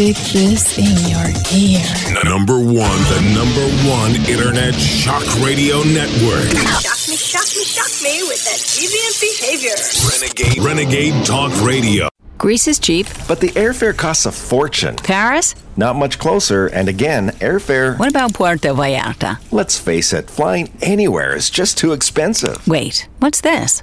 Stick this in your ear. Number one, the number one internet shock radio network. Shock me, shock me, shock me with that deviant behavior. Renegade, Renegade Talk Radio. Greece is cheap. But the airfare costs a fortune. Paris? Not much closer, and again, airfare. What about Puerto Vallarta? Let's face it, flying anywhere is just too expensive. Wait, what's this?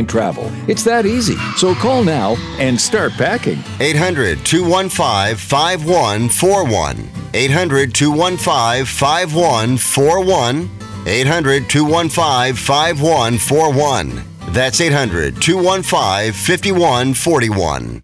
airline travel. It's that easy. So call now and start packing. 800 215 5141. 800 215 5141. 800 215 5141. That's 800 215 5141.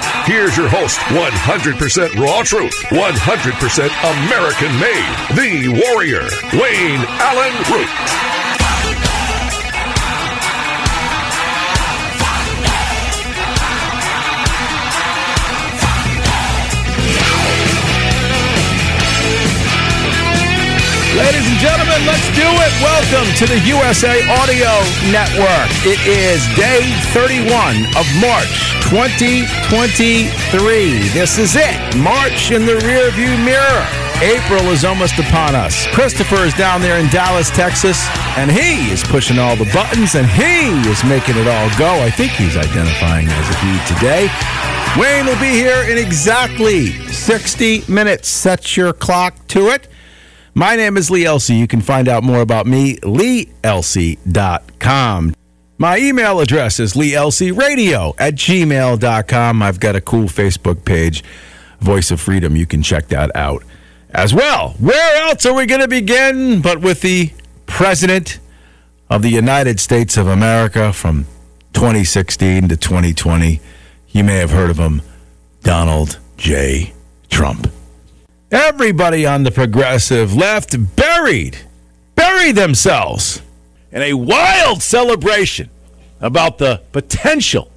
Here's your host, 100% raw truth, 100% American made, the warrior, Wayne Allyn Root. Ladies and gentlemen, let's do it. Welcome to the USA Radio Network. It is day 31 of March 2023. This is it. March in the rearview mirror. April is almost upon us. Christopher is down there in Dallas, Texas, and he is pushing all the buttons and he is making it all go. I think he's identifying as a he today. Wayne will be here in exactly 60 minutes. Set your clock to it. My name is Lee Elsie. You can find out more about me, leeelsie.com. My email address is leeelsieradio at gmail.com. I've got a cool Facebook page, Voice of Freedom. You can check that out as well. Where else are we going to begin but with the President of the United States of America from 2016 to 2020? You may have heard of him, Donald J. Trump. Everybody on the progressive left buried, buried themselves in a wild celebration about the potential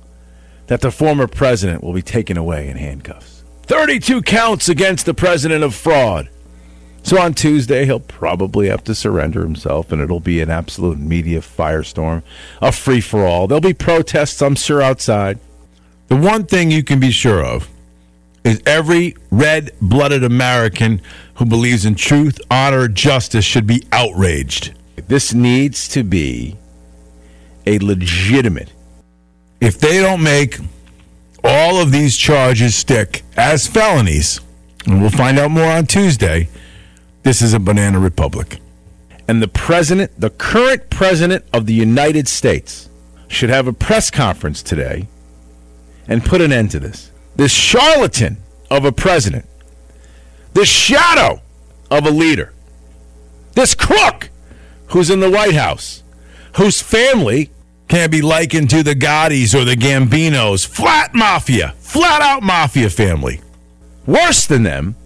that the former president will be taken away in handcuffs. 32 counts against the president of fraud. So on Tuesday, he'll probably have to surrender himself, and it'll be an absolute media firestorm, a free for all. There'll be protests, I'm sure, outside. The one thing you can be sure of is every red blooded American who believes in truth, honor, justice should be outraged. This needs to be a legitimate. If they don't make all of these charges stick as felonies, and we'll find out more on Tuesday, this is a banana republic. And the president, the current president of the United States, should have a press conference today and put an end to this this charlatan of a president, this shadow of a leader, this crook who's in the White House, whose family can be likened to the Gottis or the Gambinos, flat mafia, flat out mafia family. Worse than them,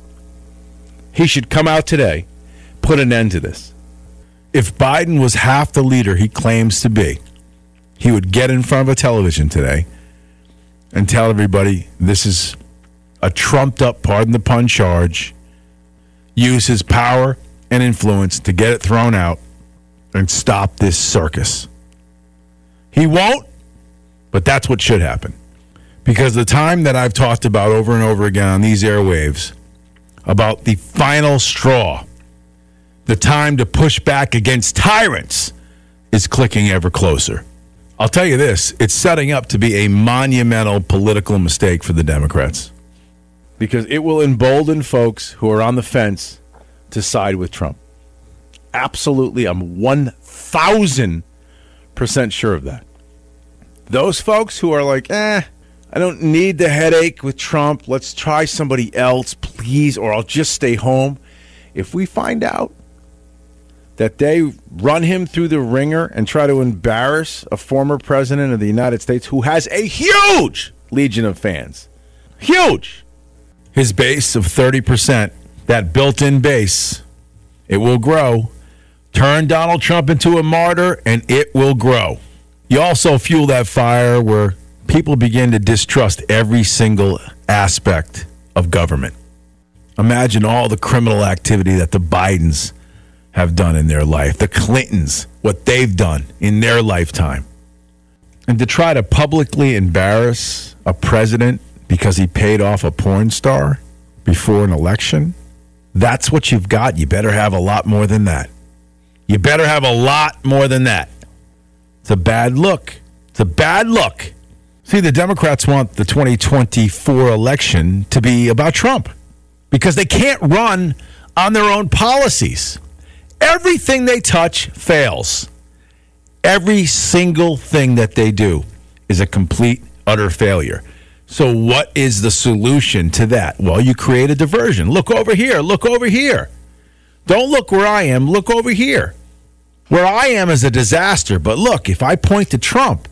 he should come out today, put an end to this. If Biden was half the leader he claims to be, he would get in front of a television today and tell everybody this is a trumped up, pardon the pun, charge, use his power and influence to get it thrown out and stop this circus. He won't, but that's what should happen. Because the time that I've talked about over and over again on these airwaves about the final straw, the time to push back against tyrants is clicking ever closer. I'll tell you this it's setting up to be a monumental political mistake for the Democrats because it will embolden folks who are on the fence to side with Trump. Absolutely, I'm 1,000% sure of that. Those folks who are like, eh, I don't need the headache with Trump. Let's try somebody else, please, or I'll just stay home. If we find out that they run him through the ringer and try to embarrass a former president of the United States who has a huge legion of fans, huge, his base of 30%, that built in base, it will grow. Turn Donald Trump into a martyr and it will grow. You also fuel that fire where people begin to distrust every single aspect of government. Imagine all the criminal activity that the Bidens have done in their life, the Clintons, what they've done in their lifetime. And to try to publicly embarrass a president because he paid off a porn star before an election, that's what you've got. You better have a lot more than that. You better have a lot more than that. It's a bad look. It's a bad look. See, the Democrats want the 2024 election to be about Trump because they can't run on their own policies. Everything they touch fails. Every single thing that they do is a complete, utter failure. So, what is the solution to that? Well, you create a diversion. Look over here. Look over here. Don't look where I am. Look over here. Where I am is a disaster. But look, if I point to Trump,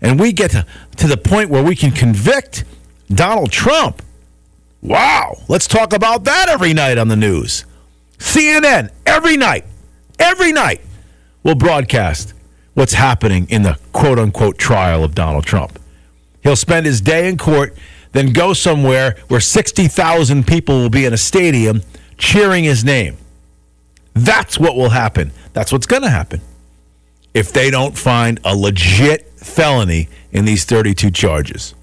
and we get to, to the point where we can convict Donald Trump, wow, let's talk about that every night on the news. CNN, every night, every night, will broadcast what's happening in the quote unquote trial of Donald Trump. He'll spend his day in court, then go somewhere where 60,000 people will be in a stadium cheering his name. That's what will happen. That's what's going to happen if they don't find a legit felony in these 32 charges.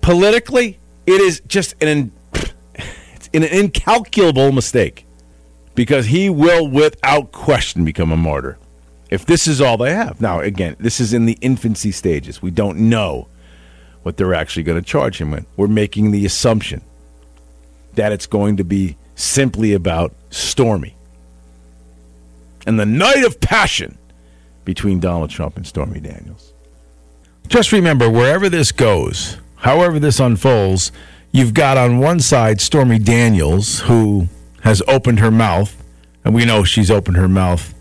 Politically, it is just an, it's an incalculable mistake because he will, without question, become a martyr if this is all they have. Now, again, this is in the infancy stages. We don't know what they're actually going to charge him with. We're making the assumption that it's going to be simply about Stormy and the night of passion between Donald Trump and Stormy Daniels. Just remember, wherever this goes, however this unfolds, you've got on one side Stormy Daniels, who has opened her mouth, and we know she's opened her mouth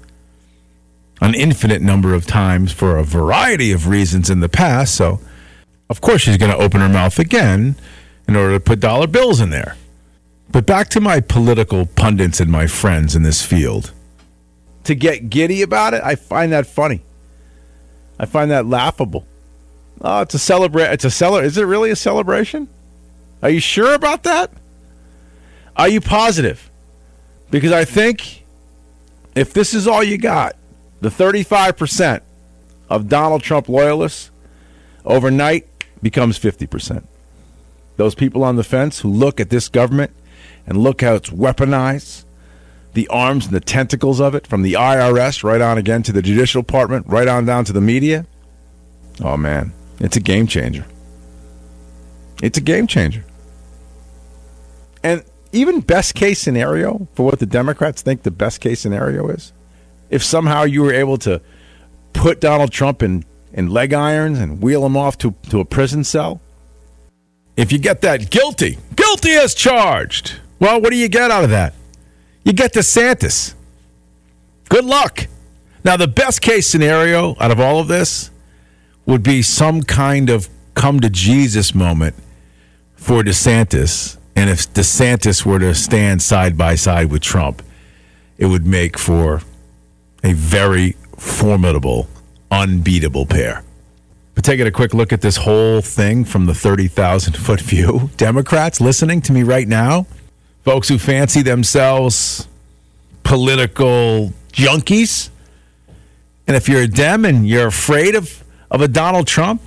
an infinite number of times for a variety of reasons in the past. So, of course, she's going to open her mouth again in order to put dollar bills in there. But back to my political pundits and my friends in this field. To get giddy about it, I find that funny. I find that laughable. Oh, it's a celebrate. It's a celebration. Is it really a celebration? Are you sure about that? Are you positive? Because I think if this is all you got, the 35% of Donald Trump loyalists overnight becomes 50%. Those people on the fence who look at this government and look how it's weaponized, the arms and the tentacles of it, from the IRS right on again to the judicial department, right on down to the media. Oh, man. It's a game changer. It's a game changer. And even best case scenario for what the Democrats think the best case scenario is, if somehow you were able to put Donald Trump in, in leg irons and wheel him off to, to a prison cell, if you get that guilty, guilty as charged, well, what do you get out of that? You get DeSantis. Good luck. Now, the best case scenario out of all of this would be some kind of come to Jesus moment for DeSantis. And if DeSantis were to stand side by side with Trump, it would make for a very formidable, unbeatable pair. But taking a quick look at this whole thing from the 30,000 foot view, Democrats listening to me right now, folks who fancy themselves political junkies, and if you're a Dem and you're afraid of, of a Donald Trump,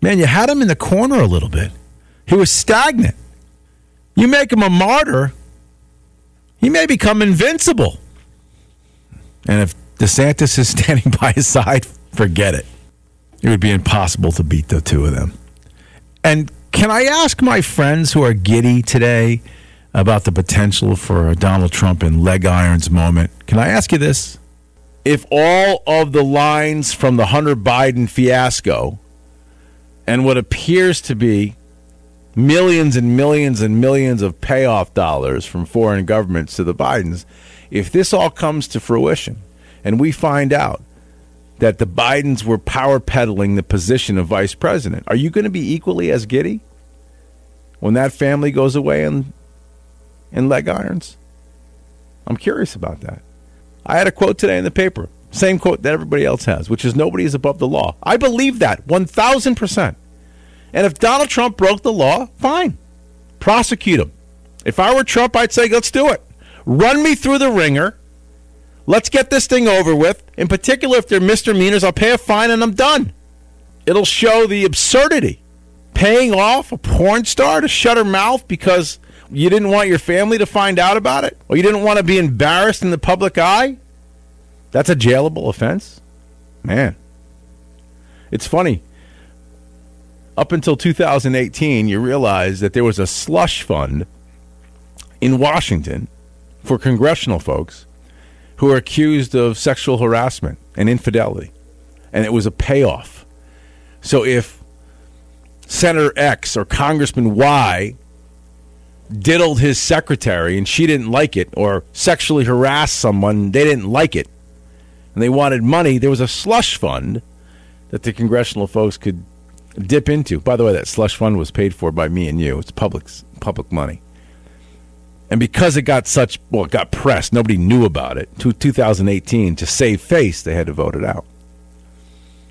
man, you had him in the corner a little bit. He was stagnant. You make him a martyr, he may become invincible. And if DeSantis is standing by his side, forget it. It would be impossible to beat the two of them. And can I ask my friends who are giddy today about the potential for a Donald Trump in leg irons moment? Can I ask you this? If all of the lines from the Hunter Biden fiasco and what appears to be millions and millions and millions of payoff dollars from foreign governments to the Bidens, if this all comes to fruition and we find out that the Bidens were power peddling the position of vice president, are you going to be equally as giddy when that family goes away in, in leg irons? I'm curious about that. I had a quote today in the paper, same quote that everybody else has, which is nobody is above the law. I believe that 1,000%. And if Donald Trump broke the law, fine. Prosecute him. If I were Trump, I'd say, let's do it. Run me through the ringer. Let's get this thing over with. In particular, if they're misdemeanors, I'll pay a fine and I'm done. It'll show the absurdity. Paying off a porn star to shut her mouth because you didn't want your family to find out about it? Or you didn't want to be embarrassed in the public eye? That's a jailable offense? Man. It's funny up until 2018, you realize that there was a slush fund in Washington for congressional folks who are accused of sexual harassment and infidelity. And it was a payoff. So if Senator X or Congressman Y diddled his secretary and she didn't like it, or sexually harassed someone, they didn't like it, and they wanted money, there was a slush fund that the congressional folks could dip into. By the way, that slush fund was paid for by me and you. It's public public money. And because it got such well, it got pressed, nobody knew about it. To 2018, to save face, they had to vote it out.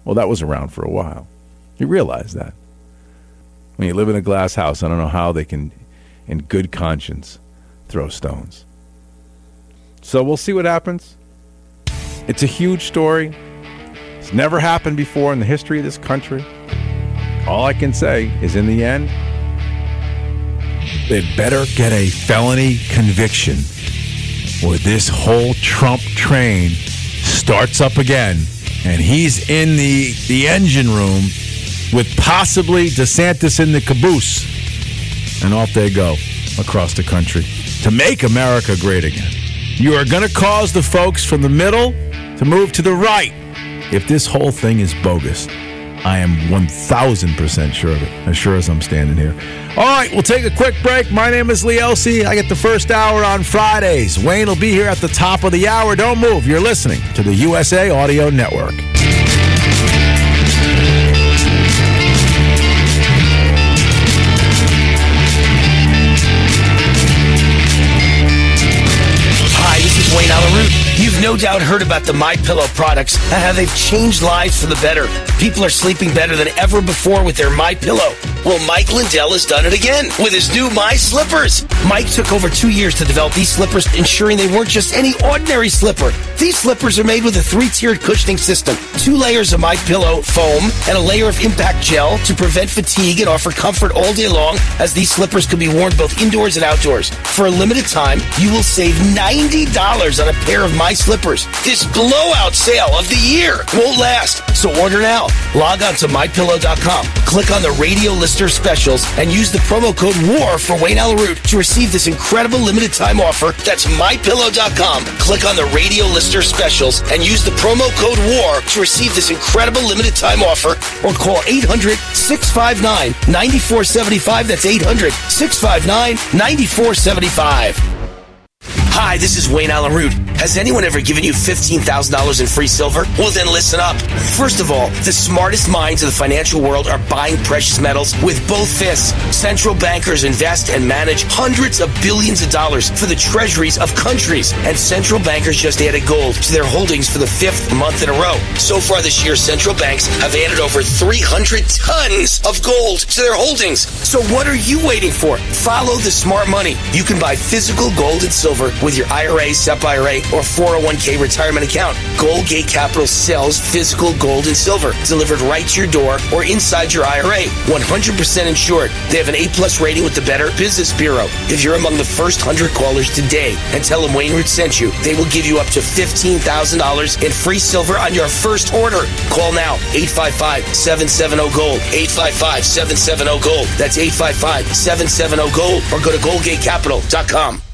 Well, that was around for a while. You realize that. When you live in a glass house, I don't know how they can, in good conscience, throw stones. So we'll see what happens. It's a huge story. It's never happened before in the history of this country. All I can say is in the end, they better get a felony conviction or this whole Trump train starts up again and he's in the, the engine room with possibly DeSantis in the caboose. And off they go across the country to make America great again. You are going to cause the folks from the middle to move to the right if this whole thing is bogus. I am 1000% sure of it, as sure as I'm standing here. All right, we'll take a quick break. My name is Lee Elsie. I get the first hour on Fridays. Wayne will be here at the top of the hour. Don't move. You're listening to the USA Radio Network. Hi, this is Wayne Allyn You've no doubt heard about the My Pillow products and how they've changed lives for the better. People are sleeping better than ever before with their My Pillow. Well, Mike Lindell has done it again with his new My Slippers. Mike took over two years to develop these slippers, ensuring they weren't just any ordinary slipper. These slippers are made with a three-tiered cushioning system, two layers of My Pillow foam, and a layer of impact gel to prevent fatigue and offer comfort all day long. As these slippers can be worn both indoors and outdoors. For a limited time, you will save ninety dollars on a pair of My Slippers. This blowout sale of the year won't last, so order now. Log on to mypillow.com, click on the radio lister specials, and use the promo code WAR for Wayne Allyn Root to receive this incredible limited time offer. That's mypillow.com. Click on the radio lister specials and use the promo code WAR to receive this incredible limited time offer or call 800 659 9475. That's 800 659 9475. Hi, this is Wayne Allyn Root. Has anyone ever given you $15,000 in free silver? Well, then listen up. First of all, the smartest minds of the financial world are buying precious metals with both fists. Central bankers invest and manage hundreds of billions of dollars for the treasuries of countries. And central bankers just added gold to their holdings for the fifth month in a row. So far this year, central banks have added over 300 tons of gold to their holdings. So what are you waiting for? Follow the smart money. You can buy physical gold and silver with your IRA, SEP IRA, or 401k retirement account. Goldgate Capital sells physical gold and silver delivered right to your door or inside your IRA. 100% insured. They have an A plus rating with the Better Business Bureau. If you're among the first 100 callers today and tell them Wayne Root sent you, they will give you up to $15,000 in free silver on your first order. Call now 855 770 Gold. 855 770 Gold. That's 855 770 Gold or go to goldgatecapital.com.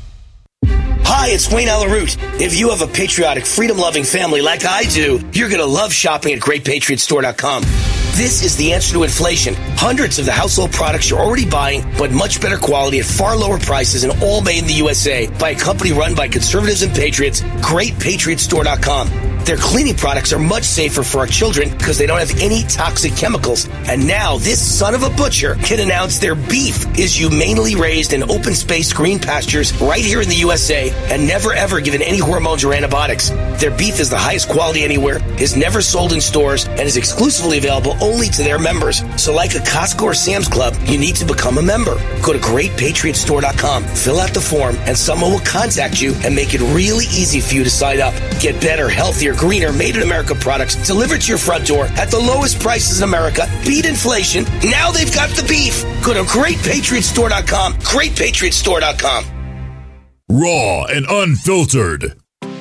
Hi, it's Wayne Allyn Root. If you have a patriotic, freedom loving family like I do, you're going to love shopping at GreatPatriotStore.com. This is the answer to inflation. Hundreds of the household products you're already buying, but much better quality at far lower prices and all made in the USA by a company run by conservatives and patriots, GreatPatriotStore.com. Their cleaning products are much safer for our children because they don't have any toxic chemicals. And now this son of a butcher can announce their beef is humanely raised in open space green pastures right here in the USA and never ever given any hormones or antibiotics. Their beef is the highest quality anywhere, is never sold in stores, and is exclusively available only to their members. So like a Costco or Sam's Club, you need to become a member. Go to greatpatriotstore.com, fill out the form, and someone will contact you and make it really easy for you to sign up. Get better, healthier, greener, made in America products delivered to your front door at the lowest prices in America. Beat inflation. Now they've got the beef. Go to greatpatriotstore.com. Greatpatriotstore.com. Raw and unfiltered.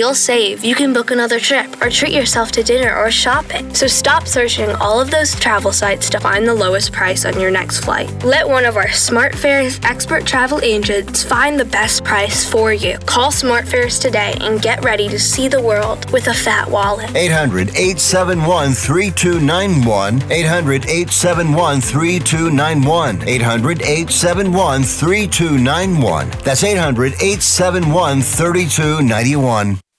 you'll save, you can book another trip or treat yourself to dinner or shopping. So stop searching all of those travel sites to find the lowest price on your next flight. Let one of our SmartFares expert travel agents find the best price for you. Call SmartFares today and get ready to see the world with a fat wallet. 800 871 3291. 800 871 3291. 800 871 3291. That's 800 871 3291.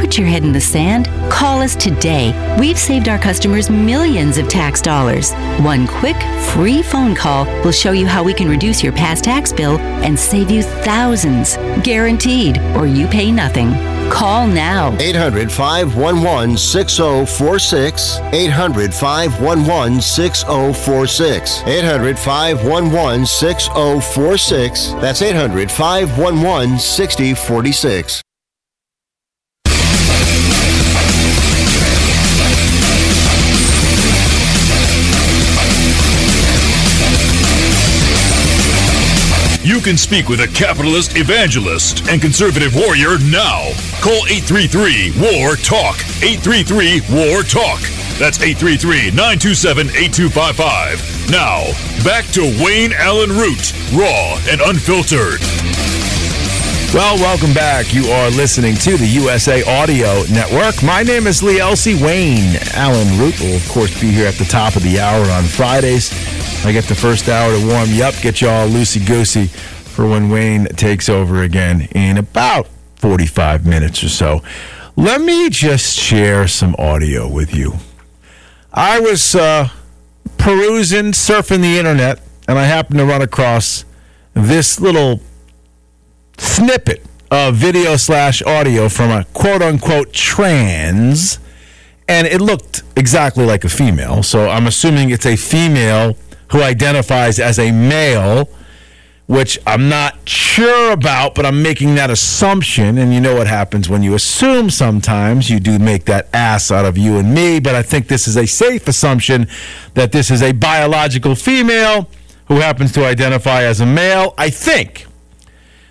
put your head in the sand. Call us today. We've saved our customers millions of tax dollars. One quick, free phone call will show you how we can reduce your past tax bill and save you thousands. Guaranteed, or you pay nothing. Call now. 800 511 6046. 800 511 6046. 800 511 6046. That's 800 511 6046. You can speak with a capitalist evangelist and conservative warrior now. Call 833 War Talk. 833 War Talk. That's 833 927 8255. Now, back to Wayne Allyn Root, raw and unfiltered. Well, welcome back. You are listening to the USA Radio Network. My name is Lee Elsie. Wayne Allyn Root will, of course, be here at the top of the hour on Fridays. I get the first hour to warm you up, get you all loosey goosey for when Wayne takes over again in about 45 minutes or so. Let me just share some audio with you. I was uh, perusing, surfing the internet, and I happened to run across this little snippet of video slash audio from a quote unquote trans, and it looked exactly like a female. So I'm assuming it's a female who identifies as a male, which I'm not sure about, but I'm making that assumption. And you know what happens when you assume sometimes you do make that ass out of you and me, but I think this is a safe assumption that this is a biological female who happens to identify as a male. I think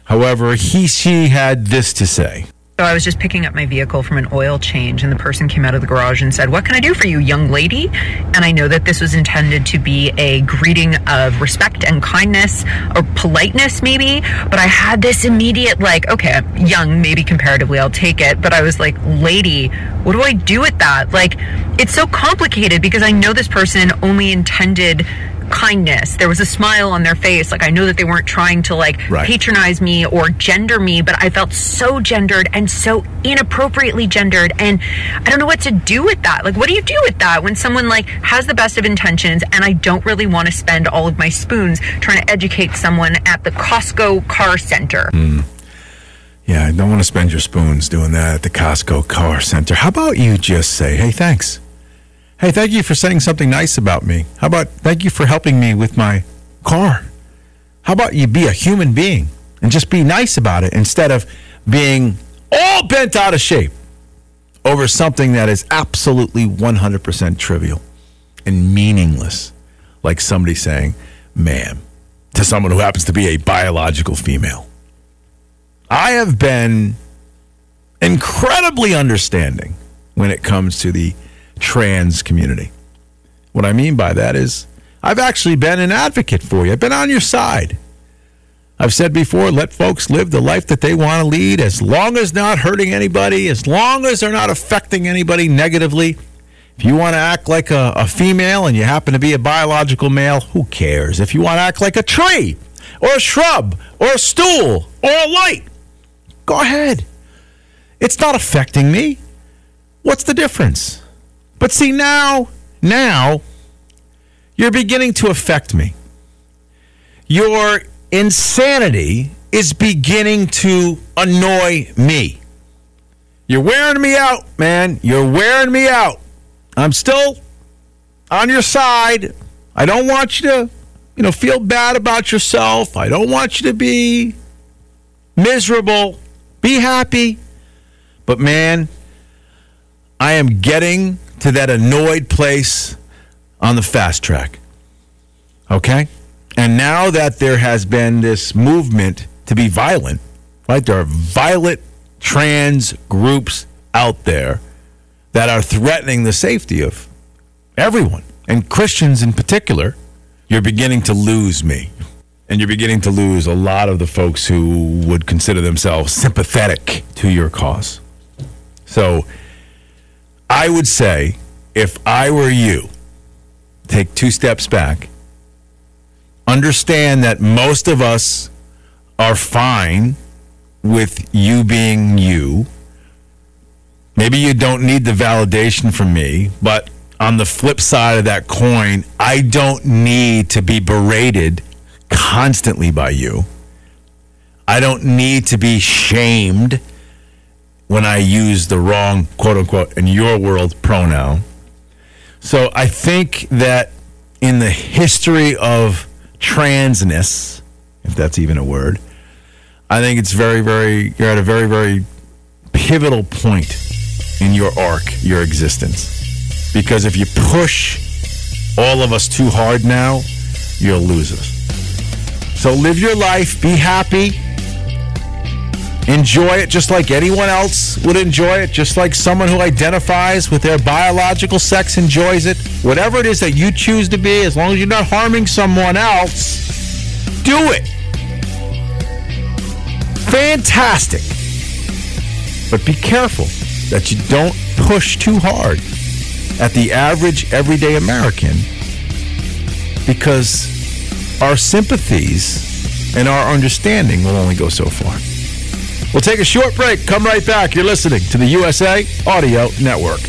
However, he, she had this to say. So I was just picking up my vehicle from an oil change, and the person came out of the garage and said, What can I do for you, young lady? And I know that this was intended to be a greeting of respect and kindness or politeness, maybe. But I had this immediate, like, okay, young, maybe comparatively, I'll take it. But I was like, Lady, what do I do with that? Like, it's so complicated because I know this person only intended kindness. There was a smile on their face. Like I know that they weren't trying to like Right. patronize me or gender me, but I felt so gendered and so inappropriately gendered. And I don't know what to do with that. Like, what do you do with that when someone like has the best of intentions and I don't really want to spend all of my spoons trying to educate someone at the Costco car center? Hmm. Yeah, I don't want to spend your spoons doing that at the Costco car center. How about you just say, hey, thanks? Hey, thank you for saying something nice about me. How about thank you for helping me with my car? How about you be a human being and just be nice about it instead of being all bent out of shape over something that is absolutely 100% trivial and meaningless, like somebody saying, ma'am, to someone who happens to be a biological female. I have been incredibly understanding when it comes to the trans community. What I mean by that is, I've actually been an advocate for you. I've been on your side. I've said before, let folks live the life that they want to lead as long as not hurting anybody, as long as they're not affecting anybody negatively. If you want to act like a, a female and you happen to be a biological male, who cares? If you want to act like a tree or a shrub or a stool or a light, go ahead. It's not affecting me. What's the difference? But see, now, now, you're beginning to affect me. Your insanity is beginning to annoy me. You're wearing me out, man. You're wearing me out. I'm still on your side. I don't want you to, you know, feel bad about yourself. I don't want you to be miserable. Be happy. But man, I am getting to that annoyed place on the fast track. Okay? And now that there has been this movement to be violent, right? There are violent trans groups out there that are threatening the safety of everyone, and Christians in particular. You're beginning to lose me. And you're beginning to lose a lot of the folks who would consider themselves sympathetic to your cause. So I would say if I were you, take two steps back, understand that most of us are fine with you being you. Maybe you don't need the validation from me, but on the flip side of that coin, I don't need to be berated constantly by you. I don't need to be shamed when I use the wrong, quote unquote, in your world pronoun. So I think that in the history of transness, if that's even a word, I think it's very, very, you're at a very, very pivotal point in your arc, your existence. Because if you push all of us too hard now, you'll lose us. So live your life, be happy, enjoy it just like anyone else would enjoy it, just like someone who identifies with their biological sex enjoys it. Whatever it is that you choose to be, as long as you're not harming someone else, do it. Fantastic. But be careful that you don't push too hard at the average everyday American because our sympathies and our understanding will only go so far. We'll take a short break. Come right back. You're listening to the USA Radio Network.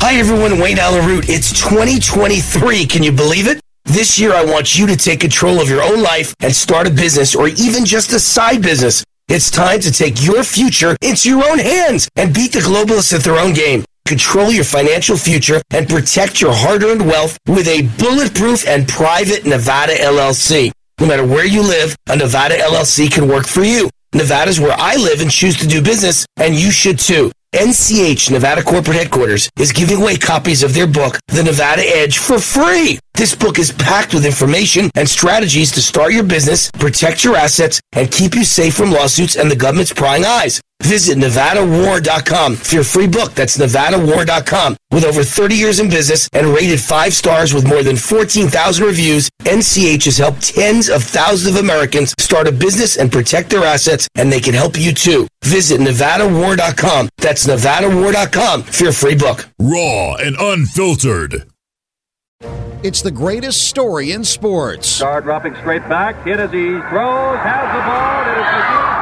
Hi, everyone. Wayne Allyn Root. It's 2023. Can you believe it? This year, I want you to take control of your own life and start a business or even just a side business. It's time to take your future into your own hands and beat the globalists at their own game. Control your financial future and protect your hard-earned wealth with a bulletproof and private Nevada LLC. No matter where you live, a Nevada LLC can work for you. Nevada's where I live and choose to do business, and you should too. NCH Nevada Corporate Headquarters is giving away copies of their book, The Nevada Edge, for free. This book is packed with information and strategies to start your business, protect your assets, and keep you safe from lawsuits and the government's prying eyes. Visit NevadaWar.com for your free book. That's NevadaWar.com. With over 30 years in business and rated five stars with more than 14,000 reviews, NCH has helped tens of thousands of Americans start a business and protect their assets, and they can help you too. Visit NevadaWar.com. That's NevadaWar.com for your free book. Raw and unfiltered. It's the greatest story in sports. Guard dropping straight back. Hit as he throws. Has the ball. It is McGee. Touchdown.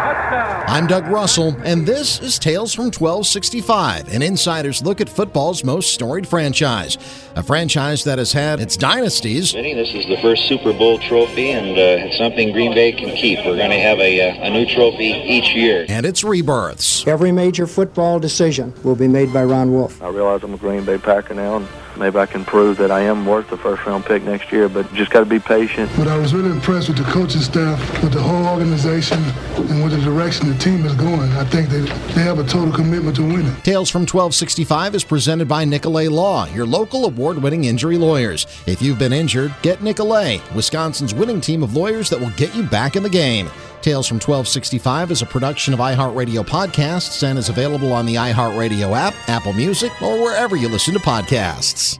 I'm Doug Russell, and this is Tales from 1265, an insider's look at football's most storied franchise. A franchise that has had its dynasties. Vinny, this is the first Super Bowl trophy, and uh, it's something Green Bay can keep. We're going to have a, uh, a new trophy each year. And its rebirths. Every major football decision will be made by Ron Wolf. I realize I'm a Green Bay Packer now, and maybe I can prove that I am worth the first round pick next year, but just got to be patient. But I was really impressed with the coaching staff, with the whole organization, and with the direction the team is going. I think they, they have a total commitment to winning. Tales from 1265 is presented by Nicolet Law, your local award winning injury lawyers. If you've been injured, get Nicolet, Wisconsin's winning team of lawyers that will get you back in the game. Tales from 1265 is a production of iHeartRadio Podcasts and is available on the iHeartRadio app, Apple Music, or wherever you listen to podcasts.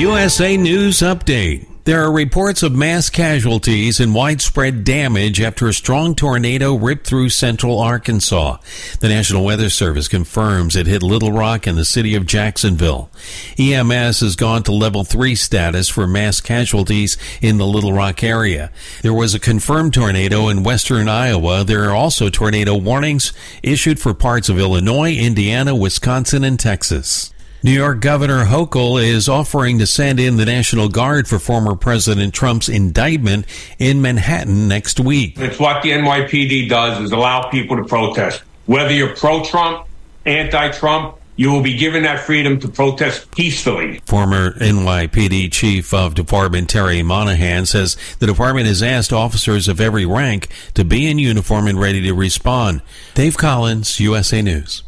USA News Update. There are reports of mass casualties and widespread damage after a strong tornado ripped through central Arkansas. The National Weather Service confirms it hit Little Rock and the city of Jacksonville. EMS has gone to level 3 status for mass casualties in the Little Rock area. There was a confirmed tornado in western Iowa. There are also tornado warnings issued for parts of Illinois, Indiana, Wisconsin, and Texas. New York Governor Hochul is offering to send in the National Guard for former President Trump's indictment in Manhattan next week. It's what the NYPD does is allow people to protest. Whether you're pro-Trump, anti-Trump, you will be given that freedom to protest peacefully. Former NYPD Chief of Department Terry Monahan says the department has asked officers of every rank to be in uniform and ready to respond. Dave Collins, USA News.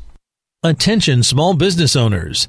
Attention small business owners.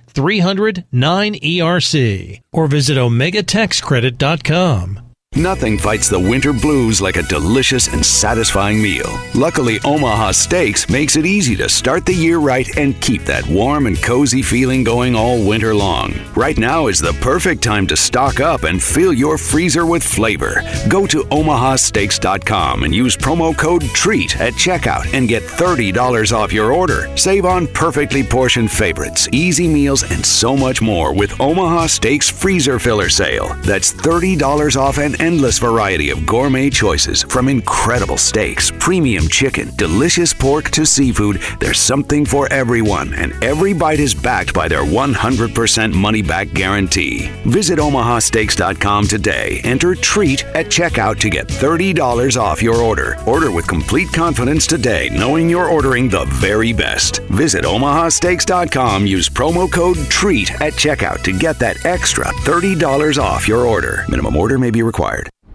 300 9ERC or visit OmegaTaxCredit.com. Nothing fights the winter blues like a delicious and satisfying meal. Luckily, Omaha Steaks makes it easy to start the year right and keep that warm and cozy feeling going all winter long. Right now is the perfect time to stock up and fill your freezer with flavor. Go to omahasteaks.com and use promo code TREAT at checkout and get $30 off your order. Save on perfectly portioned favorites, easy meals, and so much more with Omaha Steaks Freezer Filler Sale. That's $30 off an endless variety of gourmet choices from incredible steaks, premium chicken, delicious pork to seafood. There's something for everyone, and every bite is backed by their 100% money back guarantee. Visit omahasteaks.com today. Enter TREAT at checkout to get $30 off your order. Order with complete confidence today, knowing you're ordering the very best. Visit omahasteaks.com. Use promo code TREAT at checkout to get that extra $30 off your order. Minimum order may be required.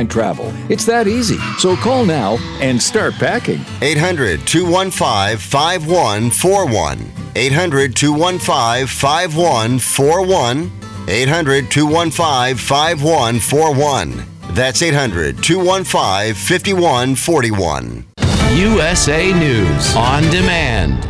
airline travel. It's that easy. So call now and start packing. 800 215 5141. 800 215 5141. 800 215 5141. That's 800 215 5141. USA News on demand.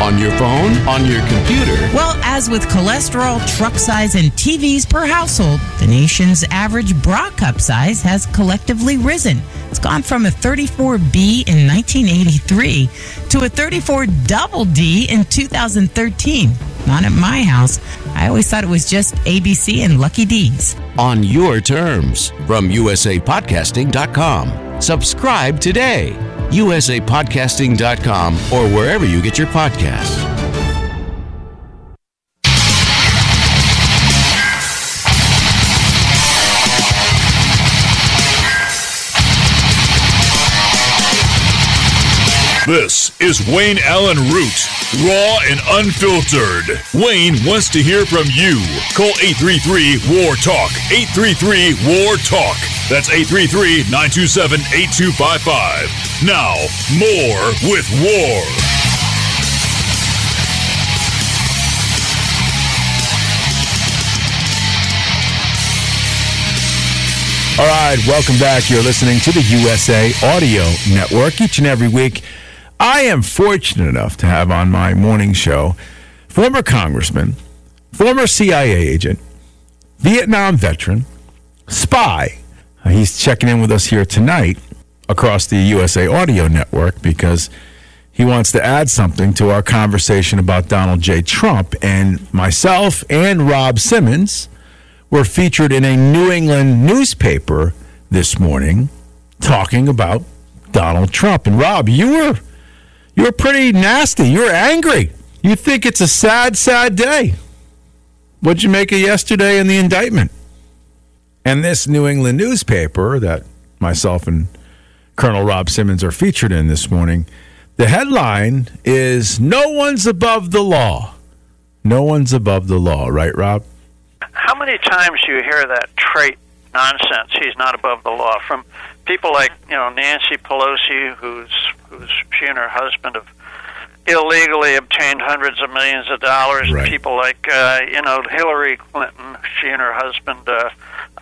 On your phone, on your computer. Well, as with cholesterol, truck size, and TVs per household, the nation's average bra cup size has collectively risen. It's gone from a 34B in 1983 to a 34 double D in 2013. Not at my house. I always thought it was just ABC and Lucky D's. On your terms from usapodcasting.com. Subscribe today. usapodcasting.com or wherever you get your podcasts. This is Wayne Allyn Root, raw and unfiltered. Wayne wants to hear from you. Call 833 WAR TALK. 833 WAR TALK. That's 833 927 8255. Now, more with War. All right, welcome back. You're listening to the USA Radio Network each and every week. I am fortunate enough to have on my morning show former congressman, former CIA agent, Vietnam veteran, spy. Uh, he's checking in with us here tonight across the USA Radio Network because he wants to add something to our conversation about Donald J. Trump. And myself and Rob Simmons were featured in a New England newspaper this morning talking about Donald Trump. And Rob, you were you were pretty nasty. You were angry. You think it's a sad, sad day. What'd you make of yesterday in the indictment? And this New England newspaper that myself and Colonel Rob Simmons are featured in this morning, the headline is No one's above the law. No one's above the law, right, Rob? How many times do you hear that trait nonsense? He's not above the law from people like you know Nancy Pelosi, who's who's she and her husband have illegally obtained hundreds of millions of dollars. Right. People like uh, you know Hillary Clinton, she and her husband uh,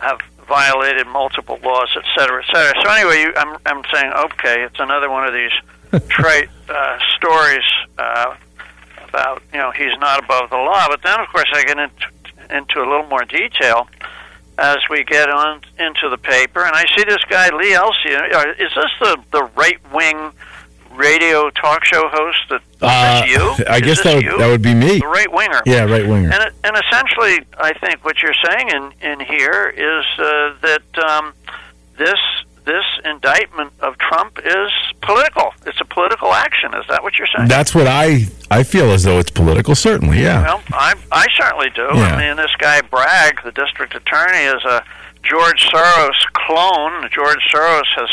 have violated multiple laws, et cetera, et cetera. So anyway, you, I'm I'm saying okay, it's another one of these trait uh, stories uh, about you know he's not above the law. But then of course I get into into a little more detail as we get on into the paper, and I see this guy Lee Elsey. Uh, Is this the the right wing radio talk show host? that Uh, you? I Is guess that would, you? that would be me. the right winger. Yeah, right winger. And and essentially, I think what you're saying in in here is uh, that um, this this indictment of Trump is political. It's a political action. Is that what you're saying? That's what I I feel as though it's political. Certainly, yeah. Well, I I certainly do. Yeah. I mean, this guy Bragg, the district attorney, is a George Soros clone. George Soros has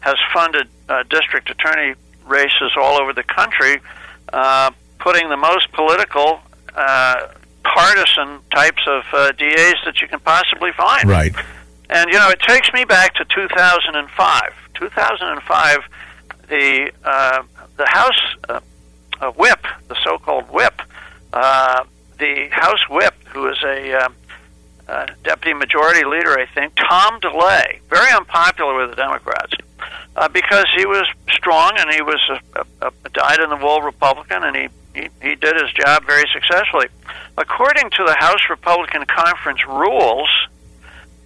has funded uh, district attorney races all over the country, uh, putting the most political, uh, partisan types of uh, DAs that you can possibly find. Right. And you know, it takes me back to 2005. 2005, the uh, the House uh, uh, whip, the so-called whip, uh, the House whip, who is a uh, uh, deputy majority leader, I think, Tom DeLay, very unpopular with the Democrats uh, because he was strong, and he was a, a, a dyed-in-the-wool Republican, and he, he he did his job very successfully. According to the House Republican Conference rules,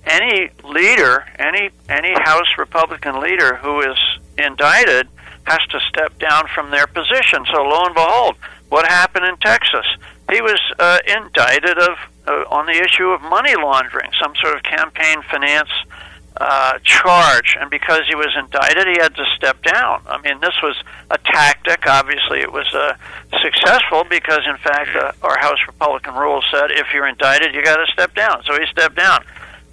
any leader, any any House Republican leader who is indicted has to step down from their position. So lo and behold, what happened in Texas? He was uh, indicted of uh, on the issue of money laundering, some sort of campaign finance uh, charge, and because he was indicted, he had to step down. I mean, this was a tactic. Obviously, it was uh, successful because, in fact, uh, our House Republican rules said if you're indicted, you got to step down. So he stepped down.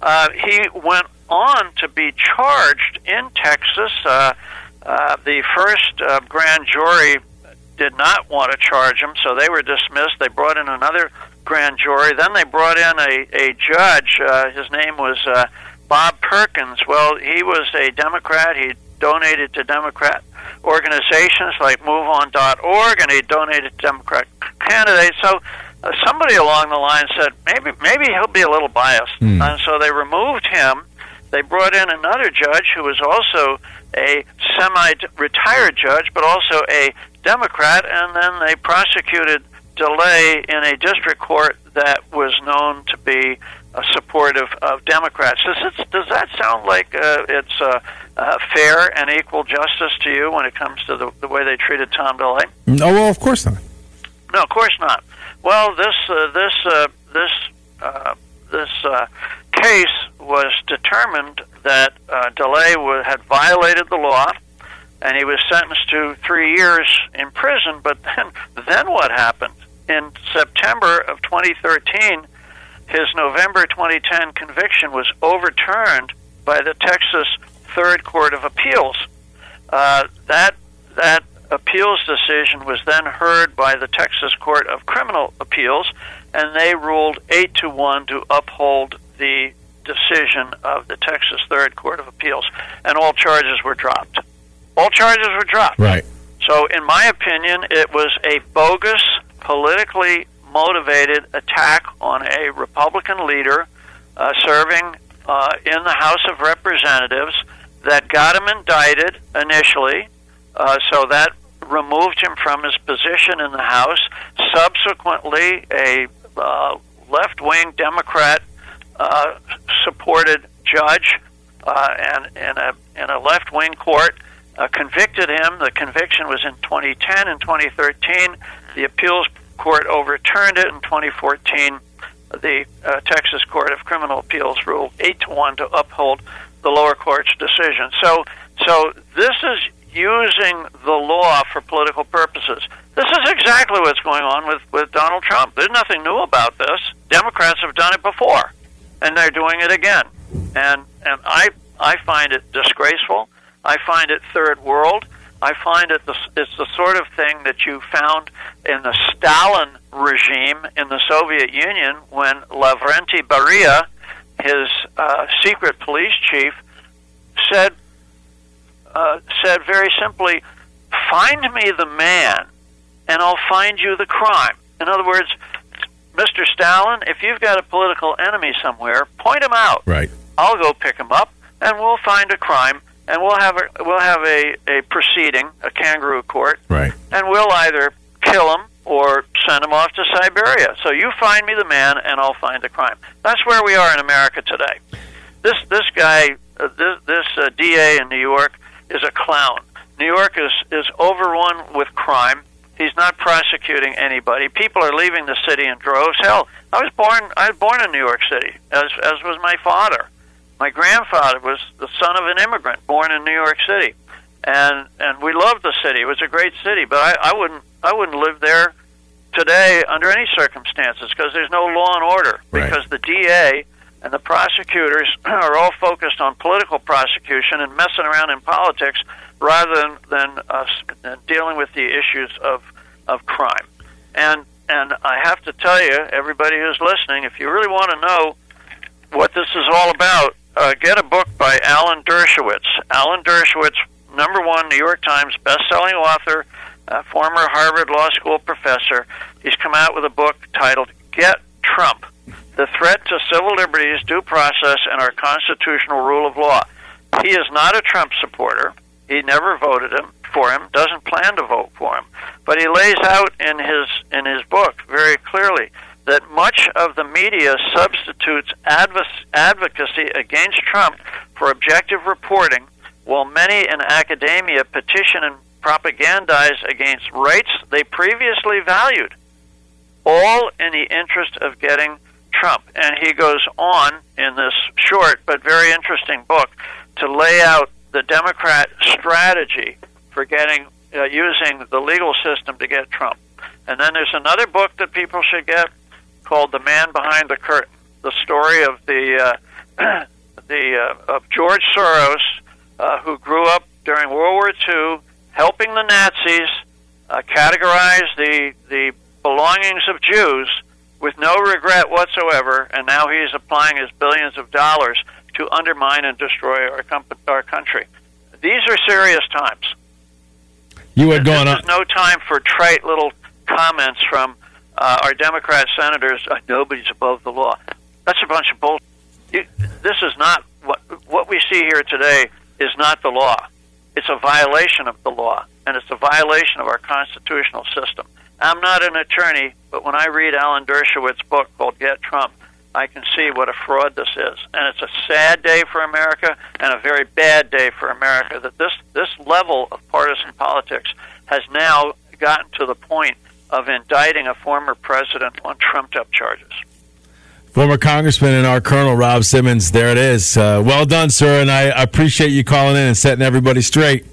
Uh, he went on to be charged in Texas. Uh, uh, the first uh, grand jury did not want to charge him, so they were dismissed. They brought in another grand jury. Then they brought in a, a judge. Uh, his name was uh, Bob Perkins. Well, he was a Democrat. He donated to Democrat organizations like MoveOn.org, and he donated to Democrat candidates. So uh, somebody along the line said maybe maybe he'll be a little biased, Hmm. and so they removed him. They brought in another judge who was also a semi-retired judge, but also a Democrat, and then they prosecuted DeLay in a district court that was known to be uh, supportive of Democrats. Does, it, does that sound like uh, it's uh, uh, fair and equal justice to you when it comes to the, the way they treated Tom DeLay? No, well, of course not. No, of course not. Well, this uh, this uh, this uh, this uh, case was determined that uh, DeLay had violated the law, and he was sentenced to three years in prison. But then, then what happened? In September of 2013, his November 2010 conviction was overturned by the Texas Third Court of Appeals. Uh, that that appeals decision was then heard by the Texas Court of Criminal Appeals, and they ruled eight to one to uphold the decision of the Texas Third Court of Appeals, and all charges were dropped. All charges were dropped. Right. So, in my opinion, it was a bogus, politically motivated attack on a Republican leader uh, serving uh, in the House of Representatives that got him indicted initially. Uh, so that removed him from his position in the House. Subsequently, a uh, left wing Democrat uh, supported judge uh, and in a, in a left wing court uh, convicted him. The conviction was in 2010 and 2013. The appeals court overturned it in 2014. The uh, Texas Court of Criminal Appeals ruled eight to one to uphold the lower court's decision. So, so this is using the law for political purposes. This is exactly what's going on with, with Donald Trump. There's nothing new about this. Democrats have done it before, and they're doing it again. And and I I find it disgraceful. I find it third world. I find it the, it's the sort of thing that you found in the Stalin regime in the Soviet Union when Lavrenti Beria, his uh, secret police chief, said uh, said very simply, "Find me the man, and I'll find you the crime." In other words, Mr. Stalin, if you've got a political enemy somewhere, point him out. Right. I'll go pick him up, and we'll find a crime, and we'll have a we'll have a, a proceeding, a kangaroo court, Right. and we'll either kill him or send him off to Siberia. So you find me the man, and I'll find the crime. That's where we are in America today. This this guy, uh, this this uh, DA in New York is a clown. New York is is overrun with crime. He's not prosecuting anybody. People are leaving the city in droves. Hell, I was born I was born in New York City, as as was my father. My grandfather was the son of an immigrant born in New York City, and and we loved the city. It was a great city, but I, I wouldn't I wouldn't live there today under any circumstances because there's no law and order. Right. Because the DA and the prosecutors are all focused on political prosecution and messing around in politics rather than than, uh, dealing with the issues of of crime. And and I have to tell you, everybody who's listening, if you really want to know what this is all about, uh, get a book by Alan Dershowitz. Alan Dershowitz, number one New York Times best-selling author, former Harvard Law School professor. He's come out with a book titled "Get Trump: The Threat to Civil Liberties, Due Process, and Our Constitutional Rule of Law." He is not a Trump supporter. He never voted him. for him, doesn't plan to vote for him, but he lays out in his in his book very clearly that much of the media substitutes advocacy against Trump for objective reporting, while many in academia petition and propagandize against rights they previously valued, all in the interest of getting Trump. And he goes on in this short but very interesting book to lay out the Democrat strategy for getting uh, using the legal system to get Trump. And then there's another book that people should get called "The Man Behind the Curtain," the story of the uh, the uh, of George Soros, uh, who grew up during World War II, helping the Nazis uh, categorize the the belongings of Jews with no regret whatsoever, and now he's applying his billions of dollars to undermine and destroy our, comp- our country. These are serious times. You had gone on. no time for trite little comments from uh, our Democrat senators. Uh, nobody's above the law. That's a bunch of bull. You, this is not what what we see here today. Is not the law. It's a violation of the law, and it's a violation of our constitutional system. I'm not an attorney, but when I read Alan Dershowitz's book called Get Trump, I can see what a fraud this is. And it's a sad day for America and a very bad day for America that this, this level of partisan politics has now gotten to the point of indicting a former president on trumped up charges. Former Congressman and our Colonel Rob Simmons. There it is. Uh, well done, sir, and I appreciate you calling in and setting everybody straight.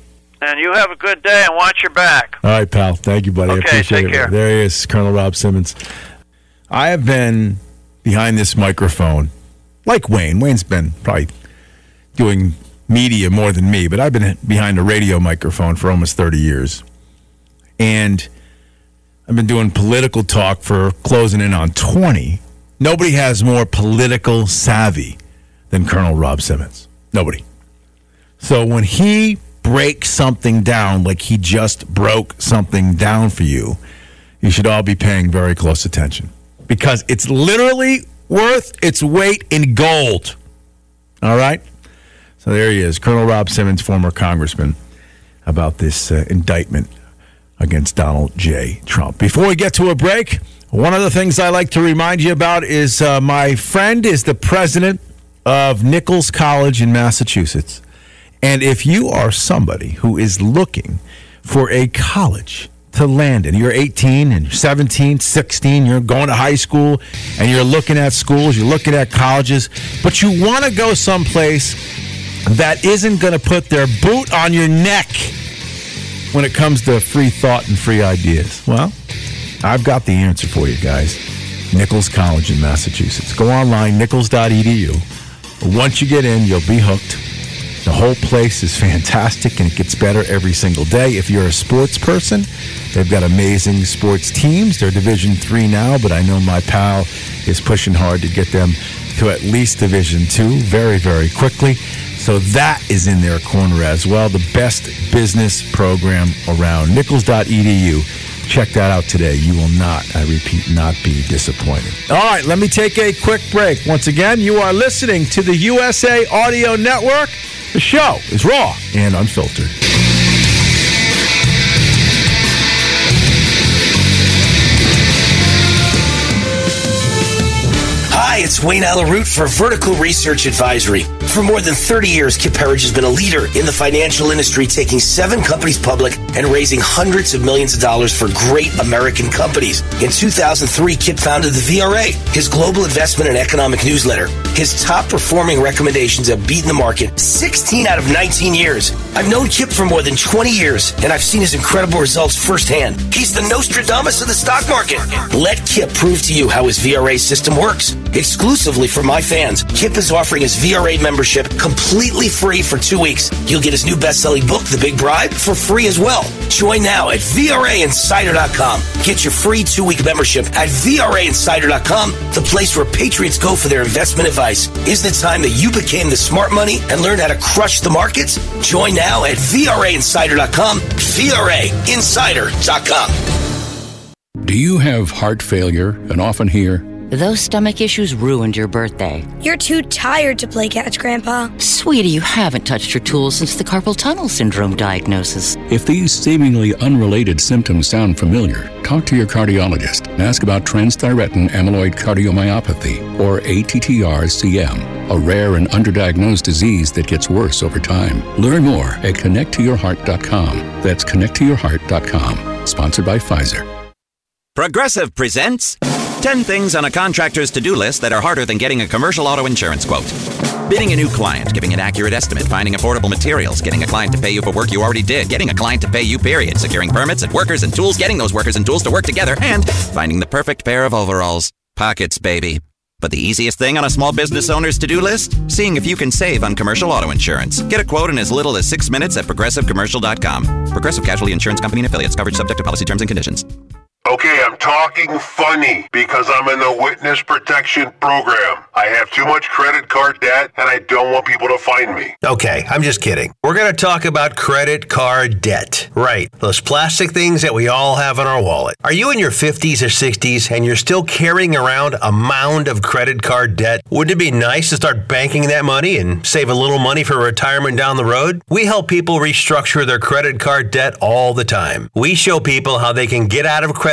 And you have a good day and watch your back. All right, pal. Thank you, buddy. Okay, I appreciate take it. care. There he is, Colonel Rob Simmons. I have been behind this microphone, like Wayne. Wayne's been probably doing media more than me, but I've been behind a radio microphone for almost 30 years. And I've been doing political talk for closing in on 20. Nobody has more political savvy than Colonel Rob Simmons. Nobody. So when he breaks something down like he just broke something down for you, you should all be paying very close attention because it's literally worth its weight in gold. All right? So there he is, Colonel Rob Simmons, former congressman, about this uh, indictment against Donald J. Trump. Before we get to a break, one of the things I like to remind you about is uh, my friend is the president of Nichols College in Massachusetts. And if you are somebody who is looking for a college to land in, you're 18 and 17, 16, you're going to high school and you're looking at schools, you're looking at colleges, but you want to go someplace that isn't going to put their boot on your neck when it comes to free thought and free ideas. Well, I've got the answer for you guys. Nichols College in Massachusetts. Go online, nichols.edu. Once you get in, you'll be hooked. The whole place is fantastic and it gets better every single day. If you're a sports person, they've got amazing sports teams. They're Division 3 now, but I know my pal is pushing hard to get them to at least Division 2 very, very quickly. So that is in their corner as well. The best business program around. Nichols.edu. Check that out today. You will not, I repeat, not be disappointed. All right, let me take a quick break. Once again, you are listening to the USA Radio Network. The show is raw and unfiltered. Hi, it's Wayne Allyn Root for Vertical Research Advisory. For more than 30 years, Kip Herriage has been a leader in the financial industry, taking seven companies public and raising hundreds of millions of dollars for great American companies. In 2003, Kip founded the VRA, his global investment and economic newsletter. His top performing recommendations have beaten the market 16 out of 19 years. I've known Kip for more than 20 years, and I've seen his incredible results firsthand. He's the Nostradamus of the stock market. Let Kip prove to you how his VRA system works. Exclusively for my fans, Kip is offering his VRA membership completely free for two weeks. You'll get his new best-selling book, The Big Bribe, for free as well. Join now at VRAinsider.com. Get your free two-week membership at VRAinsider.com, the place where patriots go for their investment advice. Isn't it time that you became the smart money and learned how to crush the markets? Join now at VRAinsider.com, VRAinsider.com. Do you have heart failure and often hear, Those stomach issues ruined your birthday. You're too tired to play catch, Grandpa. Sweetie, you haven't touched your tools since the carpal tunnel syndrome diagnosis. If these seemingly unrelated symptoms sound familiar, talk to your cardiologist and ask about transthyretin amyloid cardiomyopathy, or ATTR-CM, a rare and underdiagnosed disease that gets worse over time. Learn more at connecttoyourheart.com. That's connecttoyourheart.com. Sponsored by Pfizer. Progressive presents 10 things on a contractor's to do list that are harder than getting a commercial auto insurance quote. Bidding a new client, giving an accurate estimate, finding affordable materials, getting a client to pay you for work you already did, getting a client to pay you, period, securing permits and workers and tools, getting those workers and tools to work together, and finding the perfect pair of overalls. Pockets, baby. But the easiest thing on a small business owner's to do list? Seeing if you can save on commercial auto insurance. Get a quote in as little as six minutes at progressivecommercial.com. Progressive Casualty Insurance Company and affiliates. Coverage subject to policy terms and conditions. Okay, I'm talking funny because I'm in the witness protection program. I have too much credit card debt and I don't want people to find me. Okay, I'm just kidding. We're going to talk about credit card debt. Right, those plastic things that we all have in our wallet. Are you in your 50s or 60s and you're still carrying around a mound of credit card debt? Wouldn't it be nice to start banking that money and save a little money for retirement down the road? We help people restructure their credit card debt all the time. We show people how they can get out of credit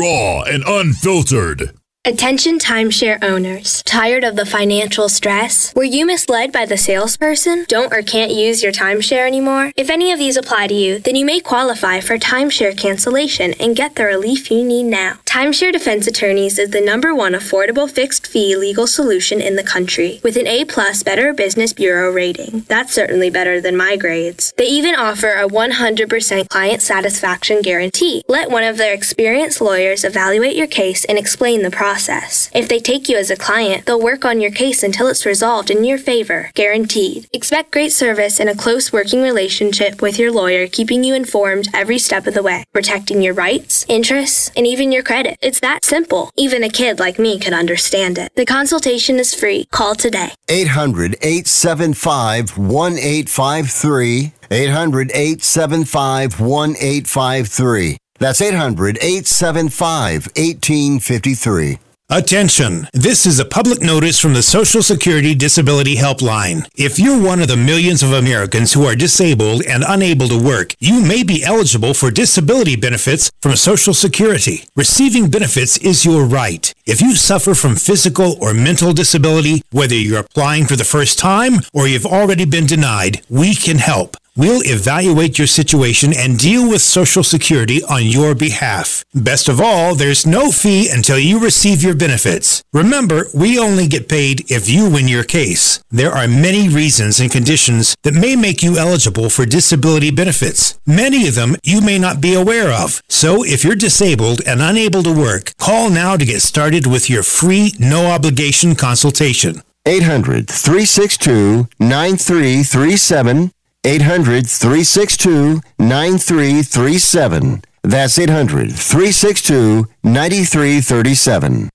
Raw and unfiltered. Attention timeshare owners. Tired of the financial stress? Were you misled by the salesperson? Don't or can't use your timeshare anymore? If any of these apply to you, then you may qualify for timeshare cancellation and get the relief you need now. Timeshare Defense Attorneys is the number one affordable fixed fee legal solution in the country with an A plus Better Business Bureau rating. That's certainly better than my grades. They even offer a 100% client satisfaction guarantee. Let one of their experienced lawyers evaluate your case and explain the process. If they take you as a client, they'll work on your case until it's resolved in your favor, guaranteed. Expect great service and a close working relationship with your lawyer, keeping you informed every step of the way, protecting your rights, interests, and even your credit. It's that simple. Even a kid like me could understand it. The consultation is free. Call today. 800 875 1853. 800 875 1853. That's 800 875 1853. Attention! This is a public notice from the Social Security Disability Helpline. If you're one of the millions of Americans who are disabled and unable to work, you may be eligible for disability benefits from Social Security. Receiving benefits is your right. If you suffer from physical or mental disability, whether you're applying for the first time or you've already been denied, we can help. We'll evaluate your situation and deal with Social Security on your behalf. Best of all, there's no fee until you receive your benefits. Remember, we only get paid if you win your case. There are many reasons and conditions that may make you eligible for disability benefits. Many of them you may not be aware of. So if you're disabled and unable to work, call now to get started with your free, no obligation consultation. 800 362 9337. 800 362 9337. That's 800 362 9337.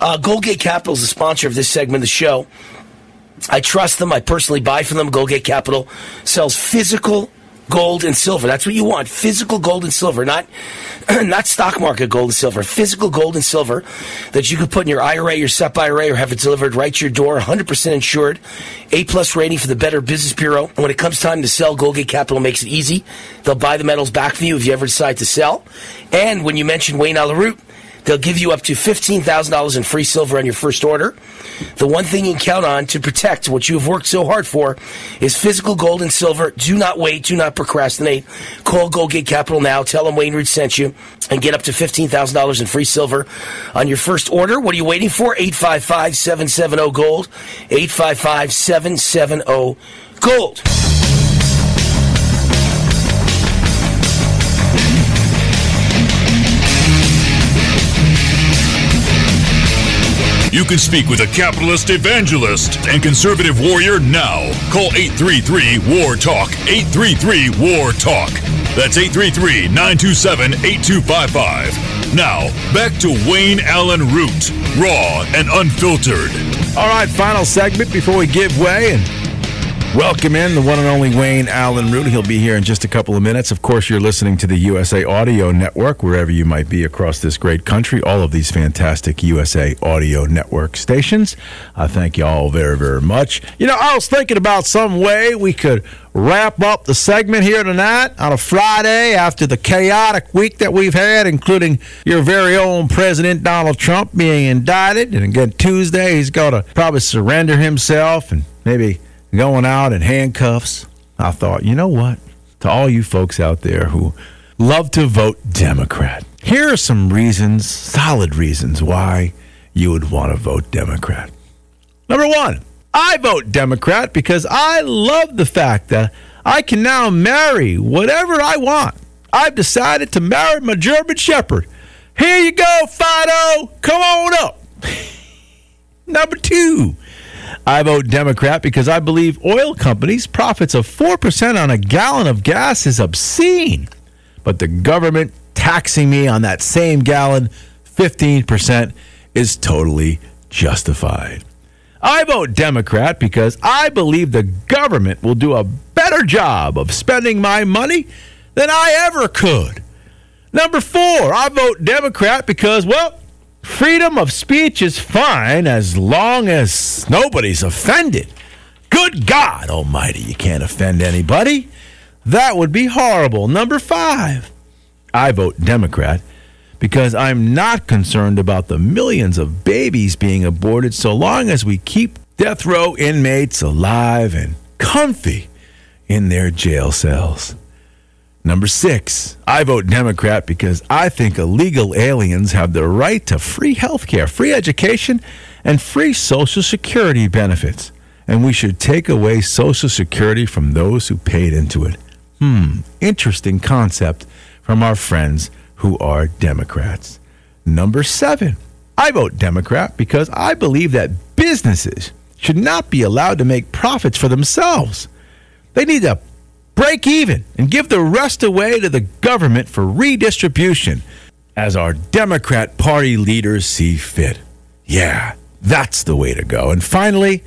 Uh, Goldgate Capital is the sponsor of this segment of the show. I trust them. I personally buy from them. Goldgate Capital sells physical gold and silver. That's what you want. Physical gold and silver, not not stock market gold and silver. Physical gold and silver that you could put in your IRA, your SEP IRA, or have it delivered right to your door. 100% insured. A plus rating for the Better Business Bureau. And when it comes time to sell, Goldgate Capital makes it easy. They'll buy the metals back for you if you ever decide to sell. And when you mention Wayne Allyn Root, They'll give you up to $15,000 in free silver on your first order. The one thing you can count on to protect what you have worked so hard for is physical gold and silver. Do not wait. Do not procrastinate. Call Goldgate Capital now. Tell them Wayne Root sent you and get up to $15,000 in free silver on your first order. What are you waiting for? 855 770 Gold. 855 770 Gold. You can speak with a capitalist evangelist and conservative warrior now. Call 833 War Talk. 833 War Talk. That's 833 927 8255. Now, back to Wayne Allyn Root, raw and unfiltered. All right, final segment before we give way and welcome in the one and only Wayne Allyn Root. He'll be here in just a couple of minutes. Of course, you're listening to the USA Radio Network, wherever you might be across this great country. All of these fantastic USA Radio Network stations. I thank you all very, very much. You know, I was thinking about some way we could wrap up the segment here tonight on a Friday after the chaotic week that we've had, including your very own President Donald Trump being indicted. And again, Tuesday, he's going to probably surrender himself and maybe going out in handcuffs. I thought, you know what? To all you folks out there who love to vote Democrat, here are some reasons, solid reasons, why you would want to vote Democrat. Number one, I vote Democrat because I love the fact that I can now marry whatever I want. I've decided to marry my German Shepherd. Here you go, Fido. Come on up. Number two, I vote Democrat because I believe oil companies' profits of 4% on a gallon of gas is obscene. But the government taxing me on that same gallon 15% is totally justified. I vote Democrat because I believe the government will do a better job of spending my money than I ever could. Number four, I vote Democrat because, well, freedom of speech is fine as long as nobody's offended. Good God Almighty, you can't offend anybody. That would be horrible. Number five, I vote Democrat because I'm not concerned about the millions of babies being aborted so long as we keep death row inmates alive and comfy in their jail cells. Number six, I vote Democrat because I think illegal aliens have the right to free health care, free education, and free Social Security benefits. And we should take away Social Security from those who paid into it. Hmm, interesting concept from our friends who are Democrats. Number seven, I vote Democrat because I believe that businesses should not be allowed to make profits for themselves. They need to break even and give the rest away to the government for redistribution as our Democrat Party leaders see fit. Yeah, that's the way to go. And finally,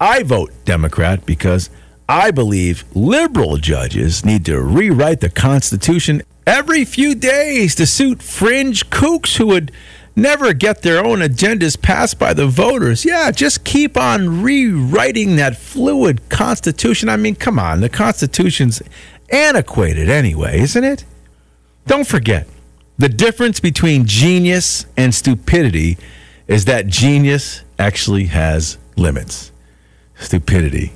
I vote Democrat because I believe liberal judges need to rewrite the Constitution every few days to suit fringe kooks who would never get their own agendas passed by the voters. Yeah, just keep on rewriting that fluid Constitution. I mean, come on, the Constitution's antiquated anyway, isn't it? Don't forget, the difference between genius and stupidity is that genius actually has limits. Stupidity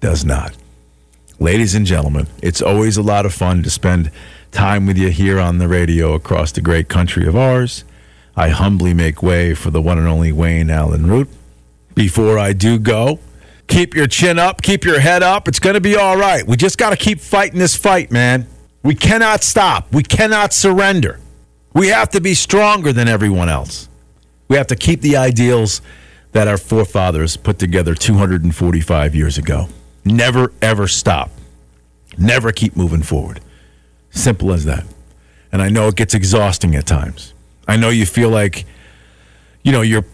does not. Ladies and gentlemen, it's always a lot of fun to spend time with you here on the radio across the great country of ours. I humbly make way for the one and only Wayne Allyn Root. Before I do go, keep your chin up, keep your head up. It's going to be all right. We just got to keep fighting this fight, man. We cannot stop. We cannot surrender. We have to be stronger than everyone else. We have to keep the ideals that our forefathers put together 245 years ago. Never, ever stop. Never keep moving forward. Simple as that. And I know it gets exhausting at times. I know you feel like, you know, you're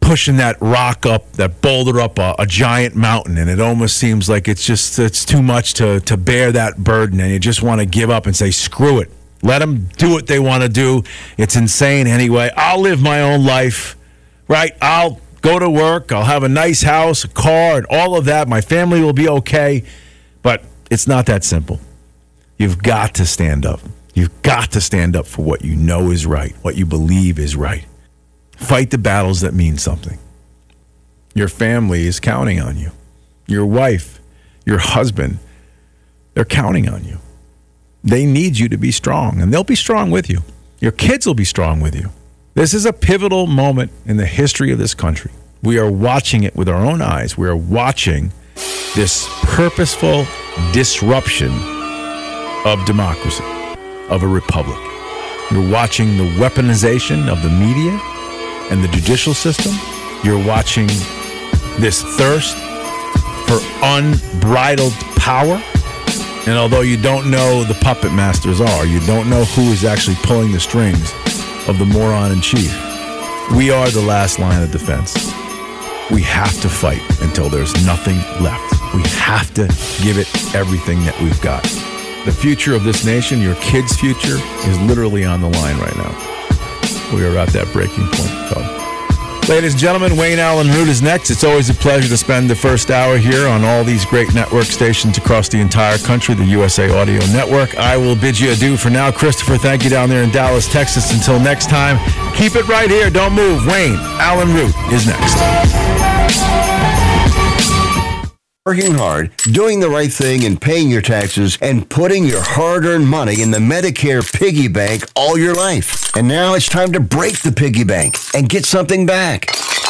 pushing that rock up, that boulder up a, a, giant mountain, and it almost seems like it's just it's too much to to bear that burden, and you just want to give up and say, screw it, let them do what they want to do. It's insane anyway. I'll live my own life, right? I'll go to work. I'll have a nice house, a car, and all of that. My family will be okay, but it's not that simple. You've got to stand up. You've got to stand up for what you know is right, what you believe is right. Fight the battles that mean something. Your family is counting on you. Your wife, your husband, they're counting on you. They need you to be strong, and they'll be strong with you. Your kids will be strong with you. This is a pivotal moment in the history of this country. We are watching it with our own eyes. We are watching this purposeful disruption of democracy of a republic. You're watching the weaponization of the media. and the judicial system. You're watching this thirst for unbridled power. And although you don't know the puppet masters are, you don't know who is actually pulling the strings of the moron in chief. We are the last line of defense. We have to fight until there's nothing left. We have to give it everything that we've got. The future of this nation, your kids' future, is literally on the line right now. We are at that breaking point, Todd. Ladies and gentlemen, Wayne Allyn Root is next. It's always a pleasure to spend the first hour here on all these great network stations across the entire country, the USA Radio Network. I will bid you adieu for now. Christopher, thank you down there in Dallas, Texas. Until next time, keep it right here. Don't move. Wayne Allyn Root is next. Working hard, doing the right thing, and paying your taxes, and putting your hard earned money in the Medicare piggy bank all your life. And now it's time to break the piggy bank and get something back.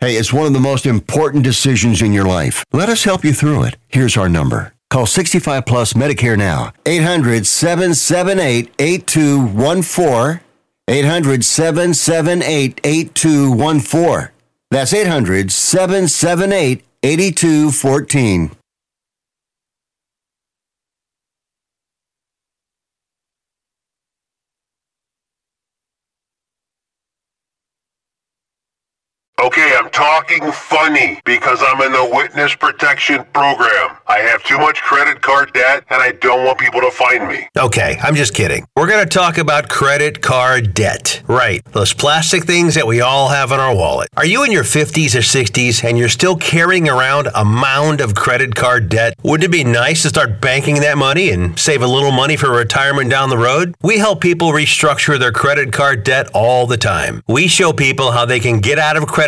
Hey, it's one of the most important decisions in your life. Let us help you through it. Here's our number. Call 65 Plus Medicare now. 800 778 8214. 800 778 8214. That's 800 778 8214. Okay, I'm talking funny because I'm in the witness protection program. I have too much credit card debt and I don't want people to find me. Okay, I'm just kidding. We're going to talk about credit card debt. Right, those plastic things that we all have in our wallet. Are you in your 50s or 60s and you're still carrying around a mound of credit card debt? Wouldn't it be nice to start banking that money and save a little money for retirement down the road? We help people restructure their credit card debt all the time. We show people how they can get out of credit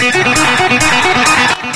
Thank you.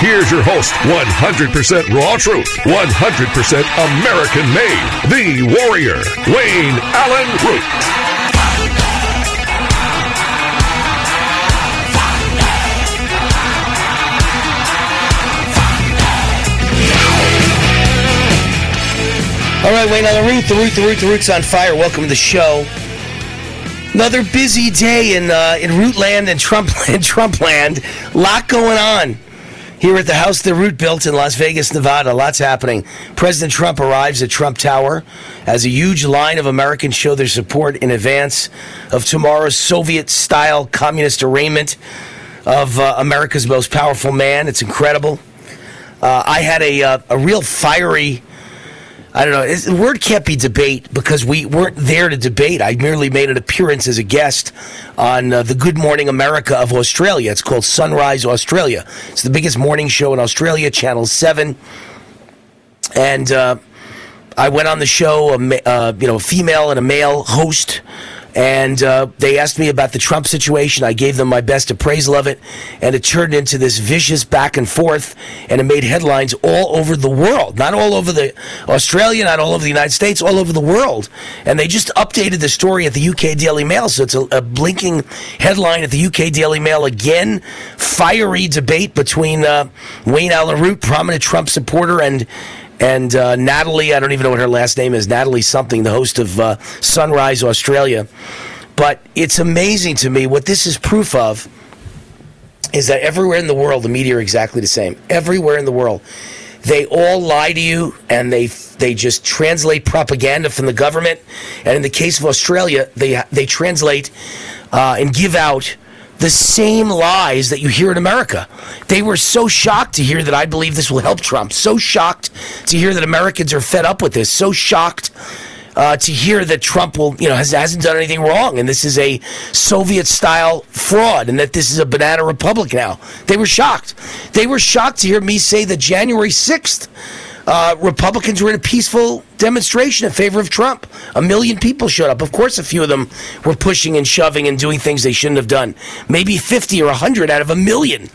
Here's your host, 100% raw truth, 100% American made, the warrior, Wayne Allyn Root. All right, Wayne on the root, the root, the root, the root's on fire. Welcome to the show. Another busy day in uh, in Rootland and Trumpland, Trumpland. Lot going on here at the house the Root built in Las Vegas, Nevada. Lots happening. President Trump arrives at Trump Tower as a huge line of Americans show their support in advance of tomorrow's Soviet-style communist arraignment of uh, America's most powerful man. It's incredible. Uh, I had a uh, a real fiery. I don't know. It's, the word can't be debate because we weren't there to debate. I merely made an appearance as a guest on uh, the Good Morning America of Australia. It's called Sunrise Australia. It's the biggest morning show in Australia, Channel 7. And uh, I went on the show, a, uh, you know, a female and a male host. And uh, they asked me about the Trump situation. I gave them my best appraisal of it, and it turned into this vicious back and forth, and it made headlines all over the world. Not all over the Australia, not all over the United States, all over the world. And they just updated the story at the UK Daily Mail, so it's a, a blinking headline at the UK Daily Mail again. Fiery debate between uh, Wayne Root, prominent Trump supporter, and and uh, Natalie, I don't even know what her last name is, Natalie something, the host of uh, Sunrise Australia. But it's amazing to me what this is proof of is that everywhere in the world the media are exactly the same. Everywhere in the world. They all lie to you and they they just translate propaganda from the government. And in the case of Australia, they they translate uh, and give out the same lies that you hear in America. They were so shocked to hear that I believe this will help Trump. So shocked to hear that Americans are fed up with this. So shocked uh, to hear that Trump will, you know, has, hasn't done anything wrong, and this is a Soviet-style fraud, and that this is a banana republic now. They were shocked. They were shocked to hear me say that January sixth uh, Republicans were in a peaceful demonstration in favor of Trump. A million people showed up. Of course, a few of them were pushing and shoving and doing things they shouldn't have done. Maybe 50 or 100 out of a million.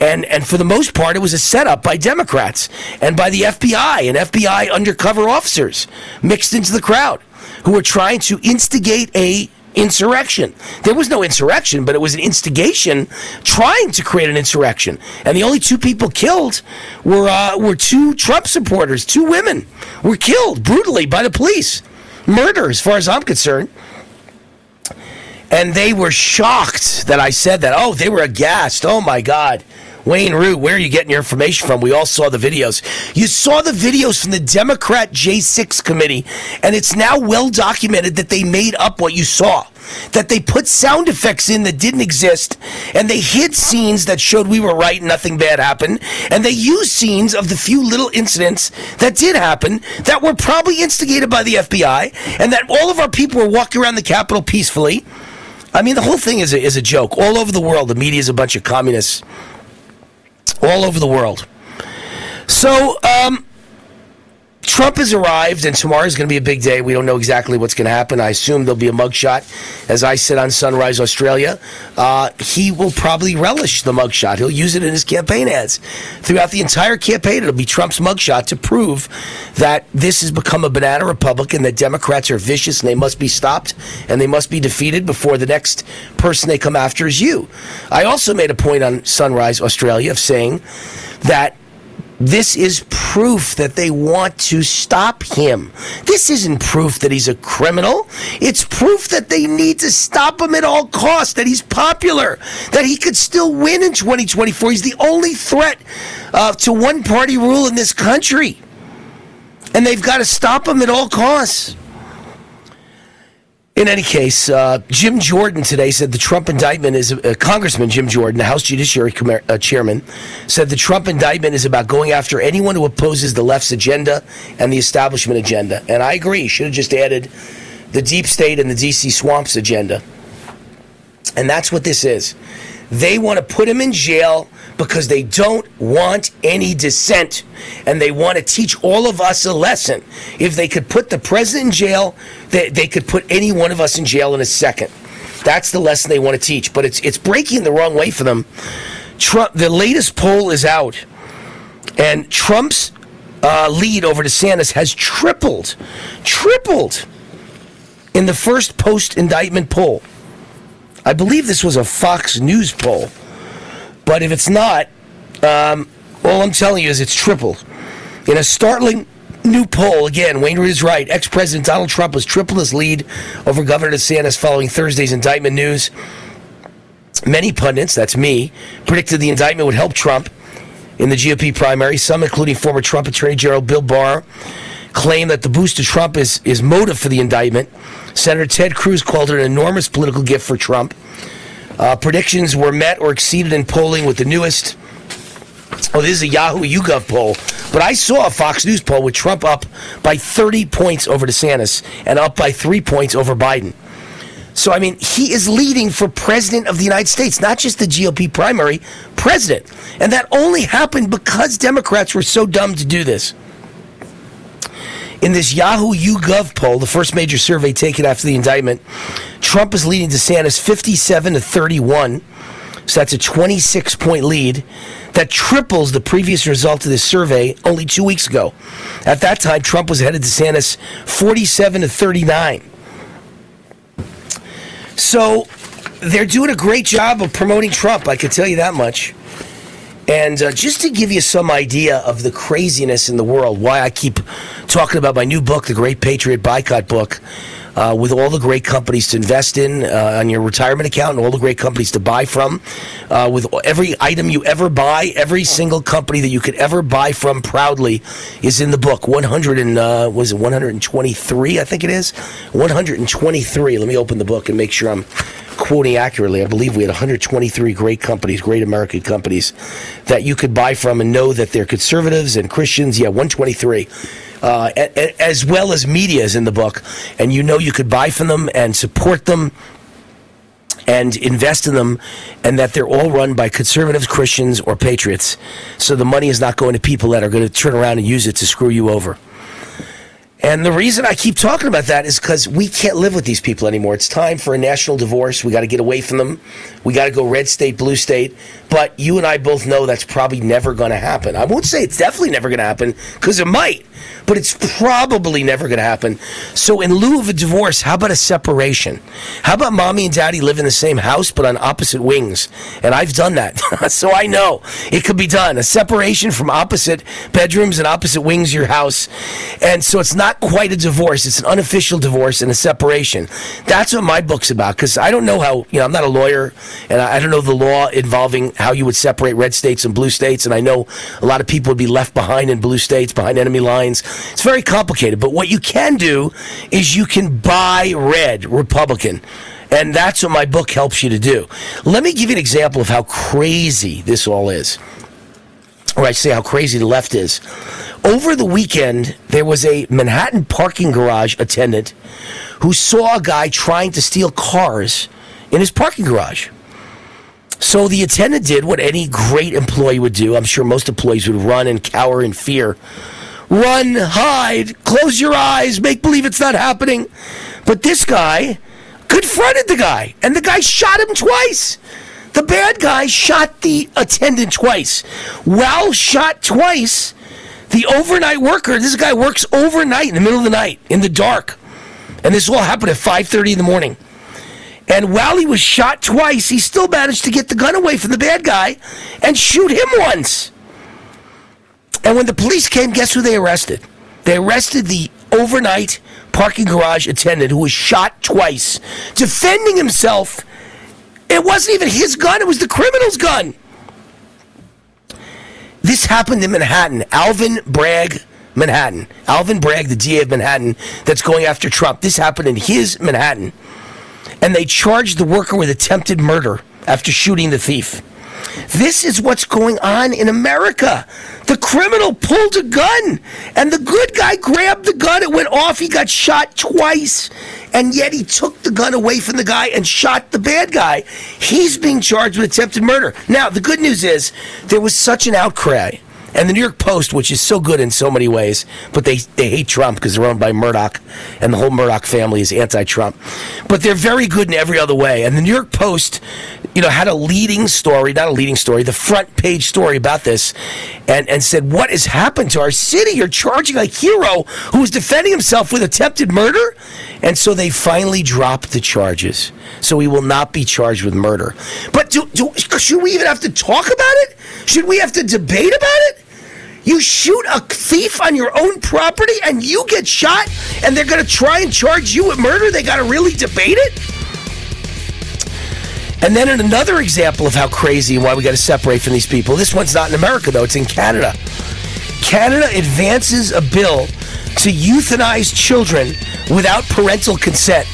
And, and for the most part, it was a setup by Democrats and by the FBI and FBI undercover officers mixed into the crowd who were trying to instigate a insurrection. There was no insurrection, but it was an instigation trying to create an insurrection. And the only two people killed were uh, were two Trump supporters. Two women were killed brutally by the police. Murder, as far as I'm concerned. And they were shocked that I said that. Oh, they were aghast. Oh my God. Wayne Root, where are you getting your information from? We all saw the videos. You saw the videos from the Democrat J6 committee, and it's now well documented that they made up what you saw. That they put sound effects in that didn't exist, and they hid scenes that showed we were right, and nothing bad happened, and they used scenes of the few little incidents that did happen that were probably instigated by the FBI, and that all of our people were walking around the Capitol peacefully. I mean, the whole thing is a, is a joke. All over the world, the media is a bunch of communists all over the world. So, um, Trump has arrived, and tomorrow is going to be a big day. We don't know exactly what's going to happen. I assume there'll be a mugshot. As I said on Sunrise Australia, uh, he will probably relish the mugshot. He'll use it in his campaign ads. Throughout the entire campaign, it'll be Trump's mugshot to prove that this has become a banana republic and that Democrats are vicious and they must be stopped and they must be defeated before the next person they come after is you. I also made a point on Sunrise Australia of saying that this is proof that they want to stop him. This isn't proof that he's a criminal. It's proof that they need to stop him at all costs, that he's popular, that he could still win in 2024. He's the only threat uh, to one party rule in this country. And they've got to stop him at all costs. In any case, uh, Jim Jordan today said the Trump indictment is uh, Congressman Jim Jordan, the House Judiciary Com- uh, Chairman, said the Trump indictment is about going after anyone who opposes the left's agenda and the establishment agenda. And I agree, should have just added the deep state and the DC swamps agenda. And that's what this is. They want to put him in jail because they don't want any dissent and they want to teach all of us a lesson. If they could put the president in jail, they, they could put any one of us in jail in a second. That's the lesson they want to teach, but it's it's breaking the wrong way for them. Trump, the latest poll is out, and Trump's uh, lead over DeSantis has tripled, tripled in the first post indictment poll. I believe this was a Fox News poll. But if it's not, um, all I'm telling you is it's tripled. In a startling new poll, again, Wayne Root is right. Ex President Donald Trump has tripled his lead over Governor DeSantis following Thursday's indictment news. Many pundits, that's me, predicted the indictment would help Trump in the GOP primary. Some, including former Trump Attorney General Bill Barr, claim that the boost to Trump is, is motive for the indictment. Senator Ted Cruz called it an enormous political gift for Trump. Uh, predictions were met or exceeded in polling with the newest. Oh, this is a Yahoo YouGov poll. But I saw a Fox News poll with Trump up by 30 points over DeSantis and up by three points over Biden. So, I mean, he is leading for president of the United States, not just the GOP primary, president. And that only happened because Democrats were so dumb to do this. In this Yahoo YouGov poll, the first major survey taken after the indictment, Trump is leading DeSantis 57 to 31. So that's a 26 point lead. That triples the previous result of this survey only two weeks ago. At that time, Trump was ahead of DeSantis 47 to 39. So they're doing a great job of promoting Trump, I can tell you that much. And uh, just to give you some idea of the craziness in the world, why I keep talking about my new book, The Great Patriot Boycott Book, uh, with all the great companies to invest in uh, on your retirement account and all the great companies to buy from, uh, with every item you ever buy, every single company that you could ever buy from proudly is in the book. 100 and uh, was it 123? I think it is 123. Let me open the book and make sure I'm quoting accurately, I believe we had 123 great companies, great American companies that you could buy from and know that they're conservatives and Christians. Yeah, 123. Uh, as well as media is in the book, and you know you could buy from them and support them and invest in them, and that they're all run by conservatives, Christians, or patriots. So the money is not going to people that are going to turn around and use it to screw you over. And the reason I keep talking about that is because we can't live with these people anymore. It's time for a national divorce. We got to get away from them. We got to go red state, blue state. But you and I both know that's probably never going to happen. I won't say it's definitely never going to happen because it might, but it's probably never going to happen. So, in lieu of a divorce, how about a separation? How about mommy and daddy live in the same house but on opposite wings? And I've done that. so I know it could be done. A separation from opposite bedrooms and opposite wings of your house. And so it's not quite a divorce, it's an unofficial divorce and a separation. That's what my book's about because I don't know how, you know, I'm not a lawyer and I don't know the law involving how you would separate red states and blue states. And I know a lot of people would be left behind in blue states, behind enemy lines. It's very complicated. But what you can do is you can buy red Republican. And that's what my book helps you to do. Let me give you an example of how crazy this all is. Or I say how crazy the left is. Over the weekend, there was a Manhattan parking garage attendant who saw a guy trying to steal cars in his parking garage. So the attendant did what any great employee would do. I'm sure most employees would run and cower in fear. Run, hide, close your eyes, make believe it's not happening. But this guy confronted the guy, and the guy shot him twice. The bad guy shot the attendant twice. While shot twice, the overnight worker, this guy works overnight in the middle of the night, in the dark. And this all happened at 5.30 in the morning. And while he was shot twice, he still managed to get the gun away from the bad guy and shoot him once. And when the police came, guess who they arrested? They arrested the overnight parking garage attendant who was shot twice, defending himself. It wasn't even his gun, it was the criminal's gun. This happened in Manhattan. Alvin Bragg, Manhattan. Alvin Bragg, the DA of Manhattan, that's going after Trump. This happened in his Manhattan. And they charged the worker with attempted murder after shooting the thief. This is what's going on in America. The criminal pulled a gun, and the good guy grabbed the gun. It went off. He got shot twice, and yet he took the gun away from the guy and shot the bad guy. He's being charged with attempted murder. Now, the good news is there was such an outcry. And the New York Post, which is so good in so many ways, but they, they hate Trump because they're owned by Murdoch, and the whole Murdoch family is anti-Trump. But they're very good in every other way. And the New York Post, you know, had a leading story, not a leading story, the front page story about this, and, and said, What has happened to our city? You're charging a hero who was defending himself with attempted murder? And so they finally dropped the charges. So he will not be charged with murder. But do, do, should we even have to talk about it? Should we have to debate about it? You shoot a thief on your own property and you get shot, and they're going to try and charge you with murder? They got to really debate it? And then in another example of how crazy and why we got to separate from these people, this one's not in America though, it's in Canada. Canada advances a bill to euthanize children without parental consent.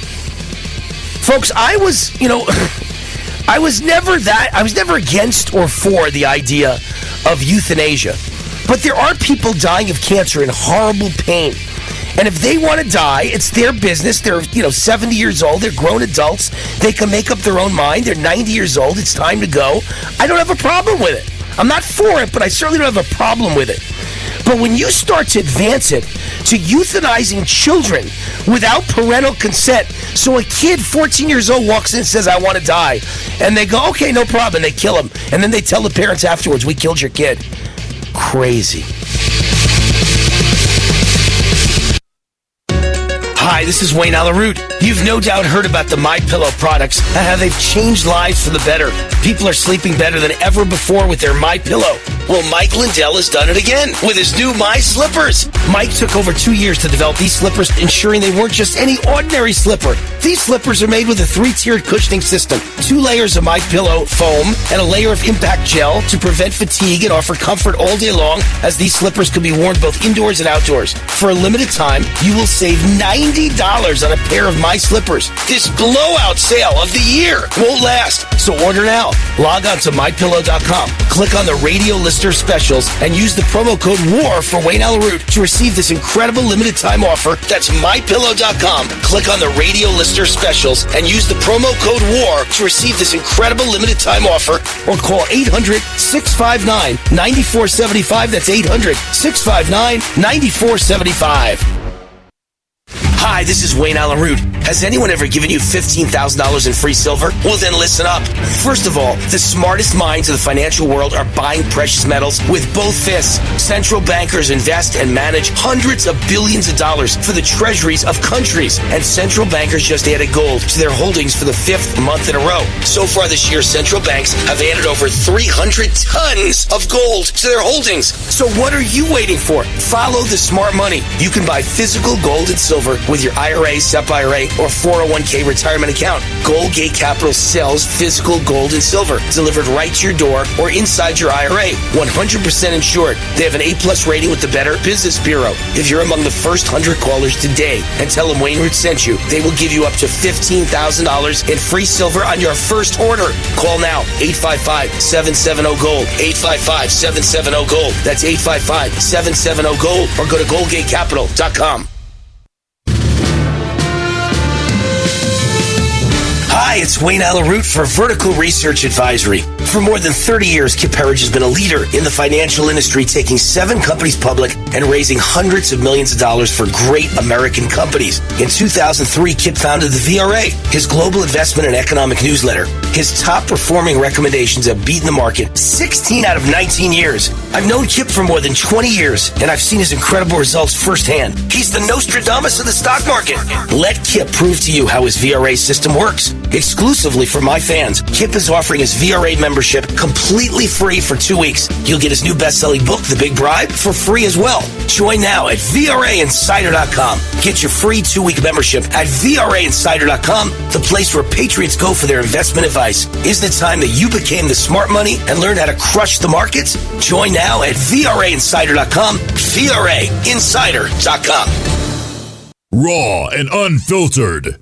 Folks, I was, you know, I was never that, I was never against or for the idea of euthanasia. But there are people dying of cancer in horrible pain. And if they want to die, it's their business. They're, you know, 70 years old. They're grown adults. They can make up their own mind. They're 90 years old. It's time to go. I don't have a problem with it. I'm not for it, but I certainly don't have a problem with it. But when you start to advance it to euthanizing children without parental consent, so a kid 14 years old walks in and says, I want to die, and they go, okay, no problem, and they kill him, and then they tell the parents afterwards, we killed your kid. Crazy. Hi, this is Wayne Allyn Root. You've no doubt heard about the My Pillow products and how they've changed lives for the better. People are sleeping better than ever before with their My Pillow. Well, Mike Lindell has done it again with his new My Slippers. Mike took over two years to develop these slippers, ensuring they weren't just any ordinary slipper. These slippers are made with a three-tiered cushioning system, two layers of My Pillow foam, and a layer of impact gel to prevent fatigue and offer comfort all day long. As these slippers can be worn both indoors and outdoors. For a limited time, you will save ninety dollars on a pair of My Slippers. This blowout sale of the year won't last, so order now. Log on to mypillow.com, click on the radio lister specials, and use the promo code WAR for Wayne Allyn Root to receive this incredible limited time offer. That's mypillow.com. Click on the radio lister specials and use the promo code WAR to receive this incredible limited time offer or call 800 659 9475. That's 800 659 9475. Hi, this is Wayne Allyn Root. Has anyone ever given you $15,000 in free silver? Well, then listen up. First of all, the smartest minds of the financial world are buying precious metals with both fists. Central bankers invest and manage hundreds of billions of dollars for the treasuries of countries. And central bankers just added gold to their holdings for the fifth month in a row. So far this year, central banks have added over 300 tons of gold to their holdings. So what are you waiting for? Follow the smart money. You can buy physical gold and silver with your IRA, SEP IRA, or 401k retirement account. Goldgate Capital sells physical gold and silver delivered right to your door or inside your IRA. 100% insured. They have an A plus rating with the Better Business Bureau. If you're among the first 100 callers today and tell them Wayne Root sent you, they will give you up to $15,000 in free silver on your first order. Call now 855 770 Gold. 855 770 Gold. That's 855 770 Gold or go to goldgatecapital.com. Hi, it's Wayne Allyn Root for Vertical Research Advisory. For more than 30 years, Kip Herriage has been a leader in the financial industry, taking seven companies public and raising hundreds of millions of dollars for great American companies. In 2003, Kip founded the VRA, his global investment and economic newsletter. His top performing recommendations have beaten the market 16 out of 19 years. I've known Kip for more than 20 years, and I've seen his incredible results firsthand. He's the Nostradamus of the stock market. Let Kip prove to you how his VRA system works. Exclusively for my fans, Kip is offering his VRA membership completely free for two weeks. You'll get his new best-selling book, The Big Bribe, for free as well. Join now at VRAinsider.com. Get your free two-week membership at VRAinsider.com, the place where patriots go for their investment advice. Isn't it time that you became the smart money and learned how to crush the markets? Join now at VRAinsider.com, VRAinsider.com. Raw and unfiltered.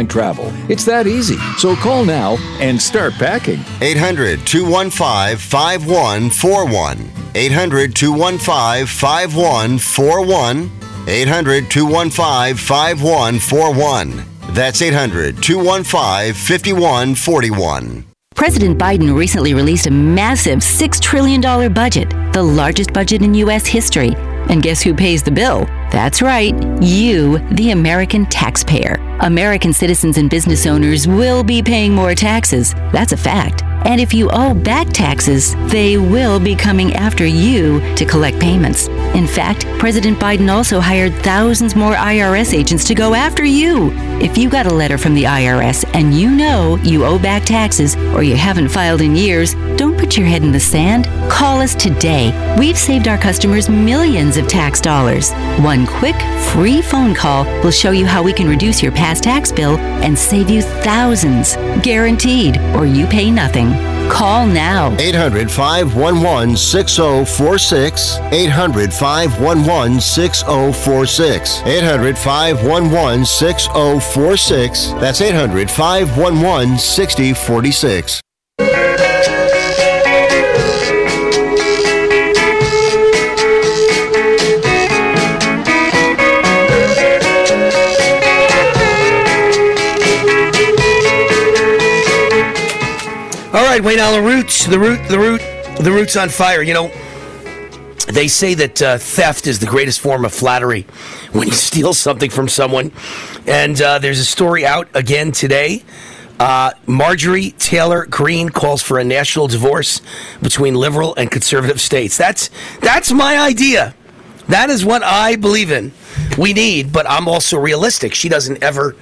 airline travel. It's that easy. So call now and start packing. 800 215 5141. 800 215 5141. 800 215 5141. That's 800 215 5141. President Biden recently released a massive $6 trillion budget, the largest budget in U.S. history. And guess who pays the bill? That's right, you, the American taxpayer. American citizens and business owners will be paying more taxes. That's a fact. And if you owe back taxes, they will be coming after you to collect payments. In fact, President Biden also hired thousands more IRS agents to go after you. If you got a letter from the IRS and you know you owe back taxes or you haven't filed in years, don't put your head in the sand? Call us today. We've saved our customers millions of tax dollars. One quick, free phone call will show you how we can reduce your past tax bill and save you thousands. Guaranteed, or you pay nothing. Call now. 800 511 6046. 800 511 6046. 800 511 6046. That's 800 511 6046. Right, Wayne Allyn Roots, the root, the root, the roots on fire. You know, they say that uh, theft is the greatest form of flattery when you steal something from someone. And uh, there's a story out again today. Uh, Marjorie Taylor Greene calls for a national divorce between liberal and conservative states. That's that's my idea. That is what I believe in. We need, but I'm also realistic. She doesn't ever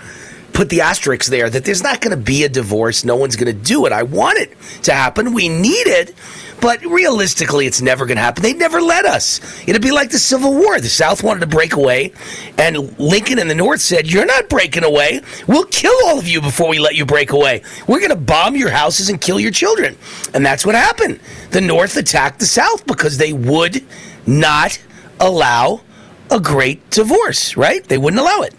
put the asterisk there that there's not going to be a divorce. No one's going to do it. I want it to happen. We need it. But realistically, it's never going to happen. They'd never let us. It'd be like the Civil War. The South wanted to break away, and Lincoln and the North said, You're not breaking away. We'll kill all of you before we let you break away. We're going to bomb your houses and kill your children. And that's what happened. The North attacked the South because they would not allow a great divorce, right? They wouldn't allow it.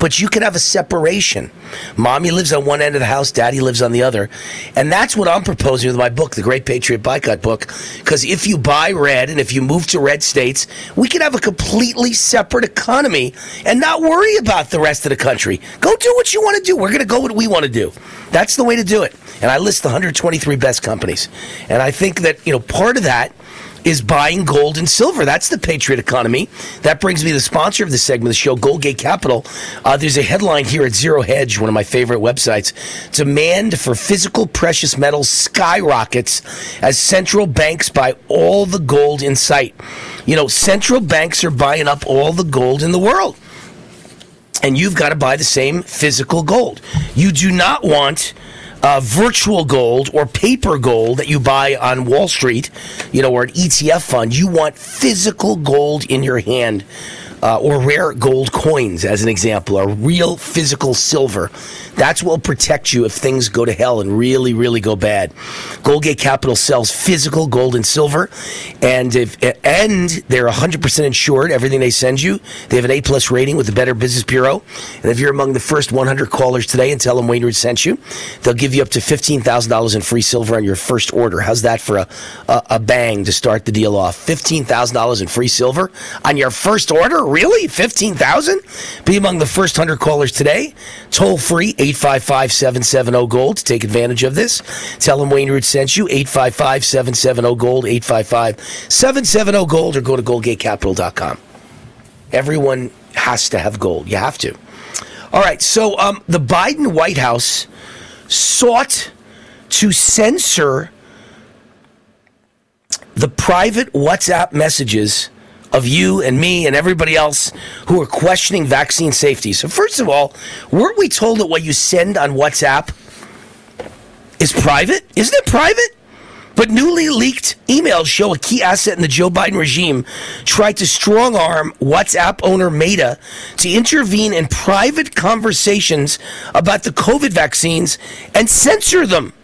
But you can have a separation. Mommy lives on one end of the house, daddy lives on the other. And that's what I'm proposing with my book, The Great Patriot Boycott Book. Because if you buy red and if you move to red states, we can have a completely separate economy and not worry about the rest of the country. Go do what you want to do. We're going to go what we want to do. That's the way to do it. And I list the 123 best companies. And I think that, you know, part of that is buying gold and silver. That's the patriot economy. That brings me the sponsor of this segment of the show, Goldgate Capital. Uh, there's a headline here at Zero Hedge, one of my favorite websites. Demand for physical precious metals skyrockets as central banks buy all the gold in sight. You know, central banks are buying up all the gold in the world. And you've got to buy the same physical gold. You do not want uh, virtual gold or paper gold that you buy on Wall Street, you know, or an ETF fund. You want physical gold in your hand. Uh, or rare gold coins, as an example, or real physical silver. That's what will protect you if things go to hell and really, really go bad. Goldgate Capital sells physical gold and silver, and if and they're 100% insured. Everything they send you, they have an A plus rating with the Better Business Bureau. And if you're among the first 100 callers today and tell them Wayne Root sent you, they'll give you up to $15,000 in free silver on your first order. How's that for a, a, a bang to start the deal off? $15,000 in free silver on your first order? Really? 15000 Be among the first 100 callers today. Toll free 855 770 Gold to take advantage of this. Tell them Wayne Root sent you 855 770 Gold, 855 770 Gold, or go to goldgatecapital.com. Everyone has to have gold. You have to. All right. So um, the Biden White House sought to censor the private WhatsApp messages of you and me and everybody else who are questioning vaccine safety. So, first of all, weren't we told that what you send on WhatsApp is private? Isn't it private? But newly leaked emails show a key asset in the Joe Biden regime tried to strong arm WhatsApp owner Meta to intervene in private conversations about the COVID vaccines and censor them.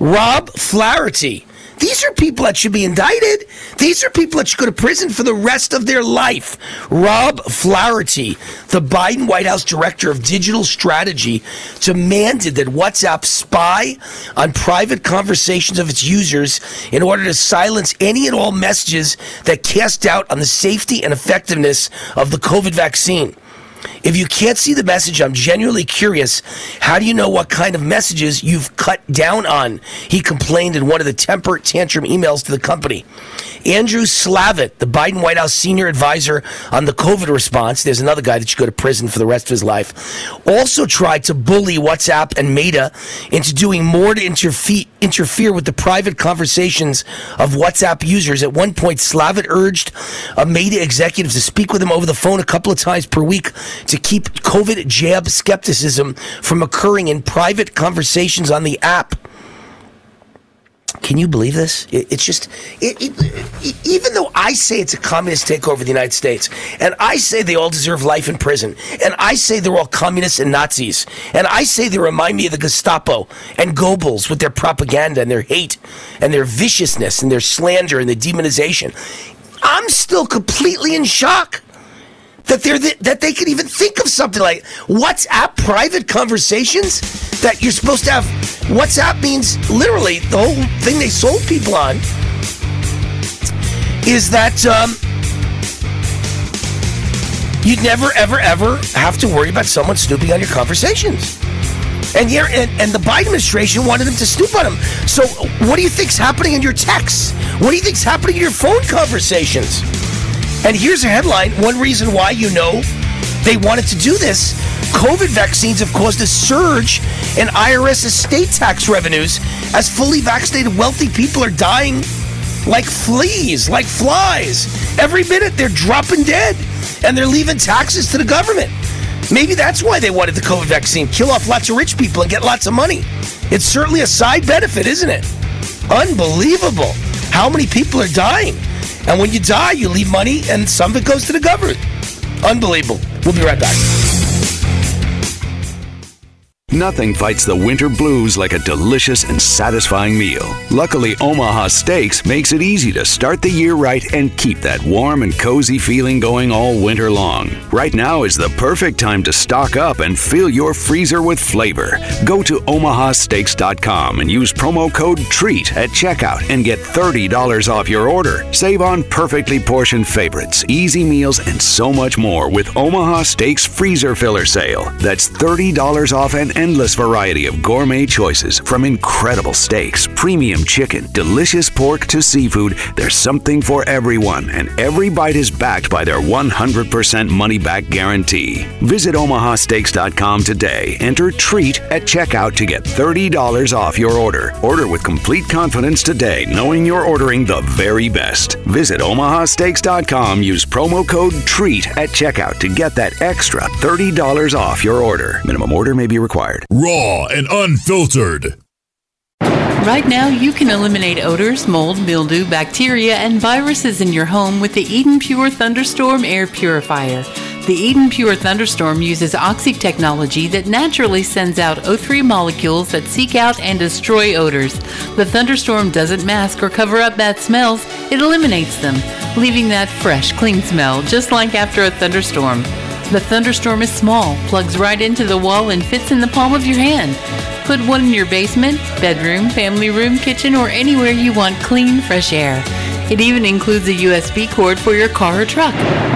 Rob Flaherty. These are people that should be indicted. These are people that should go to prison for the rest of their life. Rob Flaherty, the Biden White House director of digital strategy, demanded that WhatsApp spy on private conversations of its users in order to silence any and all messages that cast doubt on the safety and effectiveness of the COVID vaccine. If you can't see the message, I'm genuinely curious. How do you know what kind of messages you've cut down on? He complained in one of the temper tantrum emails to the company. Andrew Slavitt, the Biden White House senior advisor on the COVID response, there's another guy that should go to prison for the rest of his life, also tried to bully WhatsApp and Meta into doing more to interfe- interfere with the private conversations of WhatsApp users. At one point, Slavitt urged a Meta executive to speak with him over the phone a couple of times per week to keep COVID jab skepticism from occurring in private conversations on the app. Can you believe this? It, it's just, it, it, even though I say it's a communist takeover of the United States, and I say they all deserve life in prison, and I say they're all communists and Nazis, and I say they remind me of the Gestapo and Goebbels with their propaganda and their hate and their viciousness and their slander and the demonization, I'm still completely in shock that they're the, that they could even think of something like WhatsApp private conversations that you're supposed to have. WhatsApp means literally the whole thing they sold people on is that um, you'd never ever ever have to worry about someone snooping on your conversations. And here, and, and the Biden administration wanted them to snoop on them. So, what do you think's happening in your texts? What do you think's happening in your phone conversations? And here's a headline one reason why you know they wanted to do this COVID vaccines have caused a surge in IRS estate tax revenues as fully vaccinated wealthy people are dying like fleas, like flies. Every minute they're dropping dead and they're leaving taxes to the government. Maybe that's why they wanted the COVID vaccine kill off lots of rich people and get lots of money. It's certainly a side benefit, isn't it? Unbelievable how many people are dying. And when you die, you leave money, and some of it goes to the government. Unbelievable. We'll be right back. Nothing fights the winter blues like a delicious and satisfying meal. Luckily, Omaha Steaks makes it easy to start the year right and keep that warm and cozy feeling going all winter long. Right now is the perfect time to stock up and fill your freezer with flavor. Go to omahasteaks.com and use promo code TREAT at checkout and get $30 off your order. Save on perfectly portioned favorites, easy meals, and so much more with Omaha Steaks Freezer Filler Sale. That's $30 off endless variety of gourmet choices from incredible steaks, premium chicken, delicious pork to seafood. There's something for everyone, and every bite is backed by their 100% money back guarantee. Visit omahasteaks.com today. Enter TREAT at checkout to get $30 off your order. Order with complete confidence today, knowing you're ordering the very best. Visit omahasteaks.com. Use promo code TREAT at checkout to get that extra $30 off your order. Minimum order may be required. Raw and unfiltered. Right now, you can eliminate odors, mold, mildew, bacteria, and viruses in your home with the Eden Pure Thunderstorm Air Purifier. The Eden Pure Thunderstorm uses oxy technology that naturally sends out O3 molecules that seek out and destroy odors. The Thunderstorm doesn't mask or cover up bad smells, it eliminates them, leaving that fresh, clean smell, just like after a thunderstorm. The Thunderstorm is small, plugs right into the wall, and fits in the palm of your hand. Put one in your basement, bedroom, family room, kitchen, or anywhere you want clean, fresh air. It even includes a USB cord for your car or truck.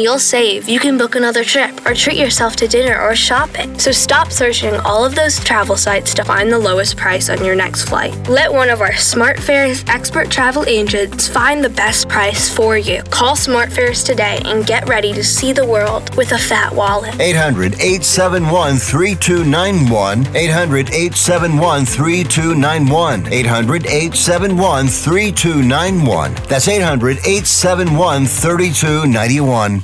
you'll save, you can book another trip or treat yourself to dinner or shopping. So stop searching all of those travel sites to find the lowest price on your next flight. Let one of our SmartFares expert travel agents find the best price for you. Call SmartFares today and get ready to see the world with a fat wallet. 800 871 3291. 800 871 3291. 800 871 3291. That's 800 871 3291.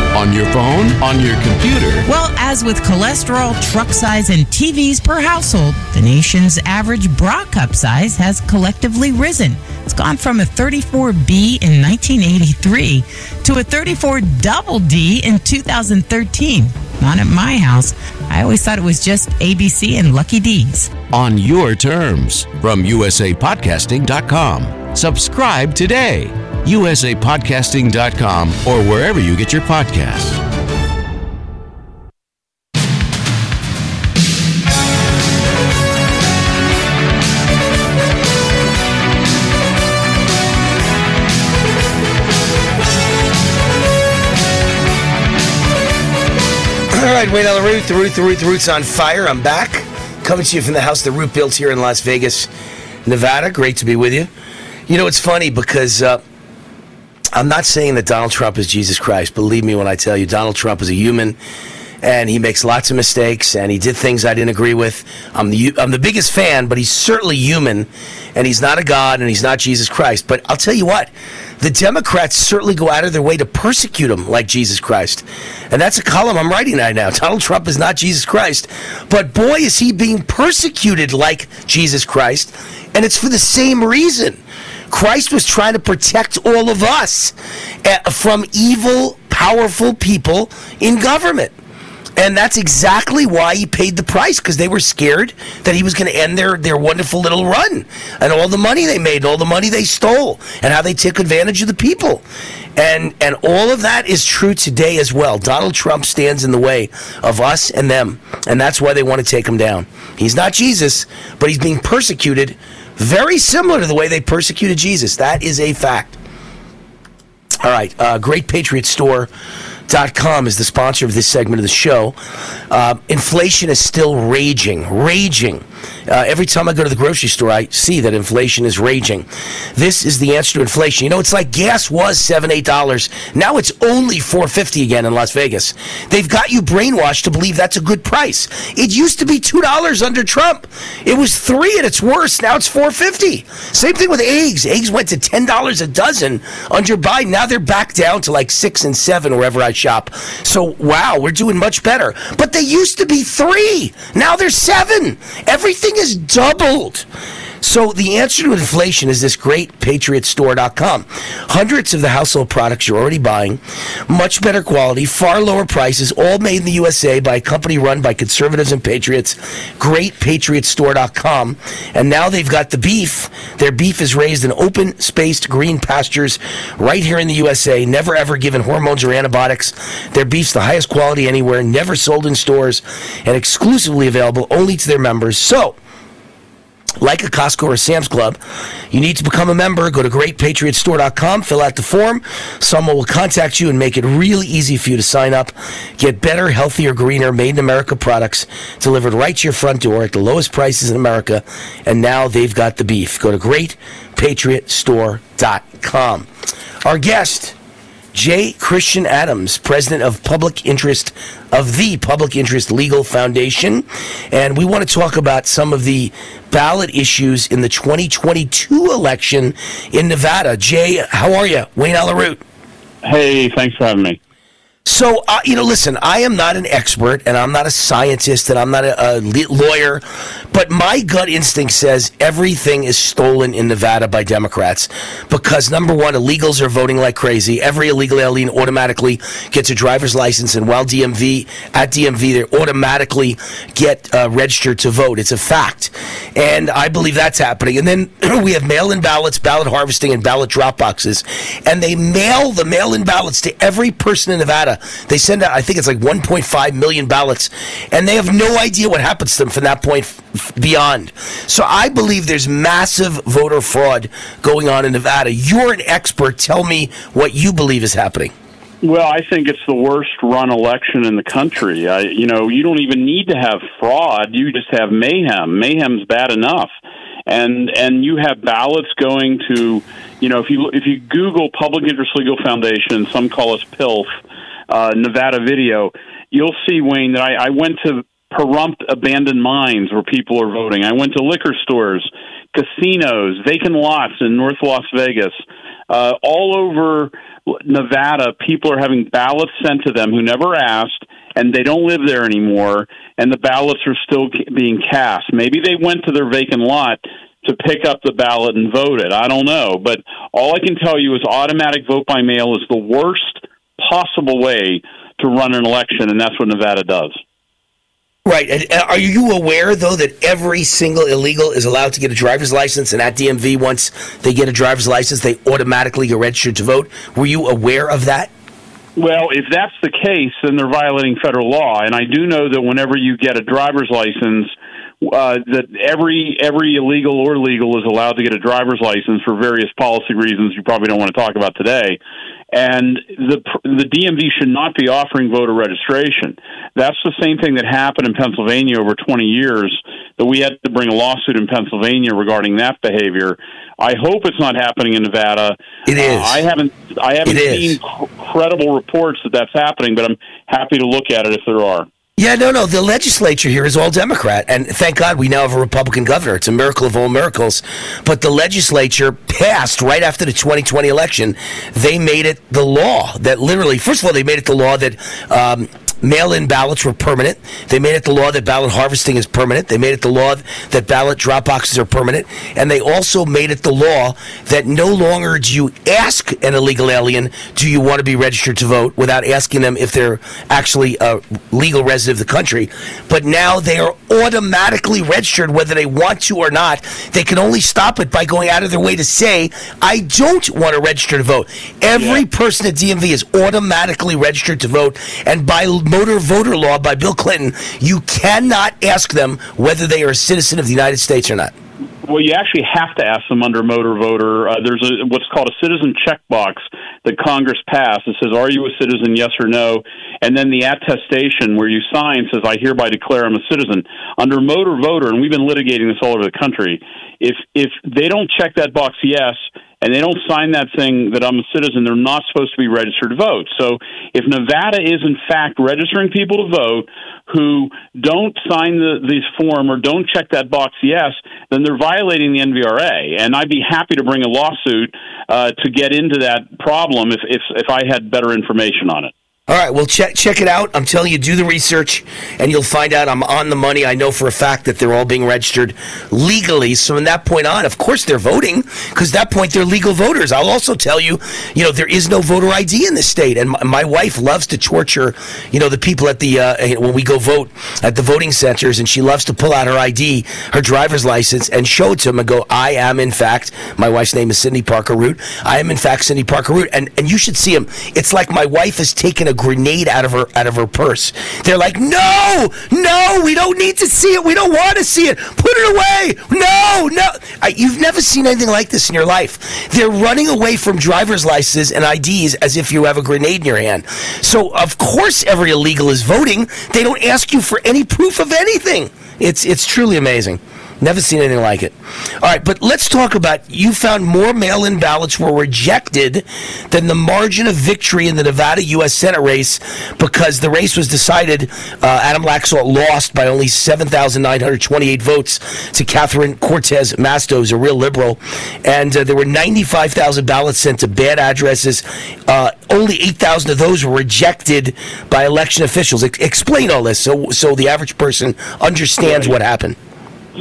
On your phone, on your computer, Well, as with cholesterol, truck size, and TVs per household, the nation's average bra cup size has collectively risen. It's gone from a 34B in 1983 to a 34 double D in 2013. Not at my house. I always thought it was just ABC and Lucky D's. on your terms. From usapodcasting.com. Subscribe today. usapodcasting.com or wherever you get your podcasts. All right, Wayne on the root, the root, the root, the root's on fire. I'm back, coming to you from the house the root built here in Las Vegas, Nevada. Great to be with you. You know, it's funny because uh, I'm not saying that Donald Trump is Jesus Christ. Believe me when I tell you, Donald Trump is a human. And he makes lots of mistakes, and he did things I didn't agree with. I'm the I'm the biggest fan, but he's certainly human, and he's not a god, and he's not Jesus Christ. But I'll tell you what, the Democrats certainly go out of their way to persecute him like Jesus Christ. And that's a column I'm writing right now. Donald Trump is not Jesus Christ, but boy, is he being persecuted like Jesus Christ. And it's for the same reason. Christ was trying to protect all of us uh, from evil, powerful people in government. And that's exactly why he paid the price because they were scared that he was going to end their, their wonderful little run and all the money they made, all the money they stole, and how they took advantage of the people. And and all of that is true today as well. Donald Trump stands in the way of us and them, and that's why they want to take him down. He's not Jesus, but he's being persecuted very similar to the way they persecuted Jesus. That is a fact. All right, uh, Great Patriot Store. Dot com is the sponsor of this segment of the show. Uh, inflation is still raging, raging. Uh, every time I go to the grocery store, I see that inflation is raging. This is the answer to inflation. You know, it's like gas was seven, eight dollars. Now it's only four fifty again in Las Vegas. They've got you brainwashed to believe that's a good price. It used to be two dollars under Trump. It was three at its worst. Now it's four fifty. Same thing with eggs. Eggs went to ten dollars a dozen under Biden. Now they're back down to like six and seven wherever I shop. So wow, we're doing much better. But they used to be three. Now they're seven. Everything is doubled. So the answer to inflation is this great patriotstore.com. Hundreds of the household products you're already buying, much better quality, far lower prices, all made in the USA by a company run by conservatives and patriots. Greatpatriotstore.com. And now they've got the beef. Their beef is raised in open spaced green pastures right here in the USA, never ever given hormones or antibiotics. Their beef's the highest quality anywhere, never sold in stores, and exclusively available only to their members. So, like a Costco or Sam's Club, you need to become a member. Go to greatpatriotstore.com, fill out the form. Someone will contact you and make it really easy for you to sign up. Get better, healthier, greener, made in America products delivered right to your front door at the lowest prices in America. And now they've got the beef. Go to greatpatriotstore.com. Our guest, J. Christian Adams, president of Public Interest of the Public Interest Legal Foundation, and we want to talk about some of the ballot issues in the 2022 election in Nevada. Jay, how are you? Wayne Allyn Root. Hey, thanks for having me. So, uh, you know, listen, I am not an expert and I'm not a scientist and I'm not a, a lawyer, but my gut instinct says everything is stolen in Nevada by Democrats because number one, illegals are voting like crazy. Every illegal alien automatically gets a driver's license, and while DMV at DMV, they automatically get uh, registered to vote. It's a fact, and I believe that's happening. And then we have mail-in ballots, ballot harvesting, and ballot drop boxes, and they mail the mail-in ballots to every person in Nevada. They send out, I think it's like 1.5 million ballots, and they have no idea what happens to them from that point beyond. So I believe there's massive voter fraud going on in Nevada. You're an expert. Tell me what you believe is happening. Well, I think it's the worst run election in the country. I, you know, you don't even need to have fraud. You just have mayhem. Mayhem's bad enough. And and you have ballots going to, you know, if you if you Google Public Interest Legal Foundation, some call us PILF, uh, Nevada video, you'll see Wayne that I, I went to Pahrump abandoned mines where people are voting. I went to liquor stores, casinos, vacant lots in North Las Vegas, uh, all over Nevada, people are having ballots sent to them who never asked, and they don't live there anymore, and the ballots are still being cast. Maybe they went to their vacant lot to pick up the ballot and vote it. I don't know. But all I can tell you is automatic vote by mail is the worst possible way to run an election, and that's what Nevada does. Right. And uh, are you aware, though, that every single illegal is allowed to get a driver's license, and at DMV, once they get a driver's license, they automatically get registered to vote? Were you aware of that? Well, if that's the case, then they're violating federal law. And I do know that whenever you get a driver's license, uh, that every every illegal or legal is allowed to get a driver's license for various policy reasons you probably don't want to talk about today. And the the DMV should not be offering voter registration. That's the same thing that happened in Pennsylvania over 20 years. That we had to bring a lawsuit in Pennsylvania regarding that behavior. I hope it's not happening in Nevada. It is. Uh, I haven't I haven't It seen cr- credible reports that that's happening, but I'm happy to look at it if there are. Yeah, no, no. The legislature here is all Democrat, and thank God we now have a Republican governor. It's a miracle of all miracles. But the legislature passed right after the 2020 election. They made it the law that literally, first of all, they made it the law that um, mail-in ballots were permanent. They made it the law that ballot harvesting is permanent. They made it the law that ballot drop boxes are permanent, and they also made it the law that no longer do you ask an illegal alien, "Do you want to be registered to vote?" without asking them if they're actually a legal resident of the country. But now they are automatically registered whether they want to or not. They can only stop it by going out of their way to say, "I don't want to register to vote." Every person at DMV is automatically registered to vote, and by motor voter law by Bill Clinton, you cannot ask them whether they are a citizen of the United States or not. Well, you actually have to ask them under motor voter. Uh, there's a what's called a citizen checkbox that Congress passed. It says, "Are you a citizen? Yes or no?" And then the attestation where you sign says, "I hereby declare I'm a citizen." Under motor voter, and we've been litigating this all over the country. If if they don't check that box, yes, and they don't sign that thing that I'm a citizen, they're not supposed to be registered to vote. So if Nevada is in fact registering people to vote who don't sign the this form or don't check that box yes, then they're violating the NVRA. And I'd be happy to bring a lawsuit uh, to get into that problem if, if if I had better information on it. All right, well check check it out. I'm telling you, do the research, and you'll find out I'm on the money. I know for a fact that they're all being registered legally. So from that point on, of course they're voting because that point they're legal voters. I'll also tell you, you know, there is no voter ID in the state, and my, my wife loves to torture, you know, the people at the uh, when we go vote at the voting centers, and she loves to pull out her ID, her driver's license, and show it to them and go, "I am in fact." My wife's name is Cindy Parker Root. I am in fact Cindy Parker Root, and and you should see them. It's like my wife has taken a grenade out of her out of her purse. They're like, "No, no, we don't need to see it. We don't want to see it. Put it away. No, no." I, you've never seen anything like this in your life. They're running away from driver's licenses and IDs as if you have a grenade in your hand. So of course, every illegal is voting. They don't ask you for any proof of anything. It's it's truly amazing. Never seen anything like it. All right, but let's talk about you found more mail in ballots were rejected than the margin of victory in the Nevada U.S. Senate race because the race was decided. Uh, Adam Laxalt lost by only 7,928 votes to Catherine Cortez Mastos, a real liberal. And uh, there were 95,000 ballots sent to bad addresses. Uh, only 8,000 of those were rejected by election officials. Ex- explain all this so, so the average person understands what happened.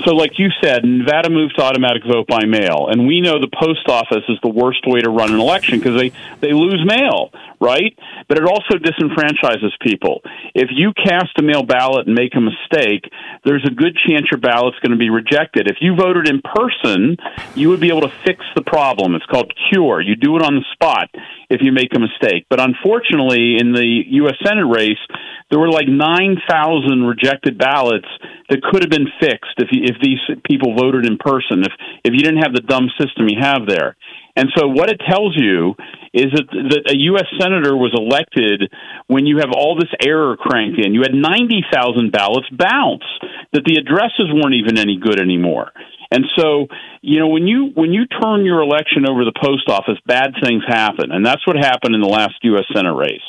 So, like you said, Nevada moved to automatic vote by mail, and we know the post office is the worst way to run an election because they they lose mail, right? But it also disenfranchises people. If you cast a mail ballot and make a mistake, there's a good chance your ballot's going to be rejected. If you voted in person, you would be able to fix the problem. It's called cure. You do it on the spot if you make a mistake. But unfortunately, in the U.S. Senate race, there were like 9,000 rejected ballots that could have been fixed if you, if these people voted in person, if if you didn't have the dumb system you have there. And so what it tells you is that, that a U.S. senator was elected when you have all this error cranked in. You had 90,000 ballots bounce, that the addresses weren't even any good anymore. And so, you know, when you when you turn your election over to the post office, bad things happen, and that's what happened in the last U.S. Senate race.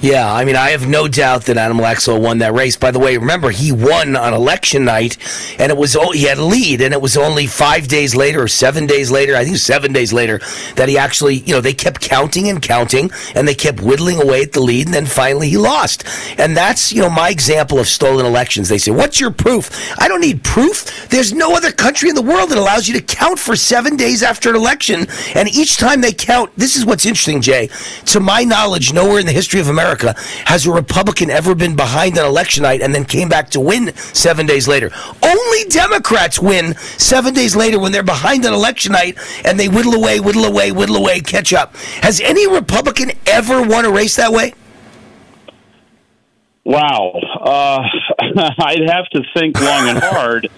Yeah, I mean, I have no doubt that Adam Laxalt won that race. By the way, remember he won on election night, and it was he had a lead, and it was only five days later or seven days later, I think seven days later, that he actually, you know, they kept counting and counting, and they kept whittling away at the lead, and then finally he lost. And that's, you know, my example of stolen elections. They say, "What's your proof?" I don't need proof. There's no other country in the world that allows you to count for seven days after an election, and each time they count, this is what's interesting, Jay. To my knowledge, nowhere in the history of America has a Republican ever been behind on election night and then came back to win seven days later. Only Democrats win seven days later when they're behind on election night and they whittle away, whittle away, whittle away, catch up. Has any Republican ever won a race that way? Wow. Uh, I'd have to think long and hard.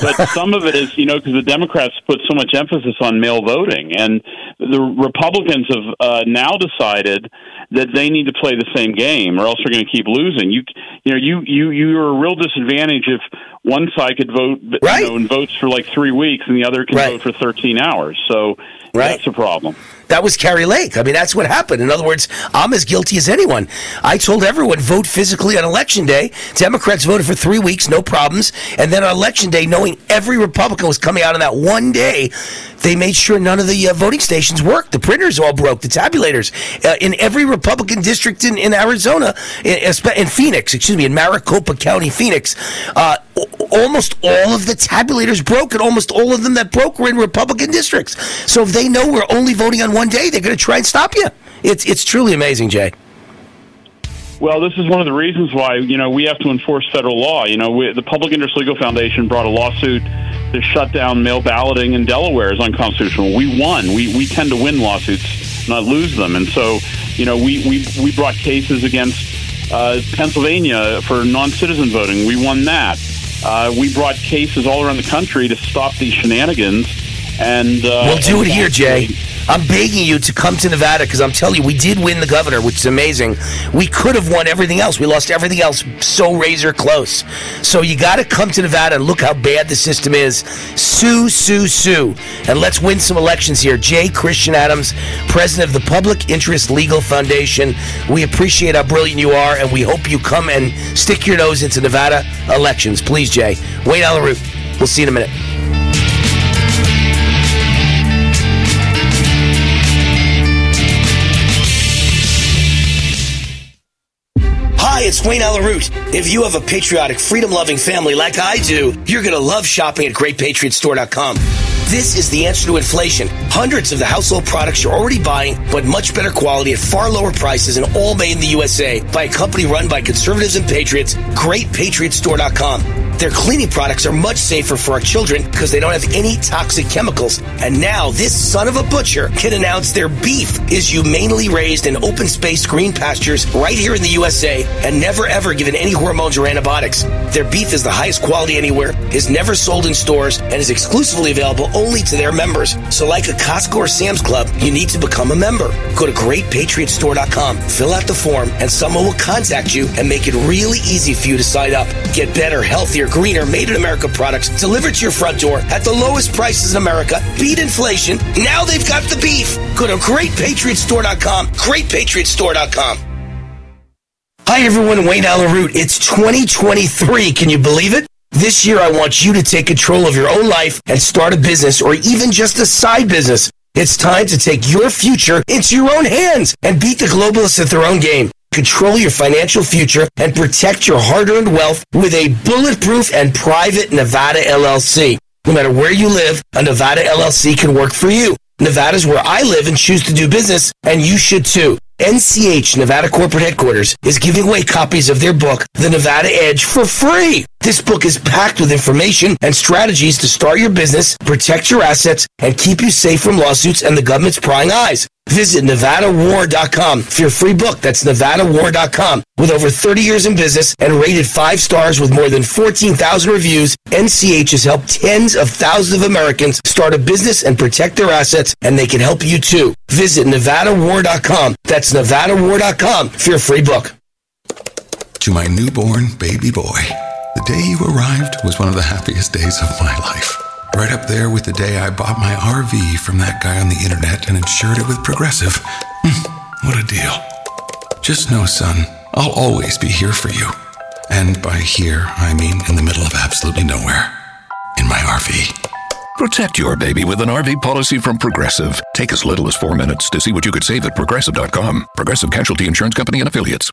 but some of it is, you know, because the Democrats put so much emphasis on mail voting, and the Republicans have uh, now decided that they need to play the same game, or else they're going to keep losing. You, you know, you you you're a real disadvantage if one side could vote, right. you know, and votes for like three weeks, and the other can Right. vote for 13 hours. So that's a problem. That was Kari Lake. I mean, that's what happened. In other words, I'm as guilty as anyone. I told everyone vote physically on election day. Democrats voted for three weeks, no problems. And then on election day, knowing every Republican was coming out on that one day, they made sure none of the uh, voting stations worked. The printers all broke, the tabulators. Uh, in every Republican district in, in Arizona, in, in Phoenix, excuse me, in Maricopa County, Phoenix, uh, almost all of the tabulators broke, and almost all of them that broke were in Republican districts. So if they know we're only voting on one day, they're going to try and stop you. It's it's truly amazing, Jay. Well, this is one of the reasons why you know we have to enforce federal law. You know, we, the Public Interest Legal Foundation brought a lawsuit to shut down mail balloting in Delaware is unconstitutional. We won. We we tend to win lawsuits, not lose them. And so, you know, we we we brought cases against uh, Pennsylvania for non-citizen voting. We won that. Uh, we brought cases all around the country to stop these shenanigans. And uh, We'll do and it here, Jay. I'm begging you to come to Nevada because I'm telling you, we did win the governor, which is amazing. We could have won everything else. We lost everything else so razor close. So you got to come to Nevada and look how bad the system is. Sue, sue, sue. And let's win some elections here. J. Christian Adams, president of the Public Interest Legal Foundation. We appreciate how brilliant you are, and we hope you come and stick your nose into Nevada elections. Please, Jay. Wayne Allyn Root. We'll see you in a minute. Hi, it's Wayne Allyn Root. If you have a patriotic, freedom loving family like I do, you're going to love shopping at GreatPatriotStore.com. This is the answer to inflation. Hundreds of the household products you're already buying, but much better quality at far lower prices and all made in the USA by a company run by conservatives and patriots, GreatPatriotStore.com. Their cleaning products are much safer for our children because they don't have any toxic chemicals. And now this son of a butcher can announce their beef is humanely raised in open space green pastures right here in the USA and never ever given any hormones or antibiotics. Their beef is the highest quality anywhere, is never sold in stores, and is exclusively available only to their members. So like a Costco or Sam's Club, you need to become a member. Go to greatpatriotstore.com, fill out the form, and someone will contact you and make it really easy for you to sign up. Get better, healthier, greener, made in America products delivered to your front door at the lowest prices in America. Beat inflation. Now they've got the beef. Go to greatpatriotstore.com, greatpatriotstore.com. Hi everyone, Wayne Allyn Root. It's 2023. Can you believe it? This year I want you to take control of your own life and start a business or even just a side business. It's time to take your future into your own hands and beat the globalists at their own game. Control your financial future and protect your hard-earned wealth with a bulletproof and private Nevada LLC. No matter where you live, a Nevada LLC can work for you. Nevada's where I live and choose to do business, and you should too. NCH Nevada Corporate Headquarters is giving away copies of their book, The Nevada Edge, for free. This book is packed with information and strategies to start your business, protect your assets, and keep you safe from lawsuits and the government's prying eyes. Visit NevadaWar.com for your free book. That's NevadaWar.com. With over 30 years in business and rated five stars with more than 14,000 reviews, NCH has helped tens of thousands of Americans start a business and protect their assets, and they can help you too. Visit NevadaWar.com. That's NevadaWar.com for your free book. To my newborn baby boy, the day you arrived was one of the happiest days of my life. Right up there with the day I bought my RV from that guy on the internet and insured it with Progressive. Hmm, what a deal. Just know, son, I'll always be here for you. And by here, I mean in the middle of absolutely nowhere. In my RV. Protect your baby with an RV policy from Progressive. Take as little as four minutes to see what you could save at progressive.com. Progressive Casualty Insurance Company and Affiliates.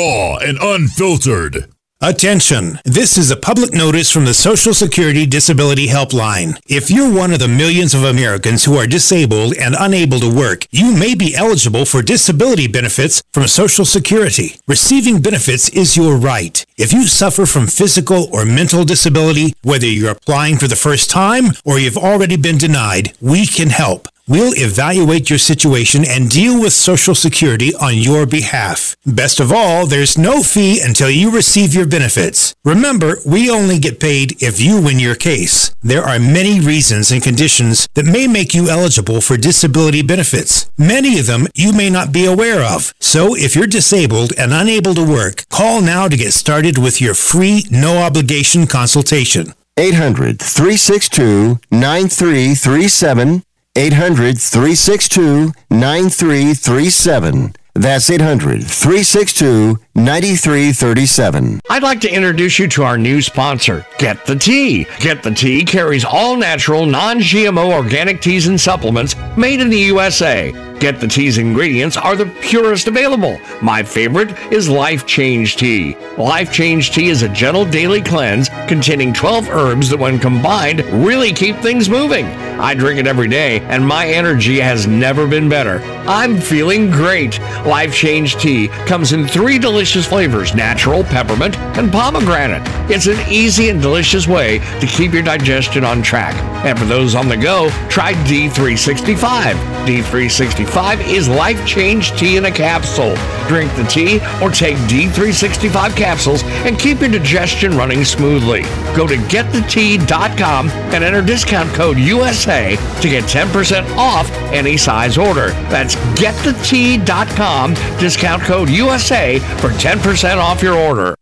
Raw and unfiltered. Attention! This is a public notice from the Social Security Disability Helpline. If you're one of the millions of Americans who are disabled and unable to work, you may be eligible for disability benefits from Social Security. Receiving benefits is your right. If you suffer from physical or mental disability, whether you're applying for the first time or you've already been denied, we can help. We'll evaluate your situation and deal with Social Security on your behalf. Best of all, there's no fee until you receive your benefits. Remember, we only get paid if you win your case. There are many reasons and conditions that may make you eligible for disability benefits. Many of them you may not be aware of. So if you're disabled and unable to work, call now to get started with your free, no obligation consultation. 800 362 9337. 800 362 9337. That's 800 362 9337. I'd like to introduce you to our new sponsor, Get the Tea. Get the Tea carries all natural, non GMO organic teas and supplements made in the USA. Get the Tea's ingredients are the purest available. My favorite is Life Change Tea. Life Change Tea is a gentle daily cleanse containing 12 herbs that, when combined, really keep things moving. I drink it every day, and my energy has never been better. I'm feeling great. Life Change Tea comes in three delicious flavors natural, peppermint, and pomegranate. It's an easy and delicious way to keep your digestion on track. And for those on the go, try D365. D365 is life change tea in a capsule. Drink the tea or take D365 capsules and keep your digestion running smoothly. Go to getthetea.com and enter discount code USA to get 10% off any size order. That's getthetea.com, discount code USA for 10% off your order.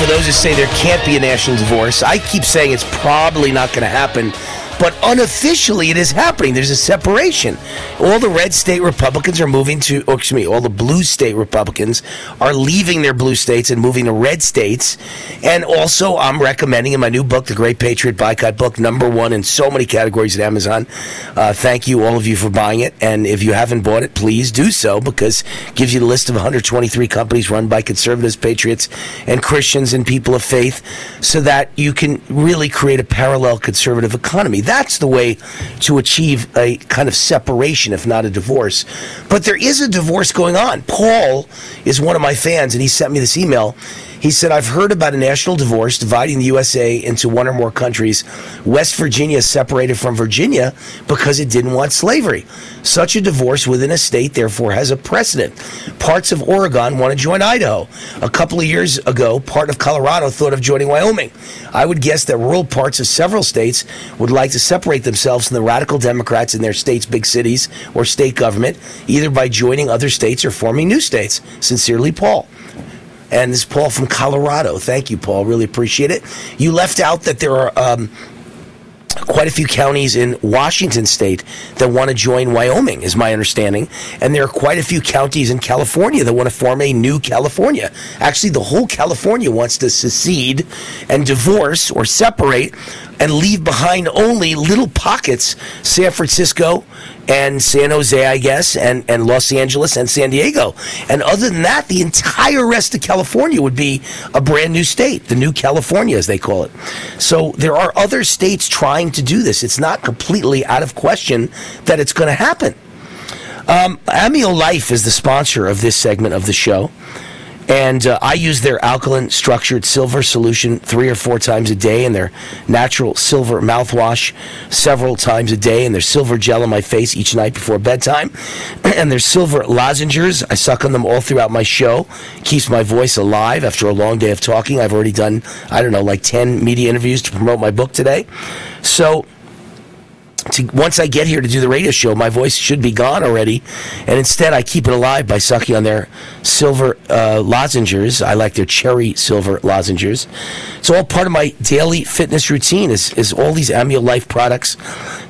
for those who say there can't be a national divorce. I keep saying it's probably not going to happen, but unofficially it is happening. There's a separation. All the red state Republicans are moving to, or excuse me, all the blue state Republicans are leaving their blue states and moving to red states. And also, I'm recommending in my new book, The Great Patriot Boycott Book, number one in so many categories at Amazon. Uh, thank you, all of you, for buying it. And if you haven't bought it, please do so because it gives you the list of 123 companies run by conservatives, patriots, and Christians and people of faith so that you can really create a parallel conservative economy. That's the way to achieve a kind of separation, if not a divorce. But there is a divorce going on. Paul is one of my fans, and he sent me this email. He said, I've heard about a national divorce dividing the USA into one or more countries. West Virginia separated from Virginia because it didn't want slavery. Such a divorce within a state, therefore, has a precedent. Parts of Oregon want to join Idaho. A couple of years ago, part of Colorado thought of joining Wyoming. I would guess that rural parts of several states would like to separate themselves from the radical Democrats in their state's big cities or state government, either by joining other states or forming new states. Sincerely, Paul. And this is Paul from Colorado. Thank you, Paul. Really appreciate it. You left out that there are um, quite a few counties in Washington state that want to join Wyoming, is my understanding. And there are quite a few counties in California that want to form a new California. Actually, the whole California wants to secede and divorce or separate and leave behind only little pockets San Francisco and San Jose, I guess, and, and Los Angeles and San Diego. And other than that, the entire rest of California would be a brand new state, the new California, as they call it. So there are other states trying to do this. It's not completely out of question that it's going to happen. Um, Amio Life is the sponsor of this segment of the show. And uh, I use their alkaline structured silver solution three or four times a day, and their natural silver mouthwash several times a day, and their silver gel on my face each night before bedtime. and their silver lozenges, I suck on them all throughout my show. Keeps my voice alive after a long day of talking. I've already done, I don't know, like 10 media interviews to promote my book today. So, to, once I get here to do the radio show, my voice should be gone already, and instead I keep it alive by sucking on their silver uh, lozenges. I like their cherry silver lozenges. It's all part of my daily fitness routine. Is is all these Amio Life products?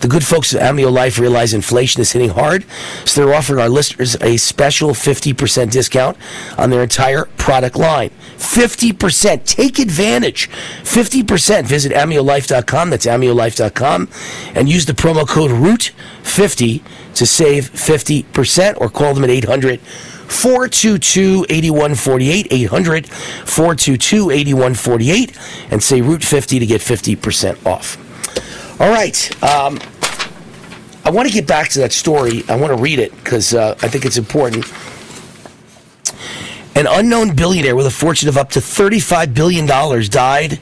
The good folks at Amio Life realize inflation is hitting hard, so they're offering our listeners a special 50% discount on their entire product line. 50%. Take advantage. 50%. Visit AmioLife.com. That's AmioLife.com. And use the promo code ROOT50 to save 50% or call them at 800 422 8148. 800 422 8148 and say Root 50 to get 50% off. All right. Um, I want to get back to that story. I want to read it because uh, I think it's important. An unknown billionaire with a fortune of up to $35 billion died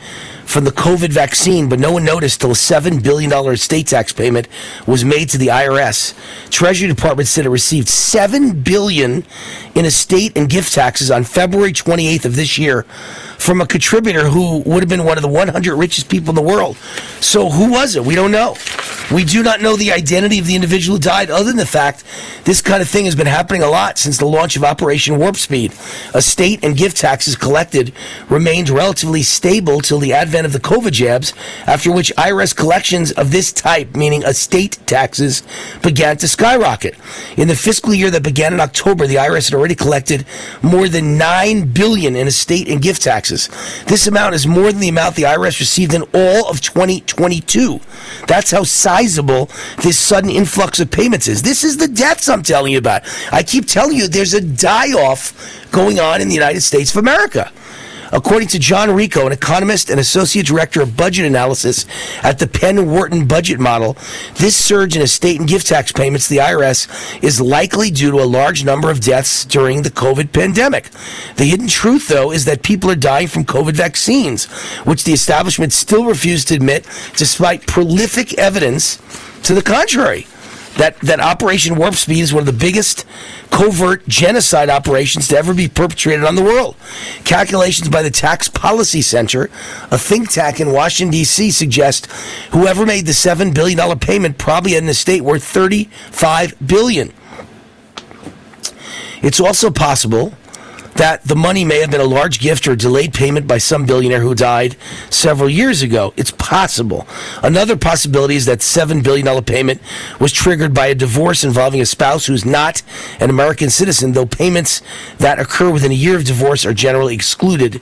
from the COVID vaccine, but no one noticed till a $7 billion estate tax payment was made to the IRS. Treasury Department said it received 7 billion in estate and gift taxes on February 28th of this year from a contributor who would have been one of the 100 richest people in the world. So who was it? We don't know. We do not know the identity of the individual who died, other than the fact this kind of thing has been happening a lot since the launch of Operation Warp Speed. Estate and gift taxes collected remained relatively stable till the advent of the COVID jabs, after which IRS collections of this type, meaning estate taxes, began to skyrocket. In the fiscal year that began in October, the IRS had already collected more than 9 billion in estate and gift taxes. This amount is more than the amount the IRS received in all of 2022. That's how sizable this sudden influx of payments is. This is the deaths I'm telling you about. I keep telling you there's a die off going on in the United States of America. According to John Ricco, an economist and associate director of budget analysis at the Penn Wharton budget model, this surge in estate and gift tax payments the IRS is likely due to a large number of deaths during the COVID pandemic. The hidden truth, though, is that people are dying from COVID vaccines, which the establishment still refuses to admit despite prolific evidence to the contrary that, that Operation Warp Speed is one of the biggest covert genocide operations to ever be perpetrated on the world. Calculations by the Tax Policy Center, a think tank in Washington, D.C., suggest whoever made the $7 billion payment probably had an estate worth 35 billion. It's also possible that the money may have been a large gift or a delayed payment by some billionaire who died several years ago. It's possible. Another possibility is that $7 billion payment was triggered by a divorce involving a spouse who's not an American citizen, though payments that occur within a year of divorce are generally excluded.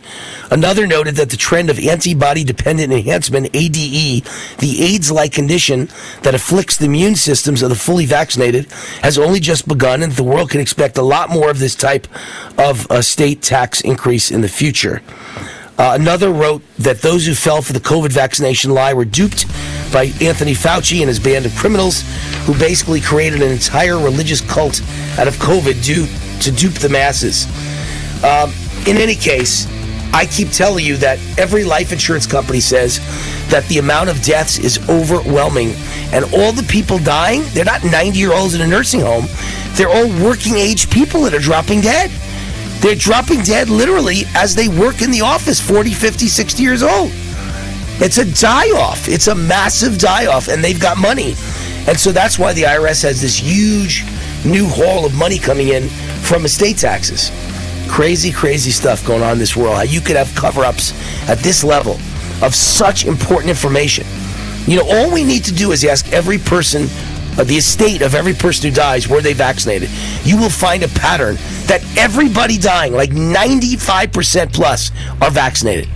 Another noted that the trend of antibody dependent enhancement, ADE, the AIDS like condition that afflicts the immune systems of the fully vaccinated, has only just begun, and the world can expect a lot more of this type of uh, state tax increase in the future. Uh, another wrote that those who fell for the COVID vaccination lie were duped by Anthony Fauci and his band of criminals who basically created an entire religious cult out of COVID due to dupe the masses. Um, in any case, I keep telling you that every life insurance company says that the amount of deaths is overwhelming. And all the people dying, they're not 90 year olds in a nursing home, they're all working age people that are dropping dead. They're dropping dead literally as they work in the office, 40, 50, 60 years old. It's a die off. It's a massive die off, and they've got money. And so that's why the IRS has this huge new haul of money coming in from estate taxes. Crazy, crazy stuff going on in this world. How you could have cover ups at this level of such important information. You know, all we need to do is ask every person the estate of every person who dies, were they vaccinated? You will find a pattern that everybody dying, like 95% plus, are vaccinated.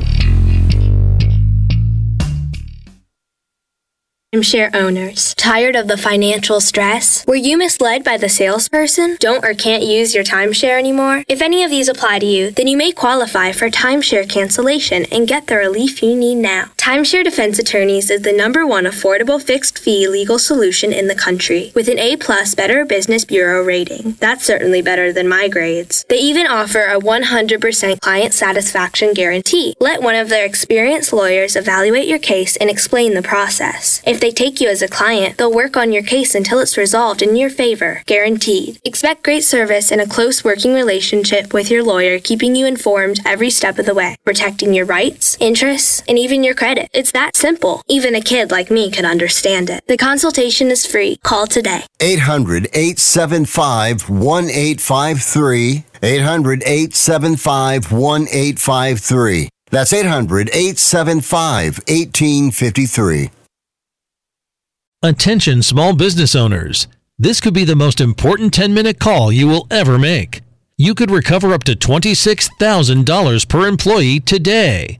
Timeshare owners. Tired of the financial stress? Were you misled by the salesperson? Don't or can't use your timeshare anymore? If any of these apply to you, then you may qualify for timeshare cancellation and get the relief you need now. Timeshare Defense Attorneys is the number one affordable fixed fee legal solution in the country with an A plus Better Business Bureau rating. That's certainly better than my grades. They even offer a 100% client satisfaction guarantee. Let one of their experienced lawyers evaluate your case and explain the process. If they take you as a client, they'll work on your case until it's resolved in your favor, guaranteed. Expect great service and a close working relationship with your lawyer, keeping you informed every step of the way, protecting your rights, interests, and even your credit. It's that simple. Even a kid like me could understand it. The consultation is free. Call today. 800 875 1853. 800 875 1853. That's 800 875 1853. Attention small business owners. This could be the most important 10 minute call you will ever make. You could recover up to $26,000 per employee today.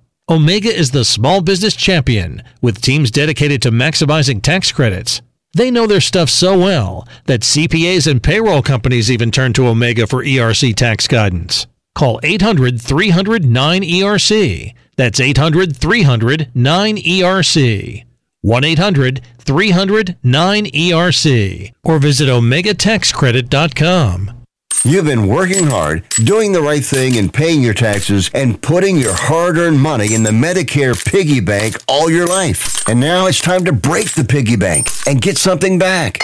Omega is the small business champion with teams dedicated to maximizing tax credits. They know their stuff so well that CPAs and payroll companies even turn to Omega for ERC tax guidance. Call 800 300 9ERC. That's 800 300 9ERC. 1 800 300 9ERC. Or visit OmegaTaxCredit.com. You've been working hard, doing the right thing, and paying your taxes, and putting your hard earned money in the Medicare piggy bank all your life. And now it's time to break the piggy bank and get something back.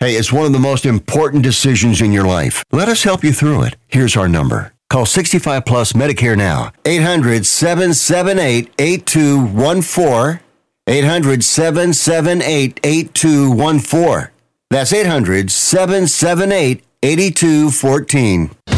Hey, it's one of the most important decisions in your life. Let us help you through it. Here's our number. Call 65 Plus Medicare now. 800 778 8214. 800 778 8214. That's 800 778 8214.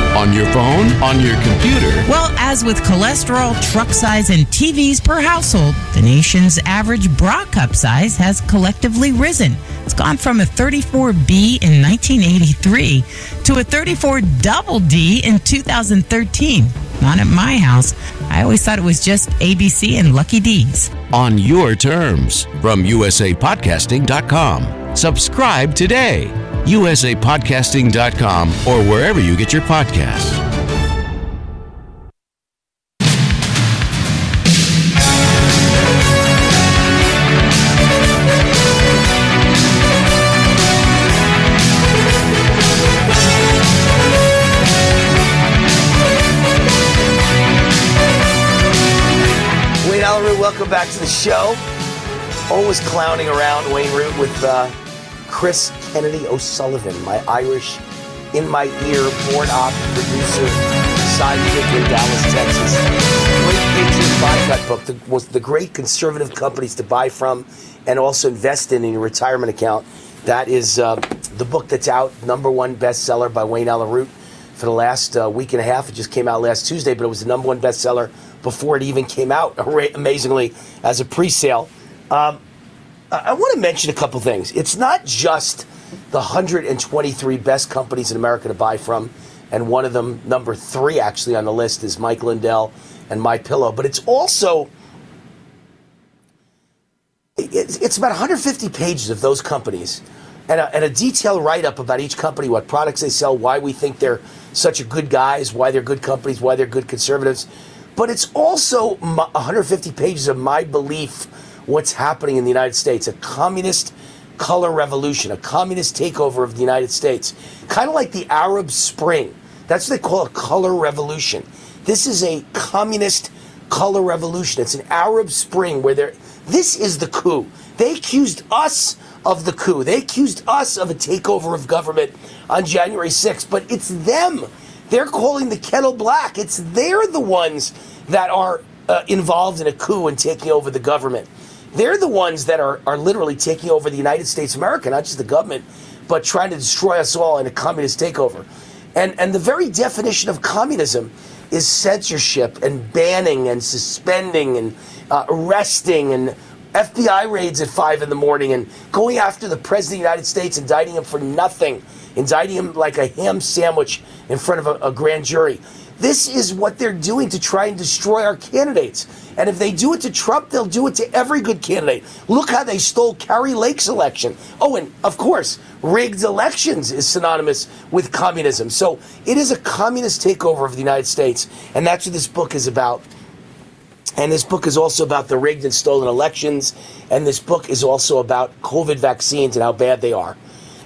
On your phone, on your computer. Well, as with cholesterol, truck size, and TVs per household, the nation's average bra cup size has collectively risen. It's gone from a 34B in 1983 to a 34 double D in 2013. Not at my house. I always thought it was just ABC and Lucky D's. On your terms from usapodcasting.com. Subscribe today. usapodcasting.com or wherever you get your podcasts. Wayne Allyn Root, welcome back to the show. Always clowning around Wayne Root with uh, Chris Kennedy O'Sullivan, my Irish in my ear board op producer, sidekick in Dallas, Texas. Great Patriot Boycott book that was the great conservative companies to buy from and also invest in in your retirement account. That is uh, the book that's out, number one bestseller by Wayne Allyn Root for the last uh, week and a half. It just came out last Tuesday, but it was the number one bestseller before it even came out, amazingly, as a pre sale. Um, I, I want to mention a couple things. It's not just the 123 best companies in America to buy from, and one of them, number three actually on the list, is Mike Lindell and My Pillow, but it's also it's, about 150 pages of those companies and a, and a detailed write up about each company, what products they sell, why we think they're such a good guys, why they're good companies, why they're good conservatives. But it's also 150 pages of my belief what's happening in the United States a communist color revolution, a communist takeover of the United States, kind of like the Arab Spring. That's what they call a color revolution. This is a communist color revolution. It's an Arab Spring where they're. This is the coup. They accused us of the coup. They accused us of a takeover of government on January 6th, but it's them. They're calling the kettle black. It's they're the ones that are uh, involved in a coup and taking over the government. They're the ones that are, are literally taking over the United States of America, not just the government, but trying to destroy us all in a communist takeover. And, and the very definition of communism is censorship and banning and suspending and uh, arresting and FBI raids at five in the morning and going after the president of the United States, indicting him for nothing, indicting him like a ham sandwich in front of a, a grand jury. This is what they're doing to try and destroy our candidates. And if they do it to Trump, they'll do it to every good candidate. Look how they stole Kari Lake's election. Oh, and of course, rigged elections is synonymous with communism. So it is a communist takeover of the United States. And that's what this book is about. And this book is also about the rigged and stolen elections. And this book is also about COVID vaccines and how bad they are.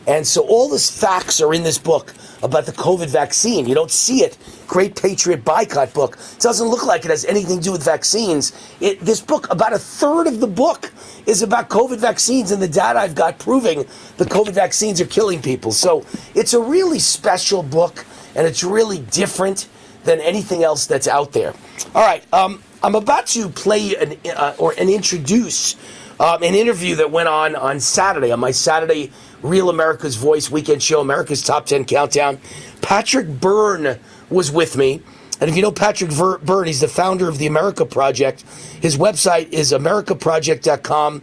And so all these facts are in this book about the COVID vaccine. You don't see it. Great Patriot Boycott book. It doesn't look like it has anything to do with vaccines. It, this book, about a third of the book is about COVID vaccines and the data I've got proving the COVID vaccines are killing people. So it's a really special book and it's really different than anything else that's out there. All right, um, I'm about to play an, uh, or and introduce um, an interview that went on on Saturday on my Saturday Real America's Voice weekend show, America's Top 10 Countdown. Patrick Byrne was with me. And if you know Patrick Ver- Byrne, he's the founder of the America Project. His website is americaproject.com,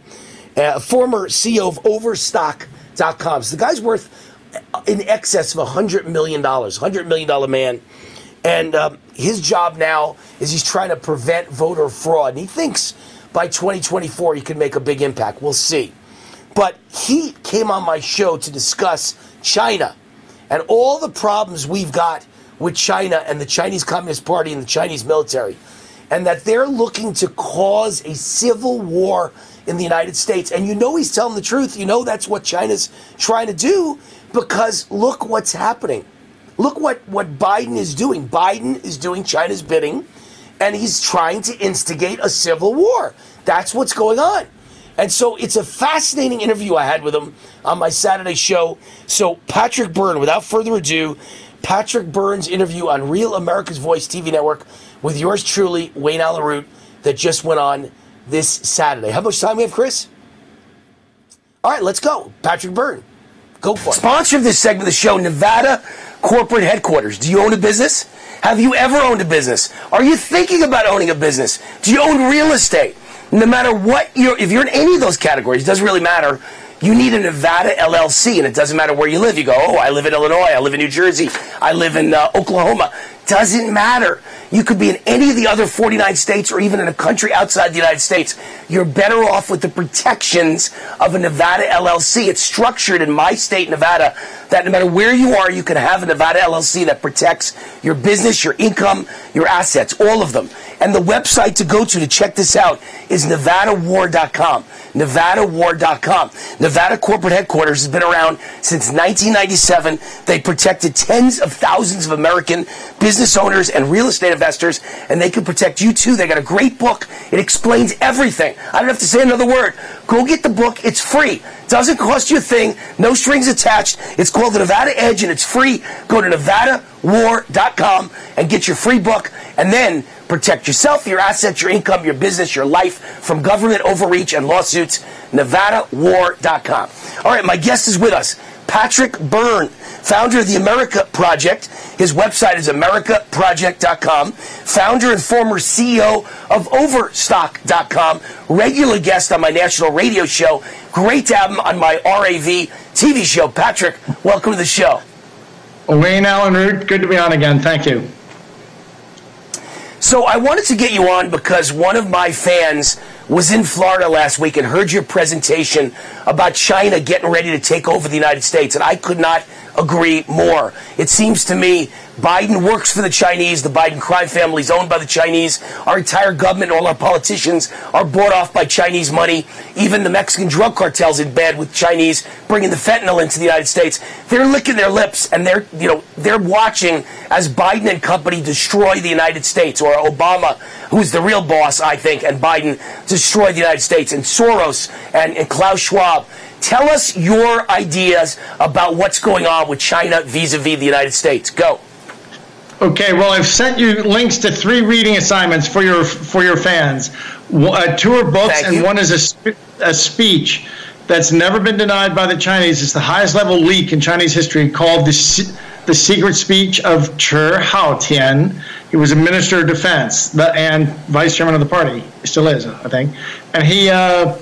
uh, former CEO of Overstock.com. So the guy's worth in excess of $100 million, $100 million man. And um, his job now is he's trying to prevent voter fraud. And he thinks by 2024 he can make a big impact. We'll see. But he came on my show to discuss China and all the problems we've got with China and the Chinese Communist Party and the Chinese military, and that they're looking to cause a civil war in the United States. And you know he's telling the truth. You know that's what China's trying to do because look what's happening. Look what, what Biden is doing. Biden is doing China's bidding, and he's trying to instigate a civil war. That's what's going on. And so it's a fascinating interview I had with him on my Saturday show. So, Patrick Byrne, without further ado, Patrick Byrne's interview on Real America's Voice TV network with yours truly, Wayne Allyn Root, that just went on this Saturday. How much time we have, Chris? All right, let's go. Patrick Byrne. Go for it. Sponsor of this segment of the show, Nevada Corporate Headquarters. Do you own a business? Have you ever owned a business? Are you thinking about owning a business? Do you own real estate? No matter what you're, if you're in any of those categories, it doesn't really matter. You need a Nevada LLC, and it doesn't matter where you live. You go, oh, I live in Illinois, I live in New Jersey, I live in uh, Oklahoma. Doesn't matter. You could be in any of the other 49 states or even in a country outside the United States. You're better off with the protections of a Nevada LLC. It's structured in my state, Nevada, that no matter where you are, you can have a Nevada LLC that protects your business, your income, your assets, all of them. And the website to go to to check this out is nevadawar.com. Nevadawar.com. Nevada corporate headquarters has been around since 1997. They protected tens of thousands of American business owners and real estate investors, and they can protect you too. They got a great book. It explains everything. I don't have to say another word. Go get the book. It's free. Doesn't cost you a thing. No strings attached. It's called the Nevada Edge, and it's free. Go to nevadawar.com and get your free book, and then protect yourself, your assets, your income, your business, your life from government overreach and lawsuits. NevadaWar.com. All right, my guest is with us, Patrick Byrne, founder of the America Project. His website is AmericaProject.com. Founder and former CEO of Overstock.com. Regular guest on my national radio show. Great to have him on my RAV TV show. Patrick, welcome to the show. Wayne Allyn Root, good to be on again. Thank you. So I wanted to get you on because one of my fans was in Florida last week and heard your presentation about China getting ready to take over the United States, and I could not agree more. It seems to me Biden works for the Chinese. The Biden crime family is owned by the Chinese. Our entire government, all our politicians are bought off by Chinese money. Even the Mexican drug cartels in bed with Chinese bringing the fentanyl into the United States. They're licking their lips and they're, you know, they're watching as Biden and company destroy the United States or Obama, who's the real boss, I think, and Biden destroy the United States and Soros and, and Klaus Schwab. Tell us your ideas about what's going on with China vis-a-vis the United States. Go. Okay, well, I've sent you links to three reading assignments for your for your fans. Uh, two are books, Thank and you. one is a, sp- a speech that's never been denied by the Chinese. It's the highest level leak in Chinese history called the, the Secret Speech of Chi Haotian. He was a minister of defense the, and vice chairman of the party. He still is, I think. And he uh,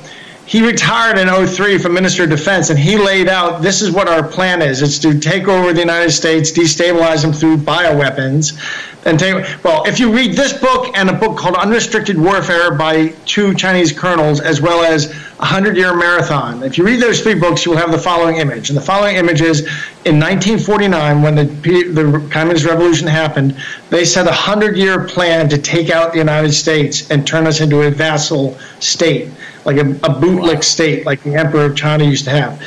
he retired in 03 from Minister of Defense, and he laid out this is what our plan is: it's to take over the United States, destabilize them through bioweapons, and take. Well, if you read this book and a book called Unrestricted Warfare by two Chinese colonels, as well as a hundred-year marathon, if you read those three books, you will have the following image. And the following image is in 1949, when the the Communist Revolution happened, they set a hundred-year plan to take out the United States and turn us into a vassal state like a, a bootlick state, like the Emperor of China used to have.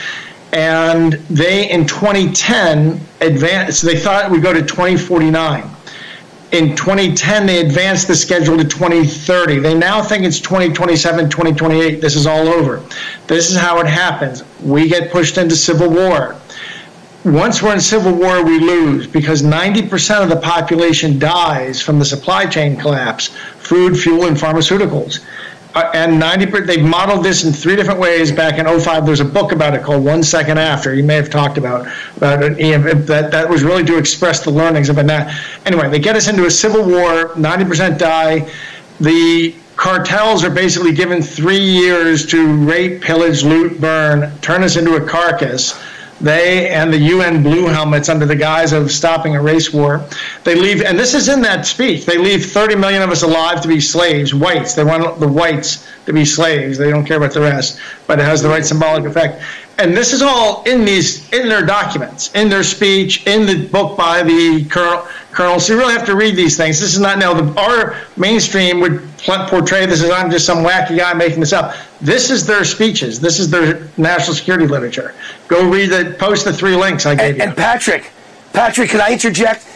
And they, in 2010, advanced, so they thought it would go to 2049. In 2010, they advanced the schedule to 2030. They now think it's 2027, 2028. This is all over. This is how it happens. We get pushed into civil war. Once we're in civil war, we lose because 90% of the population dies from the supply chain collapse food, fuel, and pharmaceuticals uh, and 90 per- they've modeled this in three different ways back in 05 there's a book about it called one second after. You may have talked about about that that was really to express the learnings of now anyway they get us into a civil war 90% die. The cartels are basically given three years to rape pillage loot burn turn us into a carcass they and the UN blue helmets under the guise of stopping a race war. They leave, and this is in that speech, they leave 30 million of us alive to be slaves, whites. They want the whites to be slaves. They don't care about the rest, but it has the right symbolic effect. And this is all in these, in their documents, in their speech, in the book by the colonel. Colonel, so you really have to read these things. This is not now the our mainstream would portray this as I'm just some wacky guy making this up. This is their speeches. This is their national security literature. Go read the post the three links I gave And, you. and Patrick, Patrick, can I interject?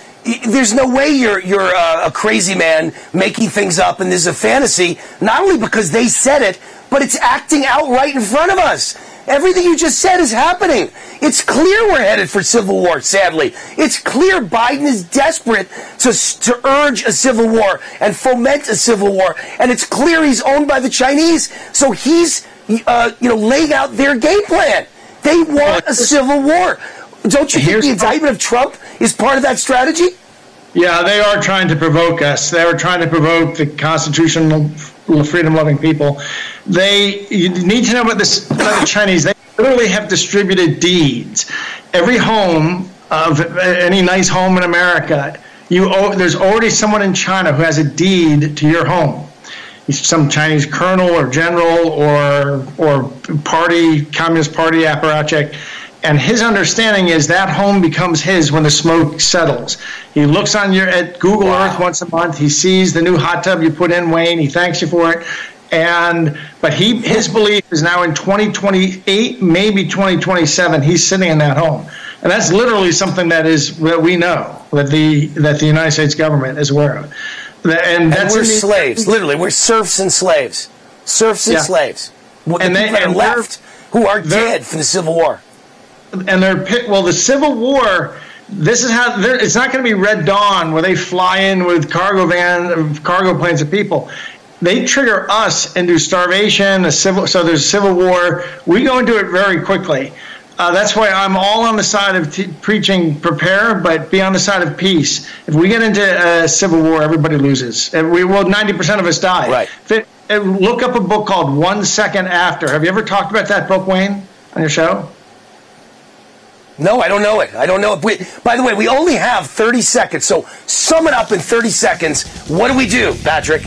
There's no way you're you're uh, a crazy man making things up, and this is a fantasy. Not only because they said it, but it's acting out right in front of us. Everything you just said is happening. It's clear we're headed for civil war. Sadly, it's clear Biden is desperate to to urge a civil war and foment a civil war, and it's clear he's owned by the Chinese. So he's uh, you know laying out their game plan. They want a civil war. Don't you think the indictment of Trump is part of that strategy? Yeah, they are trying to provoke us. They are trying to provoke the constitutional, freedom-loving people. They you need to know about this about the Chinese. They literally have distributed deeds. Every home of any nice home in America, you owe, there's already someone in China who has a deed to your home. He's some Chinese colonel or general or or party communist party apparatchik. And his understanding is that home becomes his when the smoke settles. He looks on your at Google Earth once a month. He sees the new hot tub you put in, Wayne. He thanks you for it. And but he his belief is now in 2028, maybe 2027. He's sitting in that home, and that's literally something that is that we know that the that the United States government is aware of. The- And, And we're the- slaves. Literally, we're serfs and slaves. Serfs and Yeah. slaves. The And they're they're- left who are dead from the Civil War. and they're well the civil war this is how they're- it's not going to be red dawn where they fly in with cargo van cargo planes of people they trigger us into starvation a civil so there's a civil war we go into it very quickly uh, that's why I'm all on the side of t- preaching prepare, but be on the side of peace. If we get into a civil war, everybody loses. And we well, 90% of us die. Right. look up a book called One Second After. Have you ever talked about that book, Wayne, on your show? No, I don't know it. I don't know it. We, by the way, we only have 30 seconds, so sum it up in 30 seconds. What do we do, Patrick?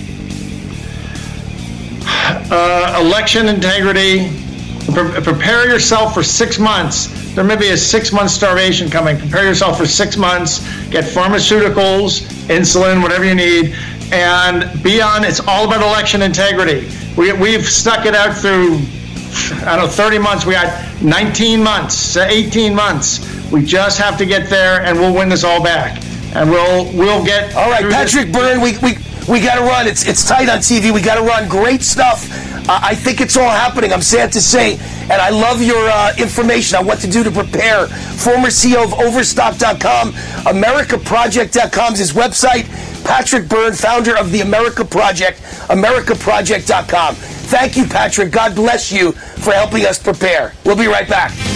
Uh, election integrity. Pre- prepare yourself for six months. There may be a six month starvation coming. Prepare yourself for six months. Get pharmaceuticals, insulin, whatever you need, and be on. It's all about election integrity. We, we've stuck it out through, I don't know, 30 months. We got 19 months, 18 months. We just have to get there, and we'll win this all back. And we'll we'll get. All right, through this. Patrick Byrne, we, we, we got to run. It's, it's tight on TV. We got to run. Great stuff. Uh, I think it's all happening. I'm sad to say. And I love your uh, information on what to do to prepare. Former CEO of Overstock.com, AmericaProject.com is his website. Patrick Byrne, founder of the America Project, AmericaProject.com. Thank you, Patrick. God bless you for helping us prepare. We'll be right back.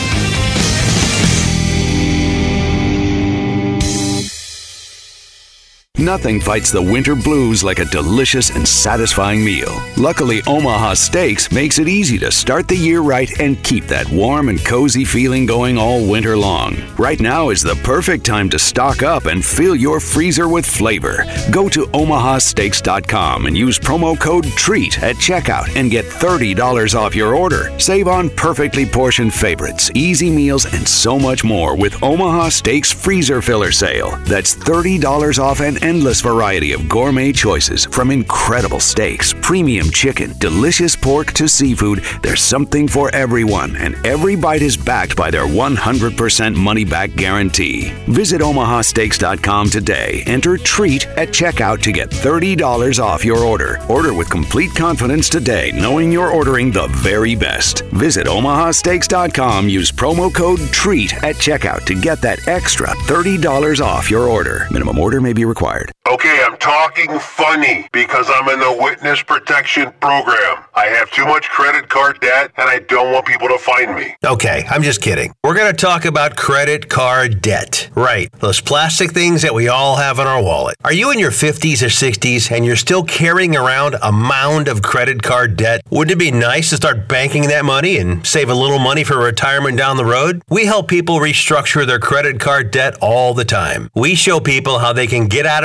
Nothing fights the winter blues like a delicious and satisfying meal. Luckily, Omaha Steaks makes it easy to start the year right and keep that warm and cozy feeling going all winter long. Right now is the perfect time to stock up and fill your freezer with flavor. Go to omahasteaks.com and use promo code TREAT at checkout and get $30 off your order. Save on perfectly portioned favorites, easy meals, and so much more with Omaha Steaks Freezer Filler Sale. That's $30 off an endless variety of gourmet choices from incredible steaks, premium chicken, delicious pork to seafood. There's something for everyone, and every bite is backed by their 100% money back guarantee. Visit omahasteaks.com today. Enter TREAT at checkout to get $30 off your order. Order with complete confidence today, knowing you're ordering the very best. Visit omahasteaks.com. Use promo code TREAT at checkout to get that extra $30 off your order. Minimum order may be required. Okay, I'm talking funny because I'm in the witness protection program. I have too much credit card debt and I don't want people to find me. Okay, I'm just kidding. We're going to talk about credit card debt. Right, those plastic things that we all have in our wallet. Are you in your 50s or 60s and you're still carrying around a mound of credit card debt? Wouldn't it be nice to start banking that money and save a little money for retirement down the road? We help people restructure their credit card debt all the time. We show people how they can get out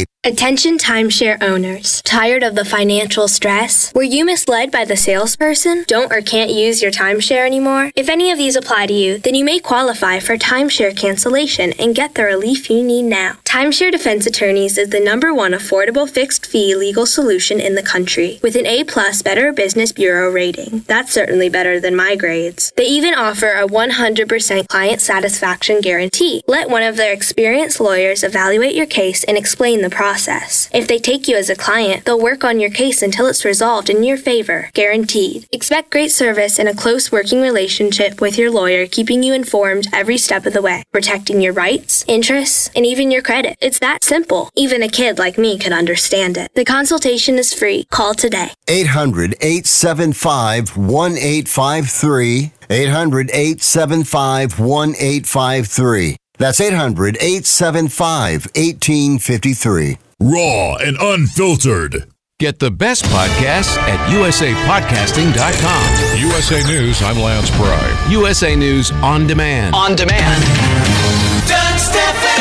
date Attention timeshare owners. Tired of the financial stress? Were you misled by the salesperson? Don't or can't use your timeshare anymore? If any of these apply to you, then you may qualify for timeshare cancellation and get the relief you need now. Timeshare Defense Attorneys is the number one affordable fixed fee legal solution in the country with an A plus Better Business Bureau rating. That's certainly better than my grades. They even offer a 100% client satisfaction guarantee. Let one of their experienced lawyers evaluate your case and explain the process process. If they take you as a client, they'll work on your case until it's resolved in your favor, guaranteed. Expect great service and a close working relationship with your lawyer, keeping you informed every step of the way, protecting your rights, interests, and even your credit. It's that simple. Even a kid like me could understand it. The consultation is free. Call today. 800 875 1853. 800 875 1853. That's 800 875 1853. Raw and unfiltered. Get the best podcasts at usapodcasting.com. USA News, I'm Lance Pry. USA News on demand. On demand.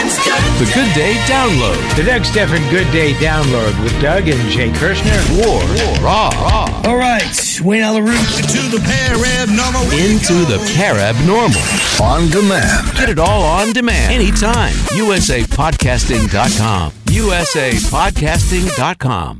Doug Stephan's The Good Day Download. The Doug Stephan Good Day Download with Doug and Jay Kirschner. War. Raw. Raw. All right, Wayne Allyn Root. Into the parabnormal. Into the parabnormal. On demand. Get it all on demand. Anytime. USApodcasting.com. USApodcasting.com.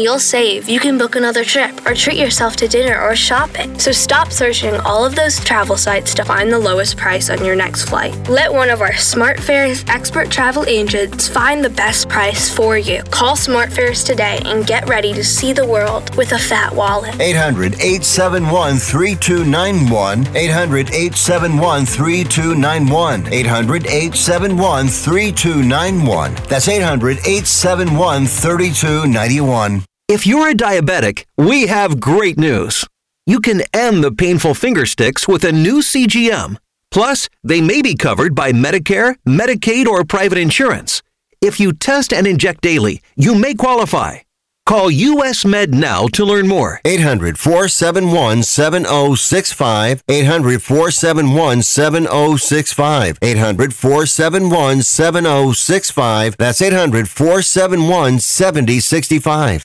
you'll save, you can book another trip or treat yourself to dinner or shopping. So stop searching all of those travel sites to find the lowest price on your next flight. Let one of our SmartFares expert travel agents find the best price for you. Call SmartFares today and get ready to see the world with a fat wallet. 800 871 3291. 800 871 3291. 800 871 3291. That's 800 871 3291. If you're a diabetic, we have great news. You can end the painful finger sticks with a new CGM. Plus, they may be covered by Medicare, Medicaid, or private insurance. If you test and inject daily, you may qualify. Call US Med now to learn more. 800 471 7065. 800 471 7065. 800 471 7065. That's 800 471 7065.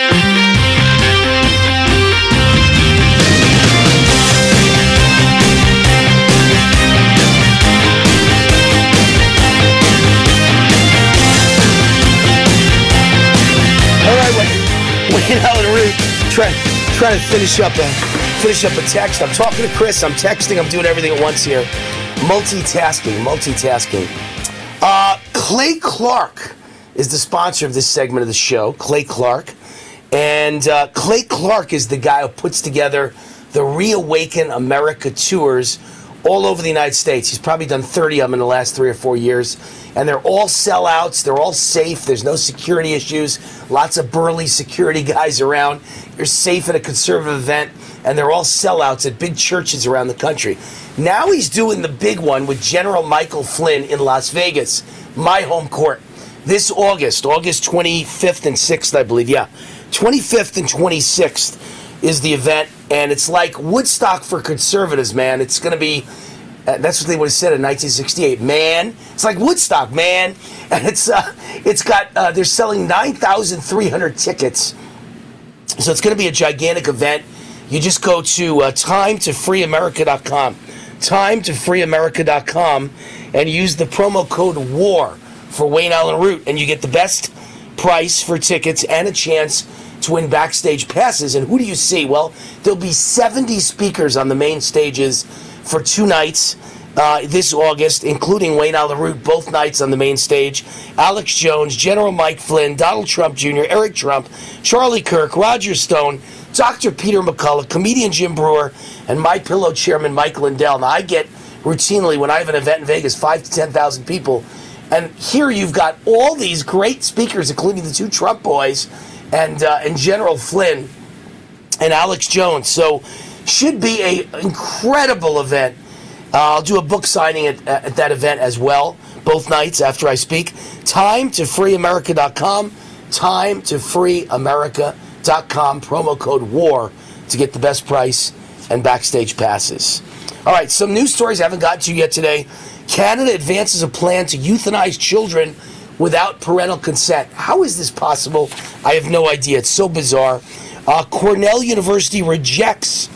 All right, wait, wait, Allyn Root, trying trying to finish up a finish up a text. I'm talking to Chris. I'm texting. I'm doing everything at once here. Multitasking, multitasking. Uh, Clay Clark is the sponsor of this segment of the show. Clay Clark, and uh, Clay Clark is the guy who puts together the Reawaken America tours all over the United States. He's probably done 30 of them in the last three or four years. And they're all sellouts. They're all safe. There's no security issues. Lots of burly security guys around. You're safe at a conservative event. And they're all sellouts at big churches around the country. Now he's doing the big one with General Michael Flynn in Las Vegas, my home court. This August, August 25th and 6th, I believe. Yeah. 25th and 26th is the event. And it's like Woodstock for conservatives, man. It's going to be uh, that's what they would have said in 1968. Man, it's like Woodstock, man, and it's uh, it's got uh, they're selling 9,300 tickets, so it's going to be a gigantic event. You just go to uh, timetofreeamerica.com, timetofreeamerica.com, and use the promo code WAR for Wayne Allyn Root, and you get the best price for tickets and a chance to win backstage passes. And who do you see? Well, there'll be 70 speakers on the main stages for two nights uh, this August, including Wayne Allyn Root, both nights on the main stage. Alex Jones, General Mike Flynn, Donald Trump Jr., Eric Trump, Charlie Kirk, Roger Stone, Dr. Peter McCullough, comedian Jim Breuer, and my pillow chairman Mike Lindell. Now, I get routinely when I have an event in Vegas, five to 10,000 people. And here you've got all these great speakers, including the two Trump boys and, uh, and General Flynn and Alex Jones. So, should be a incredible event. Uh, I'll do a book signing at, at that event as well, both nights after I speak. Time to freeamerica.com. Time to freeamerica.com. Promo code WAR to get the best price and backstage passes. All right, some news stories I haven't got to yet today. Canada advances a plan to euthanize children without parental consent. How is this possible? I have no idea. It's so bizarre. Uh, Cornell University rejects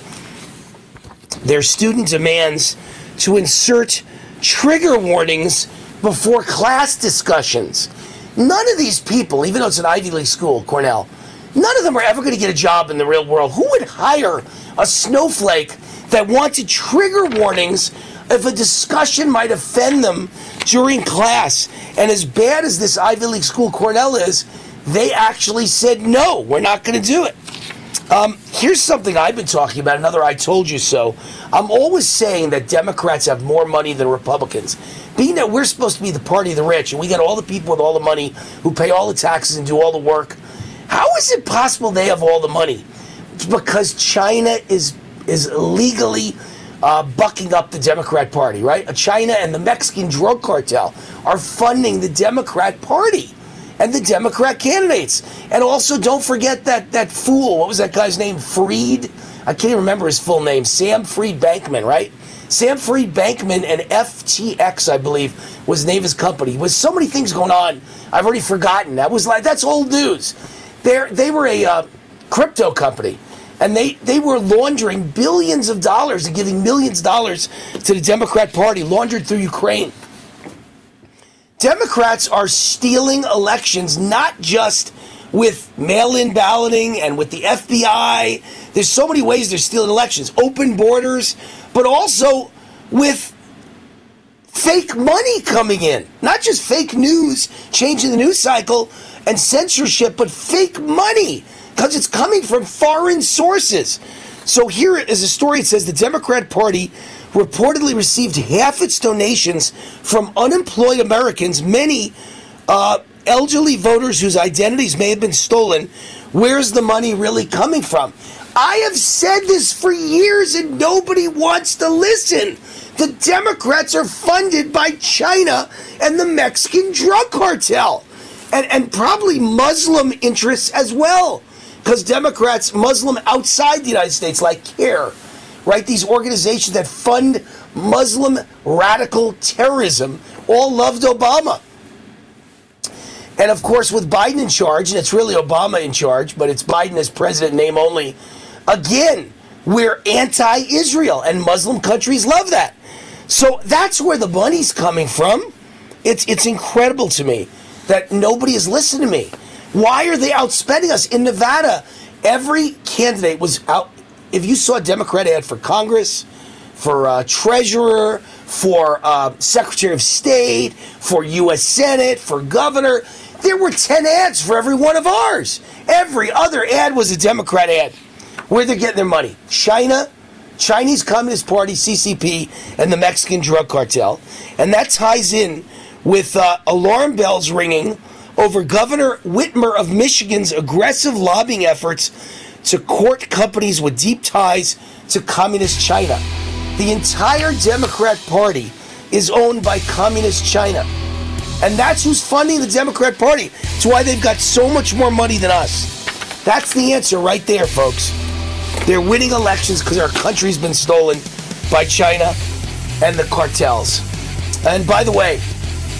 their student demands to insert trigger warnings before class discussions. None of these people, even though it's an Ivy League school, Cornell, none of them are ever going to get a job in the real world. Who would hire a snowflake that wanted trigger warnings if a discussion might offend them during class? And as bad as this Ivy League school, Cornell, is, they actually said, no, we're not going to do it. Um, here's something I've been talking about, another I told you so. I'm always saying that Democrats have more money than Republicans. Being that we're supposed to be the party of the rich and we got all the people with all the money who pay all the taxes and do all the work, how is it possible they have all the money? It's because China is is legally uh, bucking up the Democrat Party, right? China and the Mexican drug cartel are funding the Democrat Party and the Democrat candidates. And also, don't forget that that fool. What was that guy's name? Freed. I can't even remember his full name. Sam Freed Bankman, right? Sam Freed Bankman and FTX, I believe, was the name of his company. With so many things going on, I've already forgotten. That was like that's old news. They they were a uh, crypto company, And they, they were laundering billions of dollars and giving millions of dollars to the Democrat Party, laundered through Ukraine. Democrats are stealing elections, not just with mail in balloting and with the FBI. There's so many ways they're stealing elections. Open borders, but also with fake money coming in. Not just fake news, changing the news cycle and censorship, but fake money because it's coming from foreign sources. So here is a story. It says the Democrat Party reportedly received half its donations from unemployed Americans, many uh, elderly voters whose identities may have been stolen. Where's the money really coming from? I have said this for years and nobody wants to listen. The Democrats are funded by China and the Mexican drug cartel, and, and probably Muslim interests as well. Because Democrats, Muslim outside the United States, like CAIR, right? These organizations that fund Muslim radical terrorism, all loved Obama. And of course, with Biden in charge, and it's really Obama in charge, but it's Biden as president, name only, again, we're anti Israel, and Muslim countries love that. So that's where the money's coming from. It's, it's incredible to me that nobody is listening to me. Why are they outspending us? In Nevada, every candidate was out. If you saw a Democrat ad for Congress, for uh, treasurer, for uh, Secretary of State, for U.S. Senate, for governor, there were 10 ads for every one of ours. Every other ad was a Democrat ad. Where they're getting their money? China, Chinese Communist Party, CCP, and the Mexican drug cartel. And that ties in with uh, alarm bells ringing over Governor Whitmer of Michigan's aggressive lobbying efforts to court companies with deep ties to Communist China. The entire Democrat Party is owned by Communist China. And that's who's funding the Democrat Party. It's why they've got so much more money than us. That's the answer right there, folks. They're winning elections because our country's been stolen by China and the cartels. And by the way,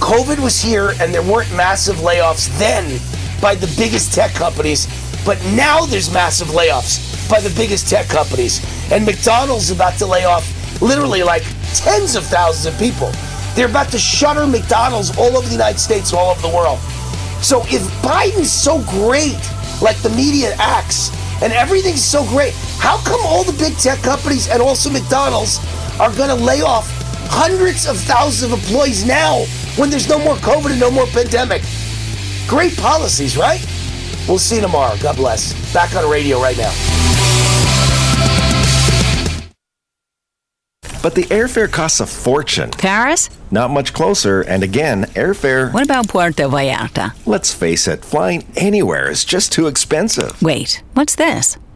COVID was here and there weren't massive layoffs then by the biggest tech companies, but now there's massive layoffs by the biggest tech companies. And McDonald's is about to lay off literally like tens of thousands of people. They're about to shutter McDonald's all over the United States, all over the world. So if Biden's so great, like the media acts, and everything's so great, how come all the big tech companies and also McDonald's are going to lay off hundreds of thousands of employees now when there's no more COVID and no more pandemic? Great policies, right? We'll see you tomorrow. God bless. Back on radio right now. But the airfare costs a fortune. Paris? Not much closer, and again, airfare. What about Puerto Vallarta? Let's face it, flying anywhere is just too expensive. Wait, what's this?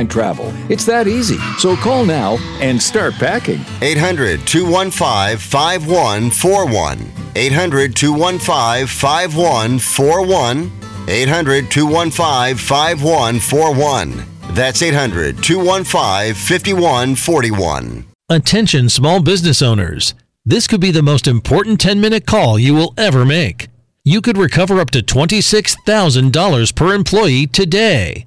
airline travel. It's that easy. So call now and start packing. 800 215 5141. 800 215 5141. 800 215 5141. That's 800 215 5141. Attention, small business owners. This could be the most important 10 minute call you will ever make. You could recover up to $26,000 per employee today.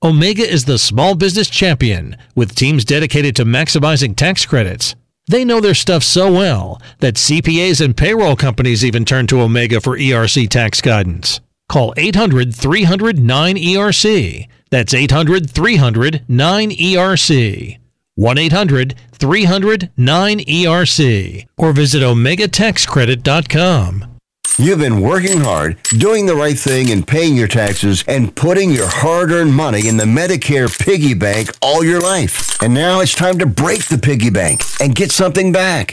Omega is the small business champion with teams dedicated to maximizing tax credits. They know their stuff so well that CPAs and payroll companies even turn to Omega for ERC tax guidance. Call 800 300 9ERC. That's 800 300 9ERC. 1 800 300 9ERC or visit OmegaTaxCredit.com. You've been working hard, doing the right thing, and paying your taxes, and putting your hard earned money in the Medicare piggy bank all your life. And now it's time to break the piggy bank and get something back.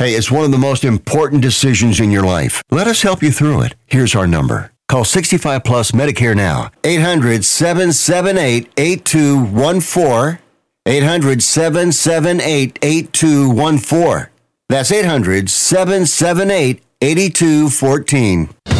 Hey, it's one of the most important decisions in your life. Let us help you through it. Here's our number. Call 65 Plus Medicare now. 800 778 8214. 800 778 8214. That's 800 778 8214.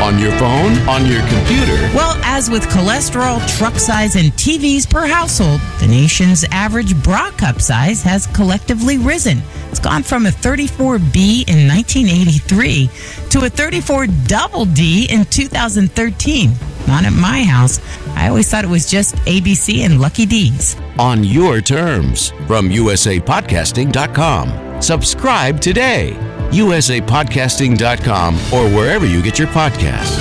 On your phone, on your computer. Well, as with cholesterol, truck size, and TVs per household, the nation's average bra cup size has collectively risen. It's gone from a 34B in 1983 to a 34 double D in 2013. Not at my house. I always thought it was just ABC and Lucky D's. On your terms from usapodcasting.com. Subscribe today. usapodcasting.com or wherever you get your podcasts.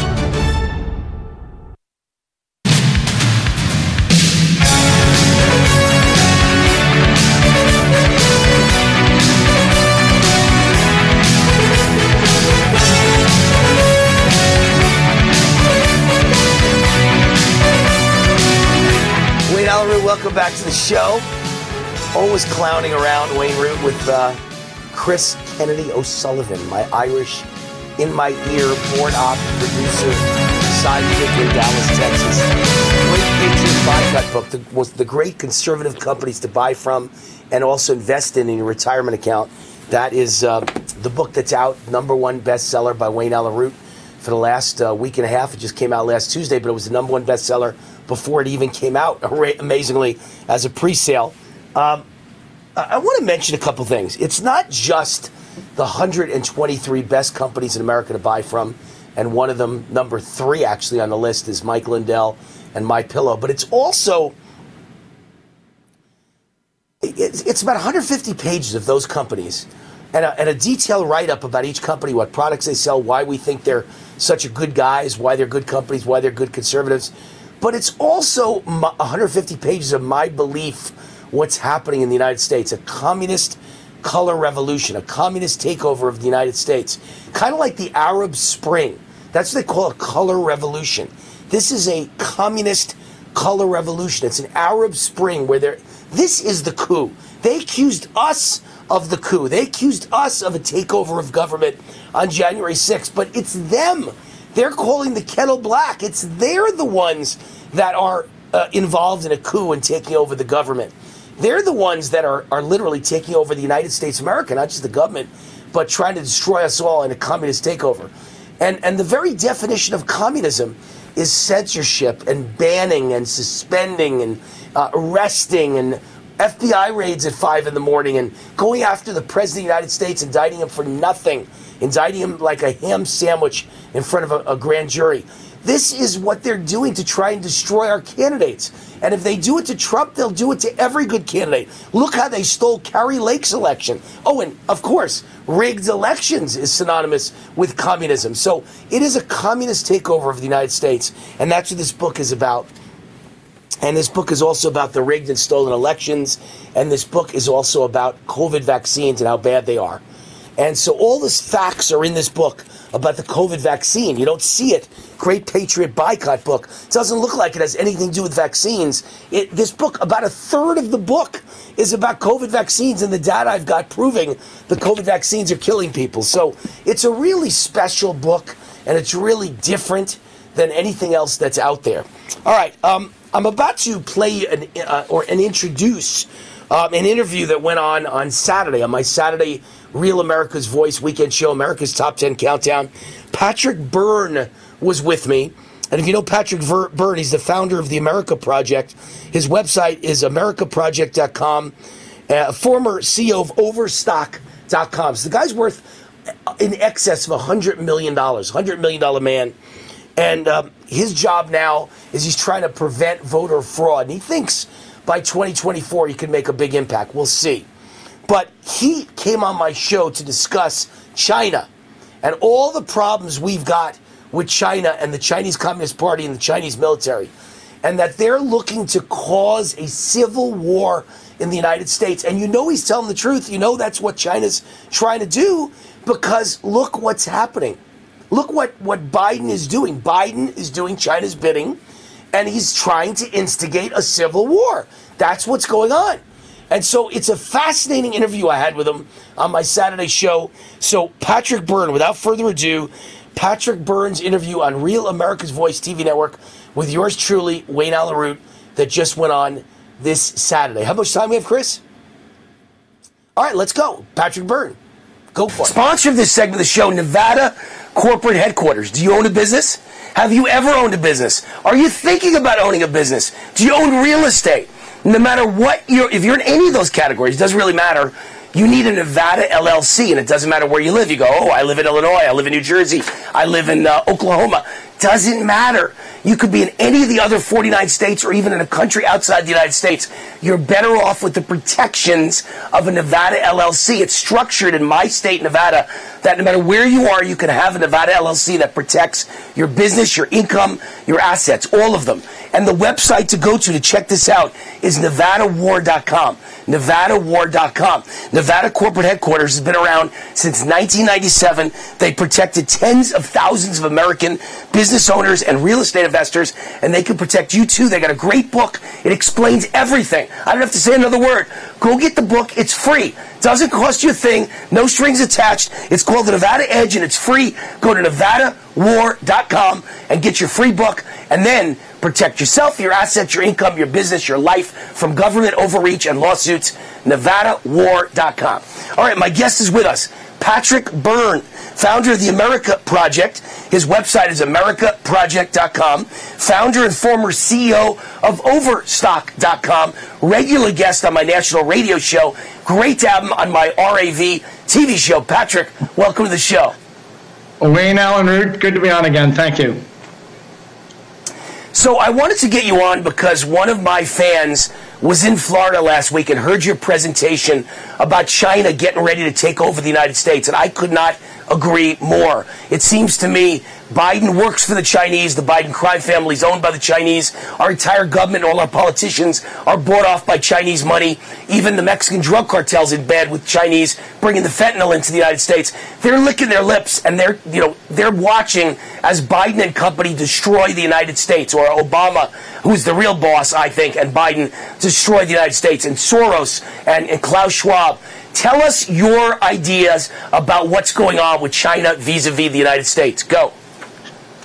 Wayne Allyn, welcome back to the show. Always clowning around Wayne Root with uh, Chris Kennedy O'Sullivan, my Irish in my ear board op producer, sidekick in Dallas, Texas. Great Patriot Boycott book that was the great conservative companies to buy from and also invest in in your retirement account. That is uh, the book that's out, number one bestseller by Wayne Allyn Root for the last uh, week and a half. It just came out last Tuesday, but it was the number one bestseller before it even came out, amazingly, as a pre sale. Um, I, want to mention a couple things. It's not just the 123 best companies in America to buy from, and one of them, number three actually on the list, is Mike Lindell and My Pillow, but it's also it's, about 150 pages of those companies and a, and a detailed write up about each company, what products they sell, why we think they're such good guys, why they're good companies, why they're good conservatives. But it's also 150 pages of my belief what's happening in the United States, a communist color revolution, a communist takeover of the United States, kind of like the Arab Spring. That's what they call a color revolution. This is a communist color revolution. It's an Arab Spring where they're. This is the coup. They accused us of the coup. They accused us of a takeover of government on January 6th, but it's them. They're calling the kettle black. It's they're the ones that are uh, involved in a coup and taking over the government. They're the ones that are, are literally taking over the United States of America, not just the government, but trying to destroy us all in a communist takeover. And, and the very definition of communism is censorship and banning and suspending and uh, arresting and FBI raids at five in the morning and going after the president of the United States, indicting him for nothing, indicting him like a ham sandwich in front of a, a grand jury. This is what they're doing to try and destroy our candidates. And if they do it to Trump, they'll do it to every good candidate. Look how they stole Kari Lake's election. Oh, and of course, rigged elections is synonymous with communism. So it is a communist takeover of the United States. And that's what this book is about. And this book is also about the rigged and stolen elections. And this book is also about COVID vaccines and how bad they are. And so all these facts are in this book about the COVID vaccine. You don't see it. Great Patriot Boycott book. It doesn't look like it has anything to do with vaccines. It, this book, about a third of the book is about COVID vaccines and the data I've got proving the COVID vaccines are killing people. So it's a really special book and it's really different than anything else that's out there. All right, um, I'm about to play an, uh, or and introduce um, an interview that went on on Saturday on my Saturday Real America's Voice weekend show, America's Top 10 Countdown. Patrick Byrne was with me. And if you know Patrick Ver- Byrne, he's the founder of the America Project. His website is americaproject.com, uh, former CEO of Overstock.com. So the guy's worth in excess of $100 million, $100 million man. And um, his job now is he's trying to prevent voter fraud. And he thinks by 2024 he can make a big impact. We'll see. But he came on my show to discuss China and all the problems we've got with China and the Chinese Communist Party and the Chinese military. And that they're looking to cause a civil war in the United States. And you know he's telling the truth. You know that's what China's trying to do because look what's happening. Look what, what Biden is doing. Biden is doing China's bidding and he's trying to instigate a civil war. That's what's going on. And so it's a fascinating interview I had with him on my Saturday show. So, Patrick Byrne, without further ado, Patrick Byrne's interview on Real America's Voice TV network with yours truly, Wayne Allyn Root, that just went on this Saturday. How much time we have, Chris? All right, let's go. Patrick Byrne. Go for it. Sponsor of this segment of the show, Nevada Corporate Headquarters. Do you own a business? Have you ever owned a business? Are you thinking about owning a business? Do you own real estate? No matter what you're, if you're in any of those categories, it doesn't really matter. You need a Nevada LLC, and it doesn't matter where you live. You go, oh, I live in Illinois, I live in New Jersey, I live in uh, Oklahoma. Doesn't matter. You could be in any of the other 49 states or even in a country outside the United States. You're better off with the protections of a Nevada LLC. It's structured in my state, Nevada, that no matter where you are, you can have a Nevada LLC that protects your business, your income, your assets, all of them. And the website to go to to check this out is nevadawar.com. Nevadawar.com. Nevada corporate headquarters has been around since 1997. They protected tens of thousands of American business owners and real estate investors, and they can protect you too. They got a great book. It explains everything. I don't have to say another word. Go get the book. It's free. Doesn't cost you a thing. No strings attached. It's called the Nevada Edge, and it's free. Go to nevadawar.com and get your free book, and then protect yourself, your assets, your income, your business, your life from government overreach and lawsuits. NevadaWar.com. All right, my guest is with us, Patrick Byrne, founder of the America Project. His website is AmericaProject.com. Founder and former CEO of Overstock.com. Regular guest on my national radio show. Great to have him on my RAV TV show. Patrick, welcome to the show. Wayne Allyn Root, good to be on again. Thank you. So I wanted to get you on because one of my fans was in Florida last week and heard your presentation about China getting ready to take over the United States, and I could not agree more. It seems to me Biden works for the Chinese. The Biden crime family is owned by the Chinese. Our entire government, all our politicians are bought off by Chinese money. Even the Mexican drug cartels in bed with Chinese bringing the fentanyl into the United States. They're licking their lips and they're, you know, they're watching as Biden and company destroy the United States or Obama, who's the real boss, I think, and Biden destroy the United States and Soros and, and Klaus Schwab. Tell us your ideas about what's going on with China vis-a-vis the United States. Go.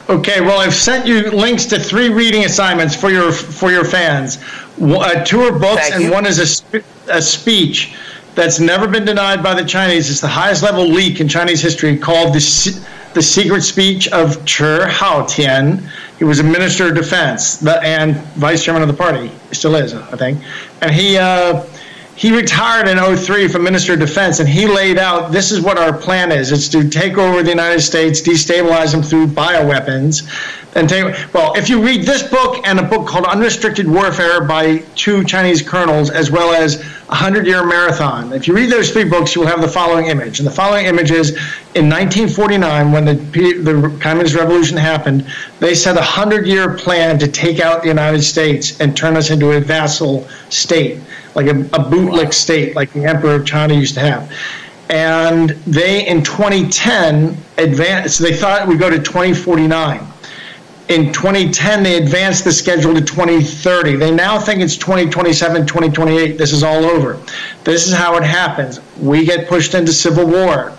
Okay, well, I've sent you links to three reading assignments for your for your fans. Uh, two are books, and one is a, sp- a speech that's never been denied by the Chinese. It's the highest level leak in Chinese history called the the secret speech of Chi Haotian. He was a minister of defense and vice chairman of the party. He still is, I think. And he. Uh, he retired in 03 from Minister of Defense, and he laid out this is what our plan is: it's to take over the United States, destabilize them through bioweapons, and take. Well, if you read this book and a book called Unrestricted Warfare by two Chinese colonels, as well as a hundred-year marathon, if you read those three books, you will have the following image. And the following image is in 1949, when the the Communist Revolution happened, they set a hundred-year plan to take out the United States and turn us into a vassal state like a, a bootlick state like the emperor of China used to have. and they in 2010 advanced. So they thought it would go to 2049. In 2010, they advanced the schedule to 2030. They now think it's 2027, 2028. This is all over. This is how it happens. We get pushed into civil war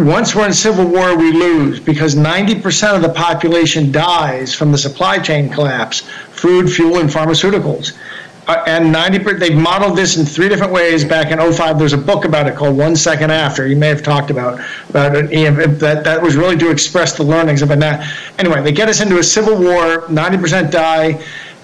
once we're in civil war, we lose because 90% of the population dies from the supply chain collapse food, fuel, and pharmaceuticals. Uh, and 90% they've modeled this in three different ways back in 05 there's a book about it called one second after. You may have talked about about that that was really to express the learnings of it now anyway they get us into a civil war 90% die.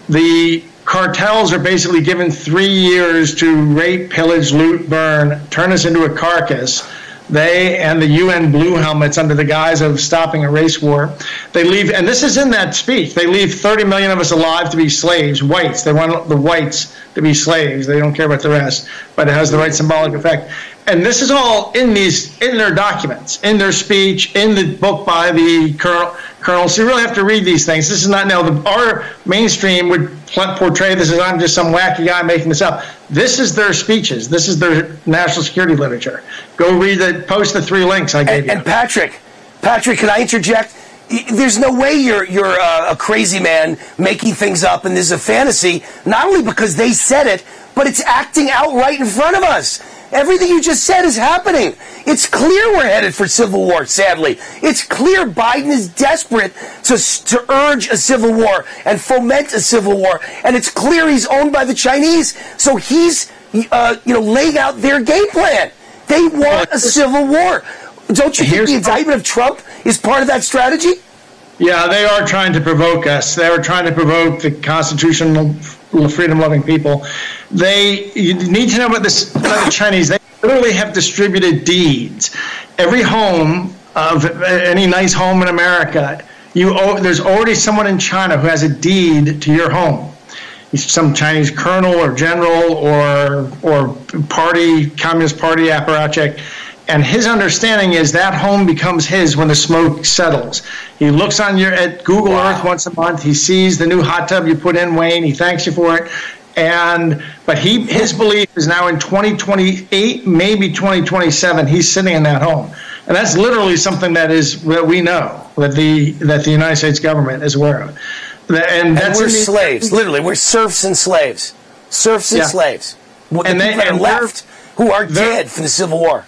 The cartels are basically given three years to rape pillage loot burn turn us into a carcass they and the UN blue helmets, under the guise of stopping a race war, they leave, and this is in that speech, they leave 30 million of us alive to be slaves, whites. They want the whites to be slaves. They don't care about the rest, but it has the right symbolic effect. And this is all in these, in their documents, in their speech, in the book by the colonel. Colonel. So you really have to read these things. This is not now. The, our mainstream would portray this as I'm just some wacky guy making this up. This is their speeches. This is their national security literature. Go read the post the three links I gave and, you. And Patrick, Patrick, can I interject? There's no way you're you're uh, a crazy man making things up, and this is a fantasy. Not only because they said it, but it's acting out right in front of us. Everything you just said is happening. It's clear we're headed for civil war, sadly. It's clear Biden is desperate to, to urge a civil war and foment a civil war. And it's clear he's owned by the Chinese. So he's, uh, you know, laying out their game plan. They want a civil war. Don't you think the indictment of Trump is part of that strategy? Yeah, they are trying to provoke us. They are trying to provoke the constitutional freedom loving people. They you need to know about this about the Chinese. They literally have distributed deeds. Every home of any nice home in America, you oh, there's already someone in China who has a deed to your home. Some Chinese colonel or general or or party Communist Party apparatchik and his understanding is that home becomes his when the smoke settles. He looks on your at Google wow. Earth once a month. He sees the new hot tub you put in, Wayne. He thanks you for it. And but he his belief is now in 2028, maybe 2027. He's sitting in that home, and that's literally something that is that we know that the that the United States government is aware of. And, and we're slaves, literally. We're serfs and slaves, serfs and yeah. slaves. The and they and left who are dead from the Civil War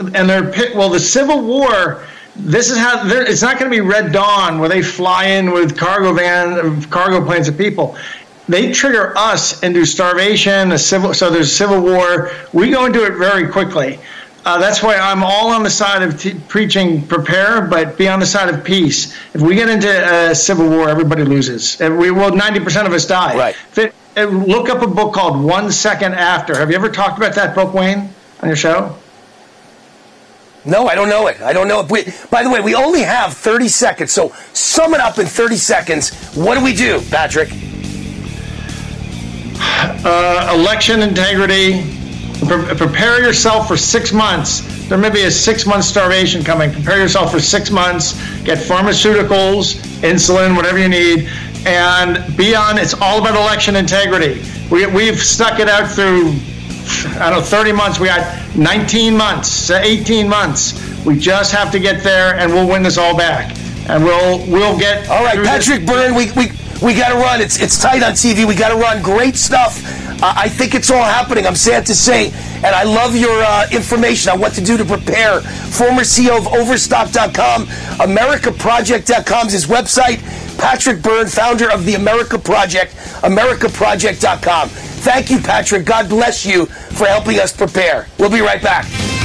and they're well the civil war this is how it's not going to be red dawn where they fly in with cargo van cargo planes of people they trigger us into starvation a civil so there's a civil war we go into it very quickly uh, that's why I'm all on the side of t- preaching prepare, but be on the side of peace. If we get into a civil war, everybody loses. And we well, 90% of us die. Right. It, look up a book called One Second After. Have you ever talked about that book, Wayne, on your show? No, I don't know it. I don't know it. We, by the way, we only have 30 seconds, so sum it up in 30 seconds. What do we do, Patrick? Uh, election integrity. Pre- prepare yourself for six months. There may be a six month starvation coming. Prepare yourself for six months. Get pharmaceuticals, insulin, whatever you need, and be on. It's all about election integrity. We, we've stuck it out through I don't know, 30 months. We got 19 months, 18 months. We just have to get there, and we'll win this all back. And we'll we'll get. All right, Patrick this. Byrne, we we we got to run. It's it's tight on TV. We got to run. Great stuff. Uh, I think it's all happening. I'm sad to say, and I love your uh, information on what to do to prepare. Former CEO of Overstock.com, AmericaProject.com is his website. Patrick Byrne, founder of the America Project, AmericaProject.com. Thank you, Patrick. God bless you for helping us prepare. We'll be right back.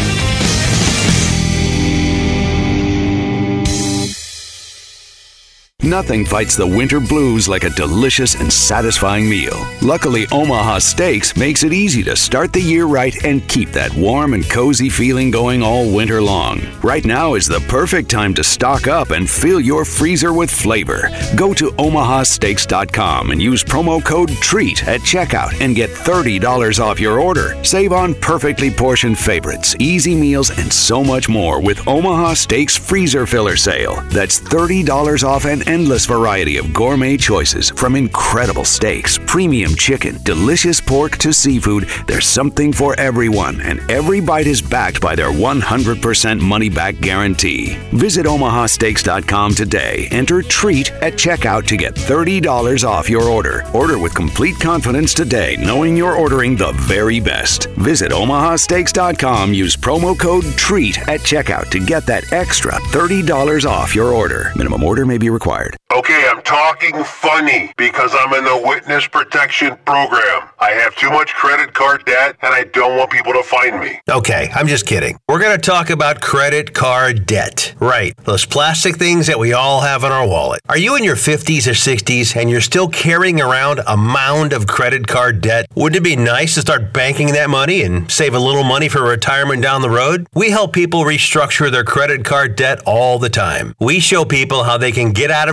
Nothing fights the winter blues like a delicious and satisfying meal. Luckily, Omaha Steaks makes it easy to start the year right and keep that warm and cozy feeling going all winter long. Right now is the perfect time to stock up and fill your freezer with flavor. Go to omahasteaks.com and use promo code TREAT at checkout and get $30 off your order. Save on perfectly portioned favorites, easy meals, and so much more with Omaha Steaks Freezer Filler Sale. That's $30 off an endless variety of gourmet choices from incredible steaks, premium chicken, delicious pork to seafood. There's something for everyone, and every bite is backed by their 100% money back guarantee. Visit omahasteaks.com today. Enter TREAT at checkout to get $30 off your order. Order with complete confidence today, knowing you're ordering the very best. Visit omahasteaks.com. Use promo code TREAT at checkout to get that extra $30 off your order. Minimum order may be required. Okay, I'm talking funny because I'm in the witness protection program. I have too much credit card debt and I don't want people to find me. Okay, I'm just kidding. We're going to talk about credit card debt. Right, those plastic things that we all have in our wallet. Are you in your 50s or 60s and you're still carrying around a mound of credit card debt? Wouldn't it be nice to start banking that money and save a little money for retirement down the road? We help people restructure their credit card debt all the time. We show people how they can get out of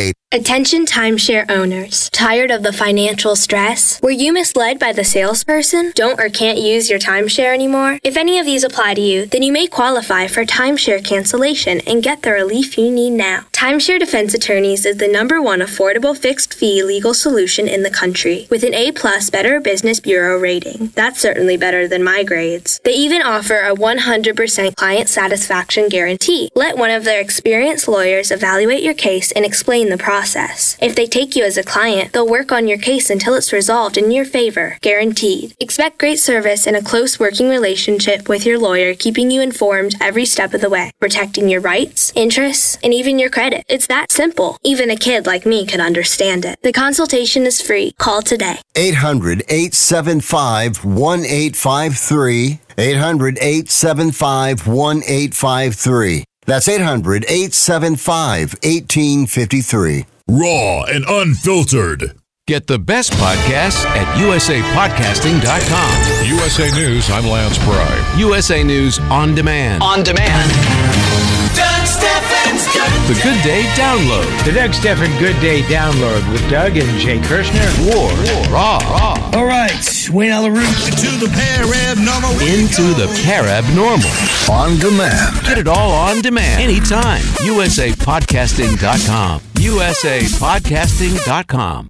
paid Attention timeshare owners. Tired of the financial stress? Were you misled by the salesperson? Don't or can't use your timeshare anymore? If any of these apply to you, then you may qualify for timeshare cancellation and get the relief you need now. Timeshare Defense Attorneys is the number one affordable fixed fee legal solution in the country with an A plus Better Business Bureau rating. That's certainly better than my grades. They even offer a 100% client satisfaction guarantee. Let one of their experienced lawyers evaluate your case and explain the process process. If they take you as a client, they'll work on your case until it's resolved in your favor, guaranteed. Expect great service and a close working relationship with your lawyer, keeping you informed every step of the way, protecting your rights, interests, and even your credit. It's that simple. Even a kid like me can understand it. The consultation is free. Call today. 800 875 1853. 800 875 1853. That's 800 875 1853. Raw and unfiltered. Get the best podcasts at usapodcasting.com. USA News, I'm Lance Pry. USA News on demand. On demand. Doug Stephan's Good The Good Day Download. The Doug Stephan Good Day Download with Doug and Jay Kirschner. War. Raw. Raw. All right, Wayne Allyn Root. Into the pair abnormal. Into the Parabnormal. On demand. Get it all on demand. Anytime. usapodcasting.com. usapodcasting.com.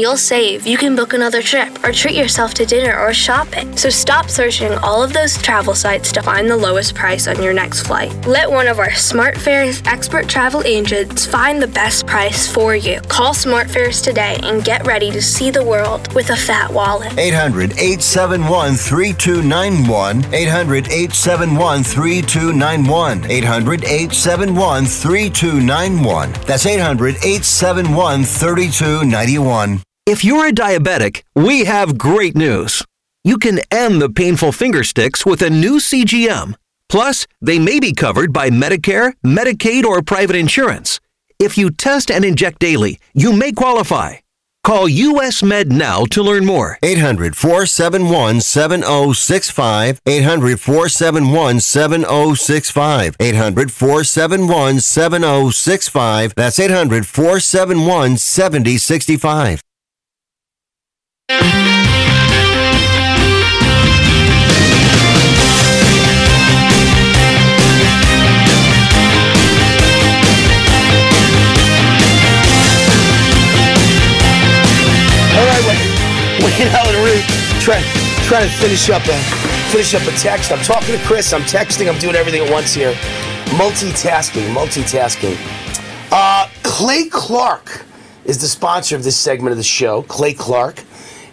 you'll save, you can book another trip or treat yourself to dinner or shopping. So stop searching all of those travel sites to find the lowest price on your next flight. Let one of our SmartFares expert travel agents find the best price for you. Call SmartFares today and get ready to see the world with a fat wallet. 800 871 3291. 800 871 3291. 800 871 3291. That's 800 871 3291. If you're a diabetic, we have great news. You can end the painful finger sticks with a new CGM. Plus, they may be covered by Medicare, Medicaid, or private insurance. If you test and inject daily, you may qualify. Call US Med now to learn more. 800 471 7065. 800 471 7065. 800 471 7065. That's 800 471 7065. Trying trying to finish up a finish up a text. I'm talking to Chris. I'm texting. I'm doing everything at once here. Multitasking, multitasking. Uh, Clay Clark is the sponsor of this segment of the show, Clay Clark.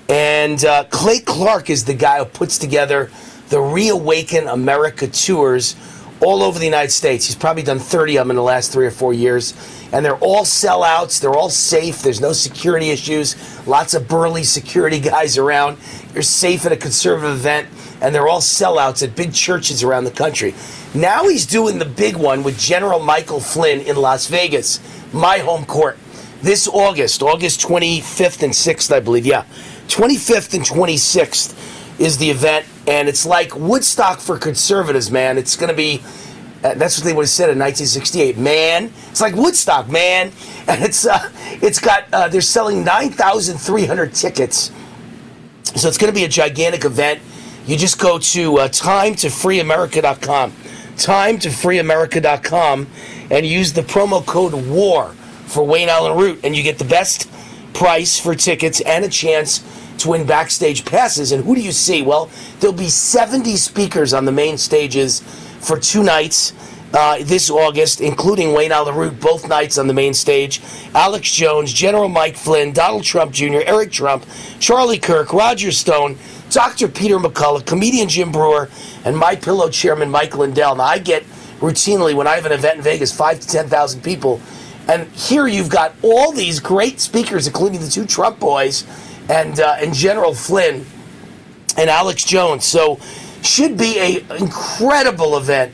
And uh, Clay Clark is the guy who puts together the Reawaken America tours all over the United States. He's probably done 30 of them in the last three or four years. And they're all sellouts. They're all safe. There's no security issues. Lots of burly security guys around. You're safe at a conservative event. And they're all sellouts at big churches around the country. Now he's doing the big one with General Michael Flynn in Las Vegas, my home court, this August, August 25th and 6th, I believe. Yeah. 25th and 26th is the event. And it's like Woodstock for conservatives, man. It's going to be uh, that's what they would have said in 1968. Man, it's like Woodstock, man, and it's uh, it's got uh, they're selling 9,300 tickets, so it's going to be a gigantic event. You just go to uh, timetofreeamerica.com, timetofreeamerica.com, and use the promo code WAR for Wayne Allyn Root, and you get the best price for tickets and a chance to win backstage passes. And who do you see? Well, there'll be 70 speakers on the main stages for two nights. Uh, this August, including Wayne Allyn Root, both nights on the main stage. Alex Jones, General Mike Flynn, Donald Trump Jr., Eric Trump, Charlie Kirk, Roger Stone, Dr. Peter McCullough, comedian Jim Breuer, and My Pillow chairman Mike Lindell. Now, I get routinely when I have an event in Vegas, five to ten thousand people, and here you've got all these great speakers, including the two Trump boys and uh, and General Flynn and Alex Jones. So should be a incredible event.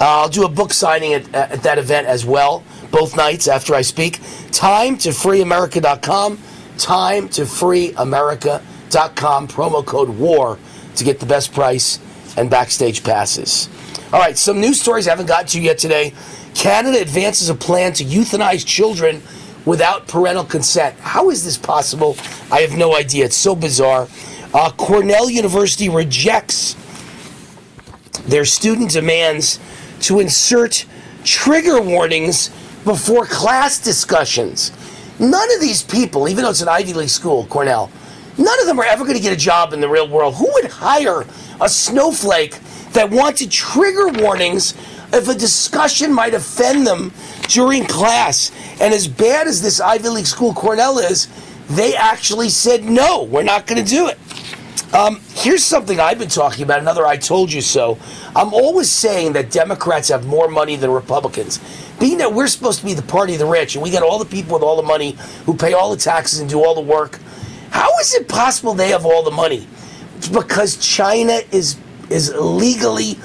Uh, I'll do a book signing at, at that event as well, both nights after I speak. Time to freeamerica.com. Time to freeamerica.com. Promo code WAR to get the best price and backstage passes. All right, some news stories I haven't gotten to yet today. Canada advances a plan to euthanize children without parental consent. How is this possible? I have no idea. It's so bizarre. Uh, Cornell University rejects their student demands to insert trigger warnings before class discussions. None of these people, even though it's an Ivy League school, Cornell, none of them are ever going to get a job in the real world. Who would hire a snowflake that wanted trigger warnings if a discussion might offend them during class? And as bad as this Ivy League school, Cornell, is, they actually said, no, we're not going to do it. Um, here's something I've been talking about, another I told you so. I'm always saying that Democrats have more money than Republicans. Being that we're supposed to be the party of the rich and we got all the people with all the money who pay all the taxes and do all the work, how is it possible they have all the money? It's because China is is legally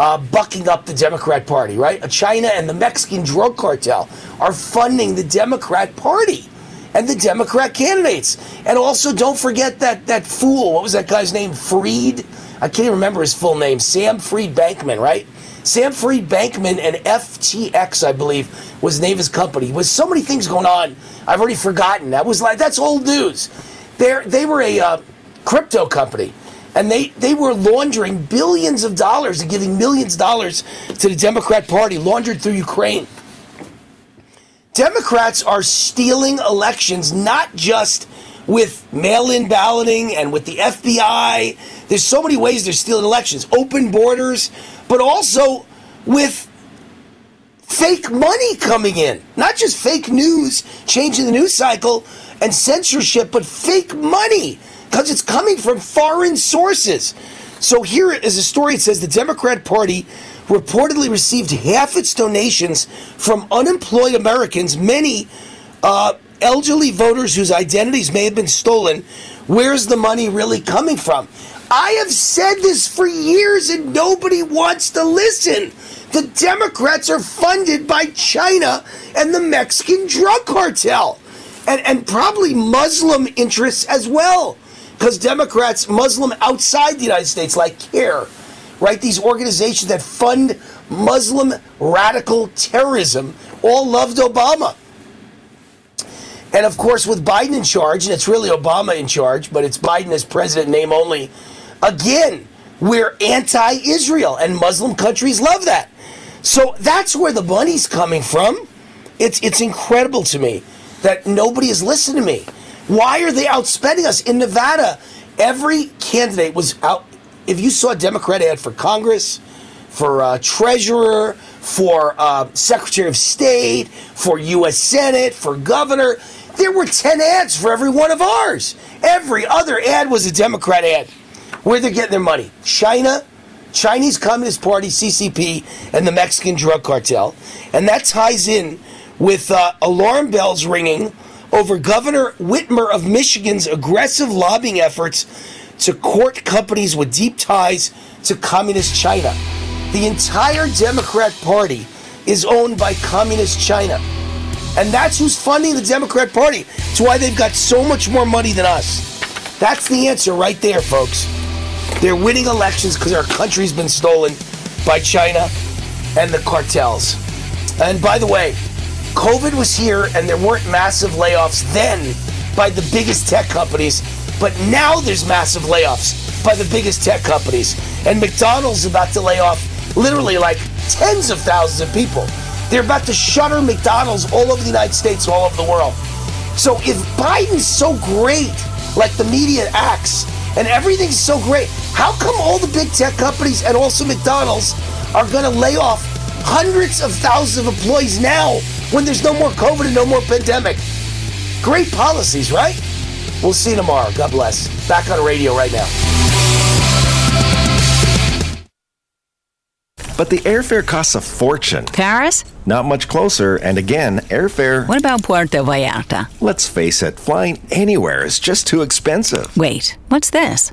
uh, bucking up the Democrat Party, right? China and the Mexican drug cartel are funding the Democrat Party and the Democrat candidates. And also, don't forget that that fool. What was that guy's name? Freed. I can't even remember his full name. Sam Freed Bankman, right? Sam Freed Bankman and FTX, I believe, was the name of his company. With so many things going on, I've already forgotten. That was like that's old news. They they were a uh, crypto company, and they they were laundering billions of dollars and giving millions of dollars to the Democrat Party, laundered through Ukraine. Democrats are stealing elections, not just with mail in balloting and with the FBI. There's so many ways they're stealing elections. Open borders, but also with fake money coming in. Not just fake news, changing the news cycle and censorship, but fake money because it's coming from foreign sources. So here is a story. It says the Democrat Party reportedly received half its donations from unemployed Americans, many uh, elderly voters whose identities may have been stolen. Where's the money really coming from? I have said this for years and nobody wants to listen. The Democrats are funded by China and the Mexican drug cartel, and, and probably Muslim interests as well. Because Democrats, Muslim outside the United States, like CAIR, right? These organizations that fund Muslim radical terrorism all loved Obama. And of course, with Biden in charge, and it's really Obama in charge, but it's Biden as president, name only, again, we're anti Israel, and Muslim countries love that. So that's where the money's coming from. It's, it's incredible to me that nobody has listened to me. Why are they outspending us? In Nevada, every candidate was out if you saw a Democrat ad for Congress, for uh, treasurer, for uh, Secretary of State, for U.S. Senate, for governor, There were 10 ads for every one of ours. Every other ad was a Democrat ad. Where they're getting their money? China, Chinese Communist Party, CCP, and the Mexican drug cartel. And that ties in with uh, alarm bells ringing over Governor Whitmer of Michigan's aggressive lobbying efforts to court companies with deep ties to Communist China. The entire Democrat Party is owned by Communist China. And that's who's funding the Democrat Party. It's why they've got so much more money than us. That's the answer right there, folks. They're winning elections because our country's been stolen by China and the cartels. And by the way, COVID was here and there weren't massive layoffs then by the biggest tech companies, but now there's massive layoffs by the biggest tech companies. And McDonald's about to lay off literally like tens of thousands of people. They're about to shutter McDonald's all over the United States, all over the world. So if Biden's so great, like the media acts, and everything's so great, how come all the big tech companies and also McDonald's are going to lay off hundreds of thousands of employees now when there's no more COVID and no more pandemic? Great policies, right? We'll see you tomorrow. God bless. Back on radio right now. But the airfare costs a fortune. Paris? Not much closer, and again, airfare. What about Puerto Vallarta? Let's face it, flying anywhere is just too expensive. Wait, what's this?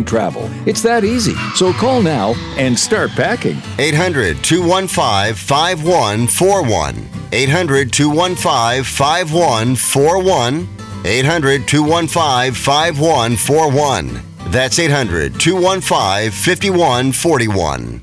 airline travel. It's that easy. So call now and start packing. 800 215 5141. 800 215 5141. 800 215 5141. That's 800 215 5141.